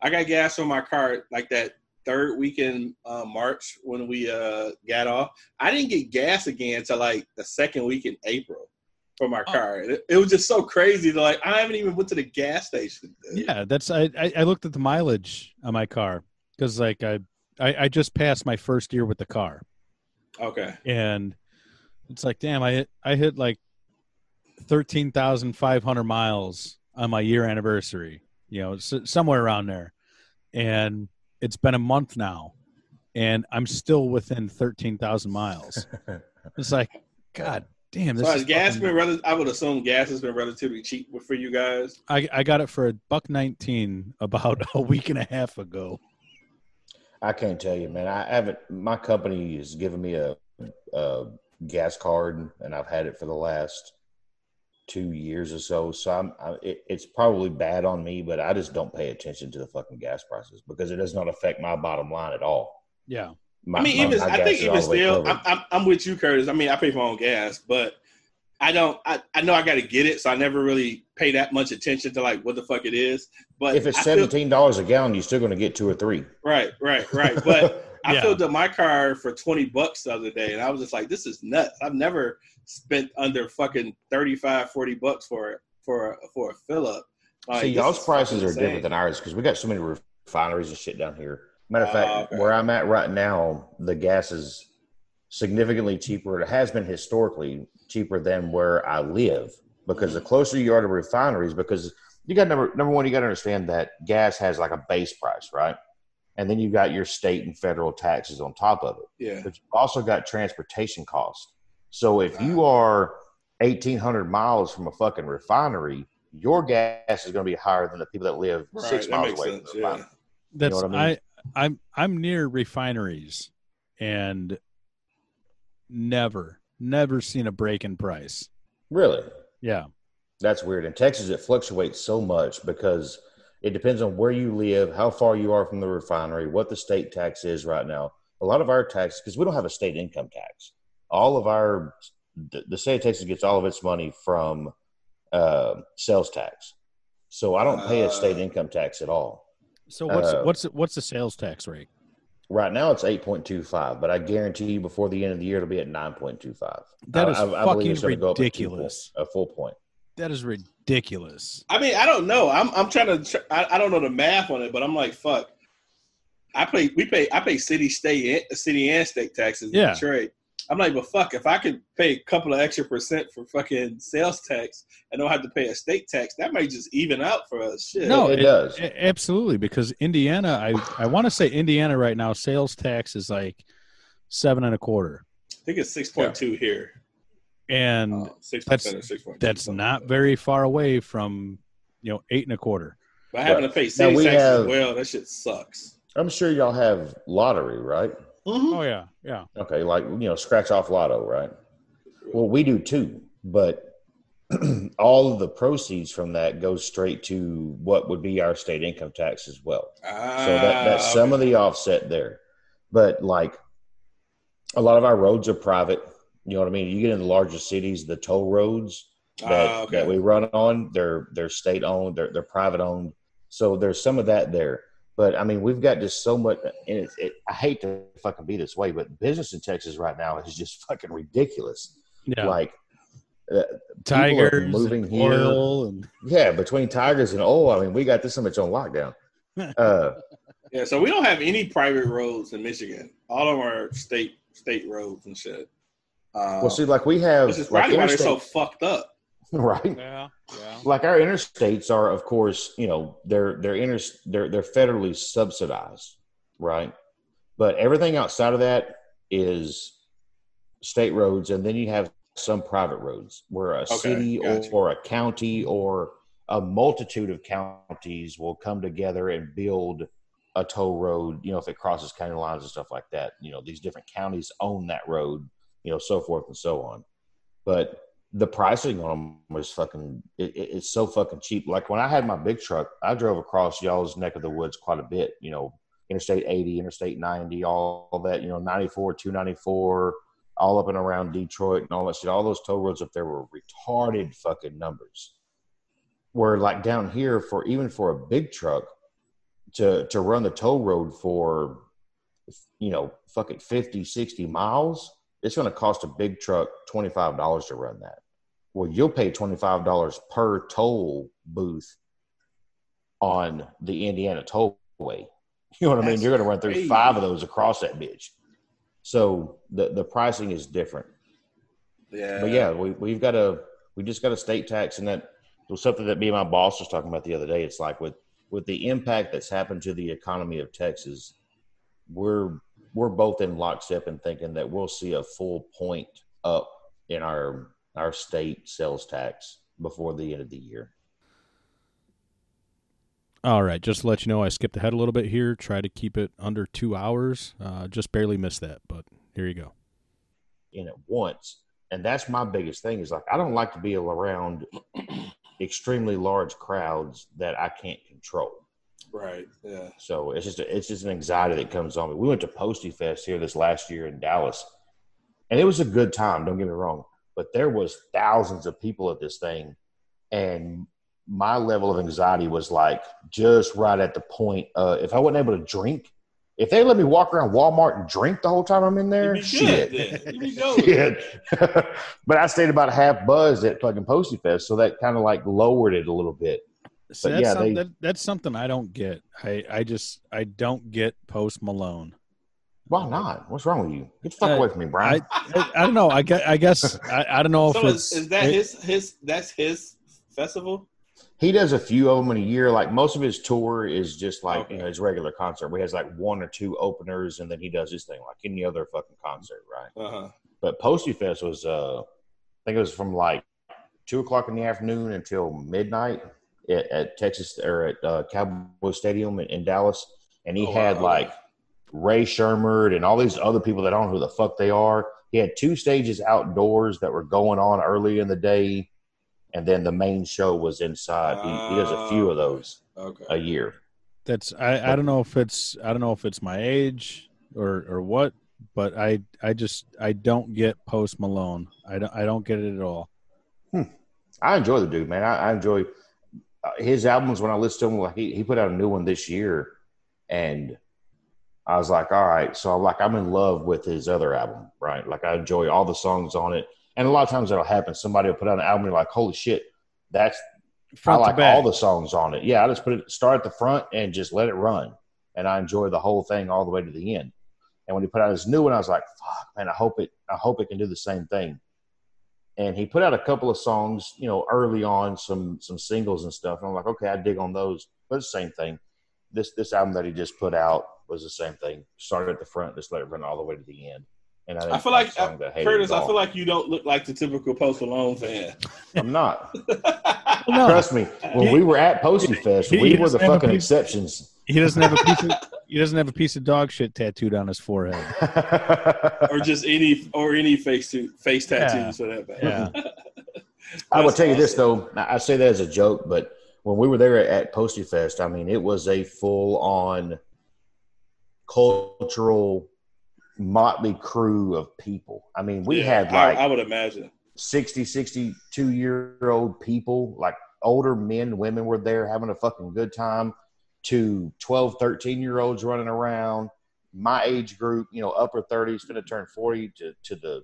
I got gas on my car like that third week in uh, March when we uh, got off. I didn't get gas again until like the second week in April for my Oh. car. It, it was just so crazy. To, like I haven't even went to the gas station. Yeah, that's I, I. I looked at the mileage on my car because like I, I I just passed my first year with the car, Okay. and it's like damn, I hit I hit like thirteen thousand five hundred miles on my year anniversary. You know, s- somewhere around there, and it's been a month now, and I'm still within thirteen thousand miles. It's like, God damn, this So is has gas fucking- been rel- I would assume gas has been relatively cheap for you guys. I I got it for a buck nineteen about a week and a half ago. I can't tell you, man. I haven't. My company has given me a, a gas card, and I've had it for the last two years or so. So I'm. I, it, it's probably bad on me, but I just don't pay attention to the fucking gas prices because it does not affect my bottom line at all. Yeah, My, I mean, even I think even all the way still. I'm, I'm I'm with you, Curtis. I mean, I pay for my own gas, but I don't. I, I know I got to get it, so I never really pay that much attention to like what the fuck it is. But if it's seventeen dollars a gallon, you're still going to get two or three. right, right, right. But I Yeah. filled up my car for twenty bucks the other day, and I was just like, "This is nuts." I've never spent under fucking 35, 40 bucks for it for for a fill up. Like, See, y'all's prices fucking are different than ours because we got so many refineries and shit down here. Matter of Oh, fact, okay. where I'm at right now, the gas is significantly cheaper. It has been historically cheaper than where I live because the mm-hmm. closer you are to refineries, because you got number number one, you got to understand that gas has like a base price, right? And then you got your state and federal taxes on top of it Yeah, but you've also got transportation costs. So if you are eighteen hundred miles from a fucking refinery, your gas is going to be higher than the people that live right. six that miles away sense. from the Yeah. refinery. that's what I I, mean? I'm I'm near refineries, and never never seen a break in price. Really, Yeah, that's weird. In Texas, it fluctuates so much because it depends on where you live, how far you are from the refinery, what the state tax is right now. A lot of our tax, because we don't have a state income tax. All of our the, the state of Texas gets all of its money from uh, sales tax. So I don't pay a state Uh, income tax at all. So what's Uh, what's what's the sales tax rate? Right now it's eight point two five, but I guarantee you before the end of the year it'll be at nine point two five. That is believe fucking it's gonna go up a two ridiculous. a full point. That is ridiculous. I mean, I don't know. I'm I'm trying to. tr- I, I don't know the math on it, but I'm like, fuck. I pay. We pay. I pay city, state, and, city and state taxes in Yeah. Detroit. I'm like, but fuck, if I could pay a couple of extra percent for fucking sales tax and don't have to pay a state tax, that might just even out for us. Shit. No, it does. a- absolutely, because Indiana, I I want to say Indiana right now, sales tax is like seven and a quarter, I think it's six point two here. And Uh, Six that's- percent or six that's not very far away from you know eight and a quarter. But having to pay Now city we tax have- well, that shit sucks. I'm sure y'all have lottery, right? Oh yeah, yeah. Okay, like you know, scratch off lotto, right? Well, we do too, but all of the proceeds from that goes straight to what would be our state income tax as well. Ah, So that, that's Ah, some of the offset there. But like a lot of our roads are private. You know what I mean? You get in the larger cities, the toll roads that, Ah, okay. that we run on, they're they're state owned, they're they're private owned. So there's some of that there. But I mean, we've got just so much. And it, it, I hate to fucking be this way, but business in Texas right now is just fucking ridiculous. Yeah. Like Uh, people are Tigers, moving and here. oil, and Yeah, between Tigers and oil, I mean, we got this so much on lockdown. Uh, Yeah, so we don't have any private roads in Michigan. All of our state state roads and shit. Uh, well, see, like we have, which is like probably why they're so fucked up. right? yeah, yeah. Like our interstates are, of course, you know, they're they're inter they're they're federally subsidized, right? But everything outside of that is state roads, and then you have some private roads where a city or, or a county or a multitude of counties will come together and build a toll road. You know, if it crosses county lines and stuff like that. You know, these different counties own that road. You know, so forth and so on. But the pricing on them was fucking. It, it- it's so fucking cheap. Like when I had my big truck, I drove across y'all's neck of the woods quite a bit. You know, Interstate 80, Interstate 90, all, all that. You know, 94, 294, all up and around Detroit and all that shit. All those toll roads up there were retarded fucking numbers. Where like down here for even for a big truck to to run the toll road for you know fucking 50 60 miles it's going to cost a big truck $25 to run that. Well you'll pay $25 per toll booth on the indiana tollway. You know what i mean? That's you're going to run through five of those across that bitch. So the the pricing is different. Yeah, but yeah, we we've got a we just got a state tax, and that was something that me and my boss was talking about the other day. It's like with with the impact that's happened to the economy of Texas, we're we're both in lockstep and thinking that we'll see a full point up in our our state sales tax before the end of the year. All right, just to let you know, I skipped ahead a little bit here. Try to keep it under two hours. Uh, just barely missed that, but here you go. in at once. And that's my biggest thing is like I don't like to be around extremely large crowds that I can't control. Right. Yeah, So it's just a, it's just an anxiety that comes on me. We went to Posty Fest here this last year in Dallas, and it was a good time. Don't get me wrong, but there was thousands of people at this thing, and my level of anxiety was like just right at the point. Uh, if I wasn't able to drink, if they let me walk around Walmart and drink the whole time I'm in there, shit. good. Then. You'd be good. Shit. but I stayed about half buzzed at fucking Posty Fest, so that kind of like lowered it a little bit. So that's, yeah, some- they- that, that's something I don't get. I, I just I don't get Post Malone. Why not? What's wrong with you? Get the fuck Uh, away from me, Brian. I, I, I don't know. I guess I guess I, I don't know if So it's is, is that it- his his that's his festival? he does a few of them in a year. Like most of his tour is just like Okay. you know his regular concert. where he has like one or two openers, and then he does his thing like any other fucking concert, right? Uh huh. But Posty Fest was, uh, I think it was from like two o'clock in the afternoon until midnight at, at Texas or at uh, Cowboy Stadium in, in Dallas, and he Oh, had wow. like Rae Sremmurd and all these other people that I don't know who the fuck they are. He had two stages outdoors that were going on early in the day, and then the main show was inside. He, he does a few of those Okay. a year. that's I, I don't know if it's I don't know if it's my age or or what, but I I just I don't get Post Malone. I don't I don't get it at all. I enjoy the dude, man. I, I enjoy uh, his albums when I listen to him. Like he, he put out a new one this year, and I was like, all right. So I'm like, I'm in love with his other album, right? Like I enjoy all the songs on it, and a lot of times that'll happen. Somebody will put out an album, and you're like, holy shit, that's Front I like all the songs on it. Yeah, I just put it start at the front and just let it run, and I enjoy the whole thing all the way to the end. And when he put out his new one, I was like, fuck, man, I hope it, I hope it can do the same thing. And he put out a couple of songs, you know, early on, some some singles and stuff. And I'm like, okay, I dig on those, but it's the same thing. This this album that he just put out was the same thing. Started at the front, just let it run all the way to the end. And I, I feel like a song that I Curtis. I feel like you don't look like the typical Post Malone fan. I'm not. No, Trust me. When we were at Posty Fest, we were the doesn't have a fucking piece- exceptions. He doesn't have a piece of he doesn't have a piece of dog shit tattooed on his forehead. or just any or any face to face Yeah. tattoos for that matter. Yeah. I will That's tell you this though. I I say that as a joke, but when we were there at Posty Fest, I mean, it was a full on cultural motley crew of people. I mean, we Yeah, had like I, I would imagine. 60, 62 year old people, like older men, women were there having a fucking good time, to 12, 13 year olds running around. My age group, you know, upper 30s, going to turn 40 to, to the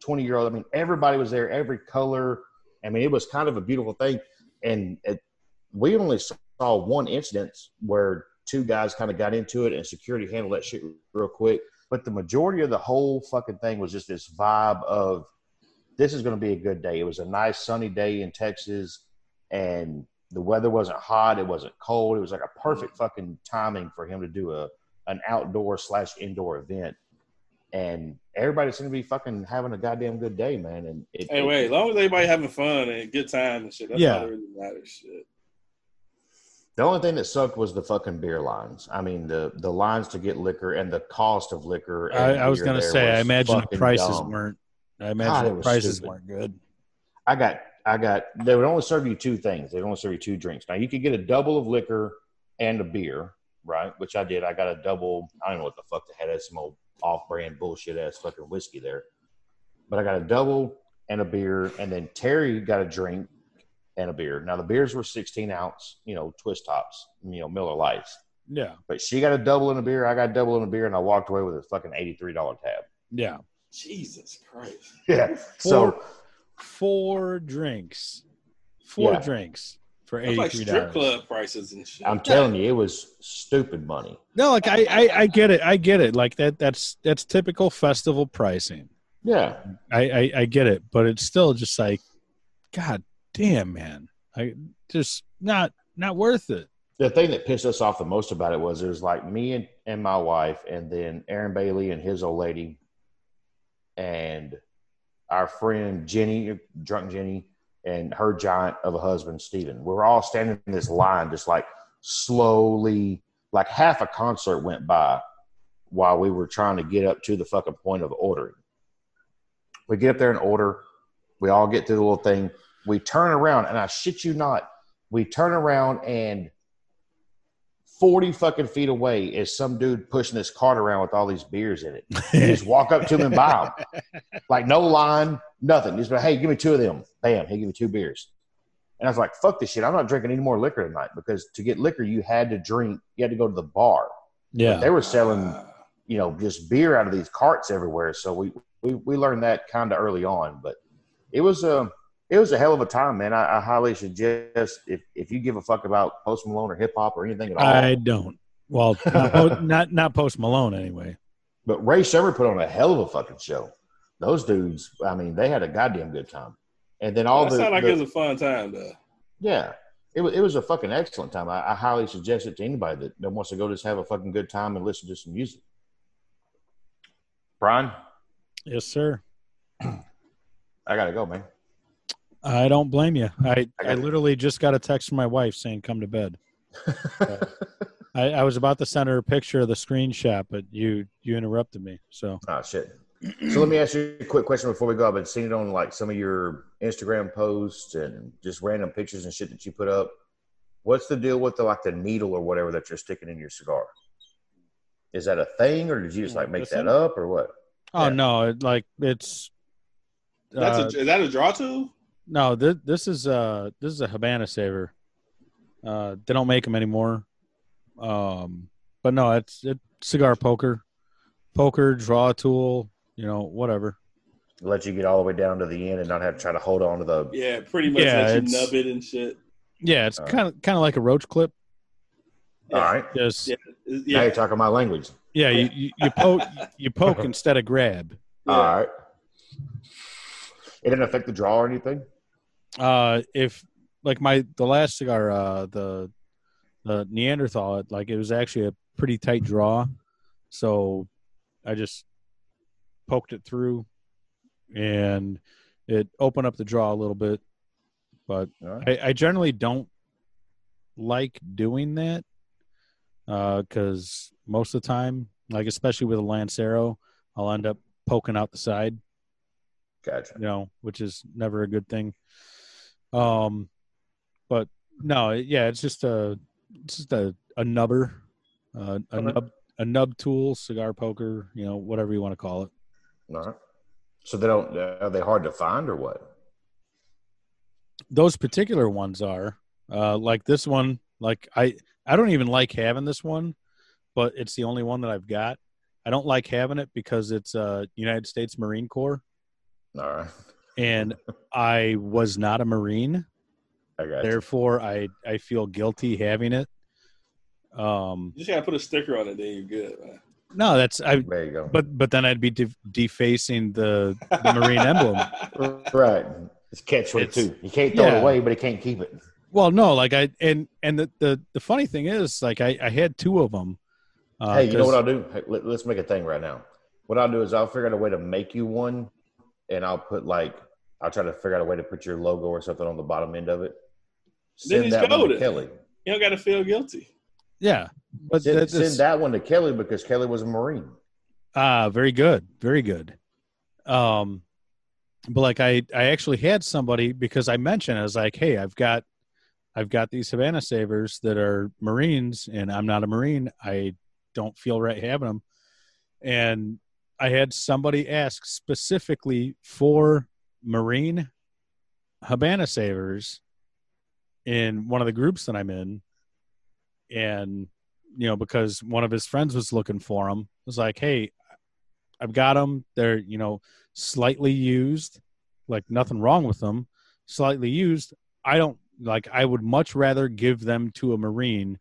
20 year old. I mean, everybody was there, every color. I mean, it was kind of a beautiful thing. And it, we only saw one incident where two guys kind of got into it and security handled that shit real quick. But the majority of the whole fucking thing was just this vibe of this is going to be a good day. It was a nice sunny day in Texas and the weather wasn't hot. It wasn't cold. It was like a perfect mm. fucking timing for him to do a, an outdoor slash indoor event and everybody seemed to be fucking having a goddamn good day, man. And it, hey, wait, as long as everybody having fun and good time and shit, that's yeah. all that really matters. Shit. The only thing that sucked was the fucking beer lines. I mean, the the lines to get liquor and the cost of liquor. I, I was going to say, I imagine the prices dumb. weren't. I imagine God, the prices stupid. weren't good. I got, I got. They would only serve you two things. They would only serve you two drinks. Now you could get a double of liquor and a beer, right? Which I did. I got a double. I don't know what the fuck they had. Some old off-brand bullshit ass fucking whiskey there. But I got a double and a beer, and then Terry got a drink and a beer. Now the beers were 16 ounce, you know, twist tops, you know, Miller Lights. Yeah. But she got a double and a beer. I got a double and a beer, and I walked away with a fucking $83 tab. Yeah. Jesus Christ. Yeah. So four drinks. Four yeah. drinks for eighty like strip club prices and shit. I'm telling you, it was stupid money. No, like I, I, I get it, I get it. Like that, that's that's typical festival pricing. Yeah, I, I, I get it, but it's still just like, God damn, man, I just not not worth it. The thing that pissed us off the most about it was it was like me and, and my wife, and then Aaron Bailey and his old lady, and our friend Jenny, drunk Jenny, and her giant of a husband, Steven. We were all standing in this line, just like slowly, like half a concert went by while we were trying to get up to the fucking point of ordering. We get up there and order. We all get through the little thing. We turn around, and I shit you not, we turn around and 40 fucking feet away is some dude pushing this cart around with all these beers in it. You just walk up to him and buy them. Like no line, nothing. Just like, hey, give me two of them. Bam, he give me two beers. And I was like, fuck this shit. I'm not drinking any more liquor tonight because to get liquor, you had to drink, you had to go to the bar. Yeah. But they were selling, you know, just beer out of these carts everywhere. So we, we, we learned that kind of early on. But it was a, it was a hell of a time, man. I, I highly suggest if, if you give a fuck about Post Malone or hip hop or anything at all. I don't. Well, not, not not Post Malone anyway. But Rae Sremmurd put on a hell of a fucking show. Those dudes, I mean, they had a goddamn good time. And then all that the sound like the, it was a fun time, though. Yeah, it was it was a fucking excellent time. I, I highly suggest it to anybody that, that wants to go just have a fucking good time and listen to some music. Brian. Yes, sir. I gotta go, man. I don't blame you. I, I, I literally just got a text from my wife saying, come to bed. I, I, was about to send her a picture of the screenshot, but you you interrupted me. So oh shit. So let me ask you a quick question before we go. I've been seeing it on like some of your Instagram posts and just random pictures and shit that you put up. What's the deal with the like the needle or whatever that you're sticking in your cigar? Is that a thing, or did you just like make that up, or what? Oh yeah. no, it, like it's. That's uh, a, is that a draw tool? No, this this is uh this is a Habana saver. Uh, they don't make them anymore. Um, but no, it's it cigar poker, poker draw tool. You know, whatever. Let you get all the way down to the end and not have to try to hold on to the. Yeah, pretty much. Yeah, let you nub it and shit. Yeah, it's kind of kind of like a roach clip. Yeah. All right. Just yeah. yeah. Now you're talking my language. Yeah, you you, you poke you poke instead of grab. Yeah. All right. It didn't affect the draw or anything uh, if like my the last cigar, uh, the the Neanderthal, like it was actually a pretty tight draw, so I just poked it through, and it opened up the draw a little bit. But right. I, I generally don't like doing that uh, because uh, most of the time, like especially with a Lancero, I'll end up poking out the side. Gotcha. You know, which is never a good thing. Um, but no, yeah, it's just a it's just a a nubber, uh, a nub a nub tool, cigar poker, you know, whatever you want to call it. All right. So they don't are they hard to find or what? Those particular ones are uh, like this one. Like I I don't even like having this one, but it's the only one that I've got. I don't like having it because it's uh United States Marine Corps. All right. And I was not a Marine. I got you. Therefore, I I feel guilty having it. Um, You just gotta put a sticker on it, then you're good, man. no, that's I. There you go. But but then I'd be de- defacing the the Marine emblem. right. It's catch twenty two. You can't throw yeah. it away, but it can't keep it. Well, no, like I and and the the, the funny thing is, like I I had two of them. Uh, hey, you know 'cause- what I'll do? Hey, let, us make a thing right now. What I'll do is I'll figure out a way to make you one, and I'll put like I'll try to figure out a way to put your logo or something on the bottom end of it. Then Send he's that one to. Kelly. You don't gotta feel guilty. Yeah, but Send, that- send that one to Kelly because Kelly was a Marine. Ah, very good, very good. Um, but like I, I actually had somebody because I mentioned I was like, hey, I've got, I've got these Havana Savers that are Marines, and I'm not a Marine. I don't feel right having them, and I had somebody ask specifically for Marine Habana Savers in one of the groups that I'm in, and you know because one of his friends was looking for them was like hey i've got them they're you know slightly used like nothing wrong with them slightly used. I don't like i would much rather give them to a marine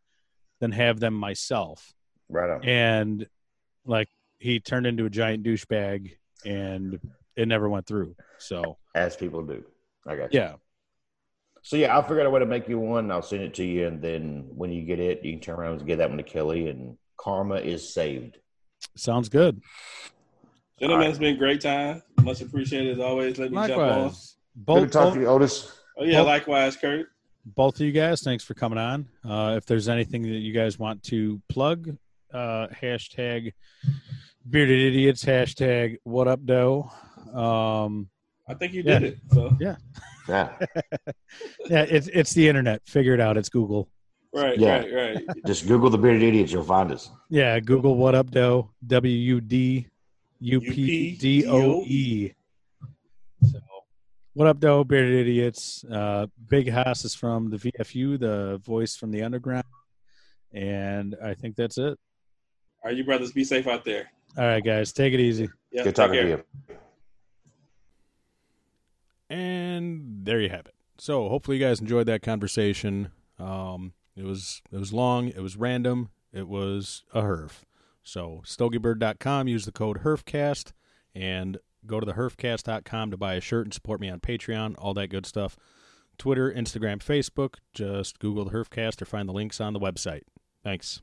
than have them myself. Right on. and like he turned into a giant douchebag and it never went through so As people do. I got you. yeah So yeah, I'll figure out a way to make you one. I'll send it to you, and then when you get it, you can turn around and give that one to Kelly, and karma is saved. sounds good Gentlemen, All right. it's been a great time. Much appreciated as always. Let me jump off. likewise Good both, to talk both, to you, Otis. Oh yeah, Well- likewise, Kurt. both of you guys thanks for coming on uh, if there's anything that you guys want to plug uh, hashtag bearded idiots hashtag what up doe um, I think you Yeah. did it. So Yeah, yeah it's it's the internet figure it out it's google right, Yeah. right, right. just Google the bearded idiots, you'll find us. yeah google what up doe w-u-d-u-p-d-o-e so what up doe bearded idiots uh, big Hass is from the vfu the voice from the underground and i think that's it All right, you brothers, be safe out there. all right guys take it easy Yeah, Good talking to you. And there you have it. So hopefully you guys enjoyed that conversation. Um, it was it was long, it was random, it was a herf. So stogiebird.com, use the code HERFCAST, and go to the herfcast.com to buy a shirt and support me on Patreon, all that good stuff. Twitter, Instagram, Facebook, just Google the HERFCast or find the links on the website. Thanks.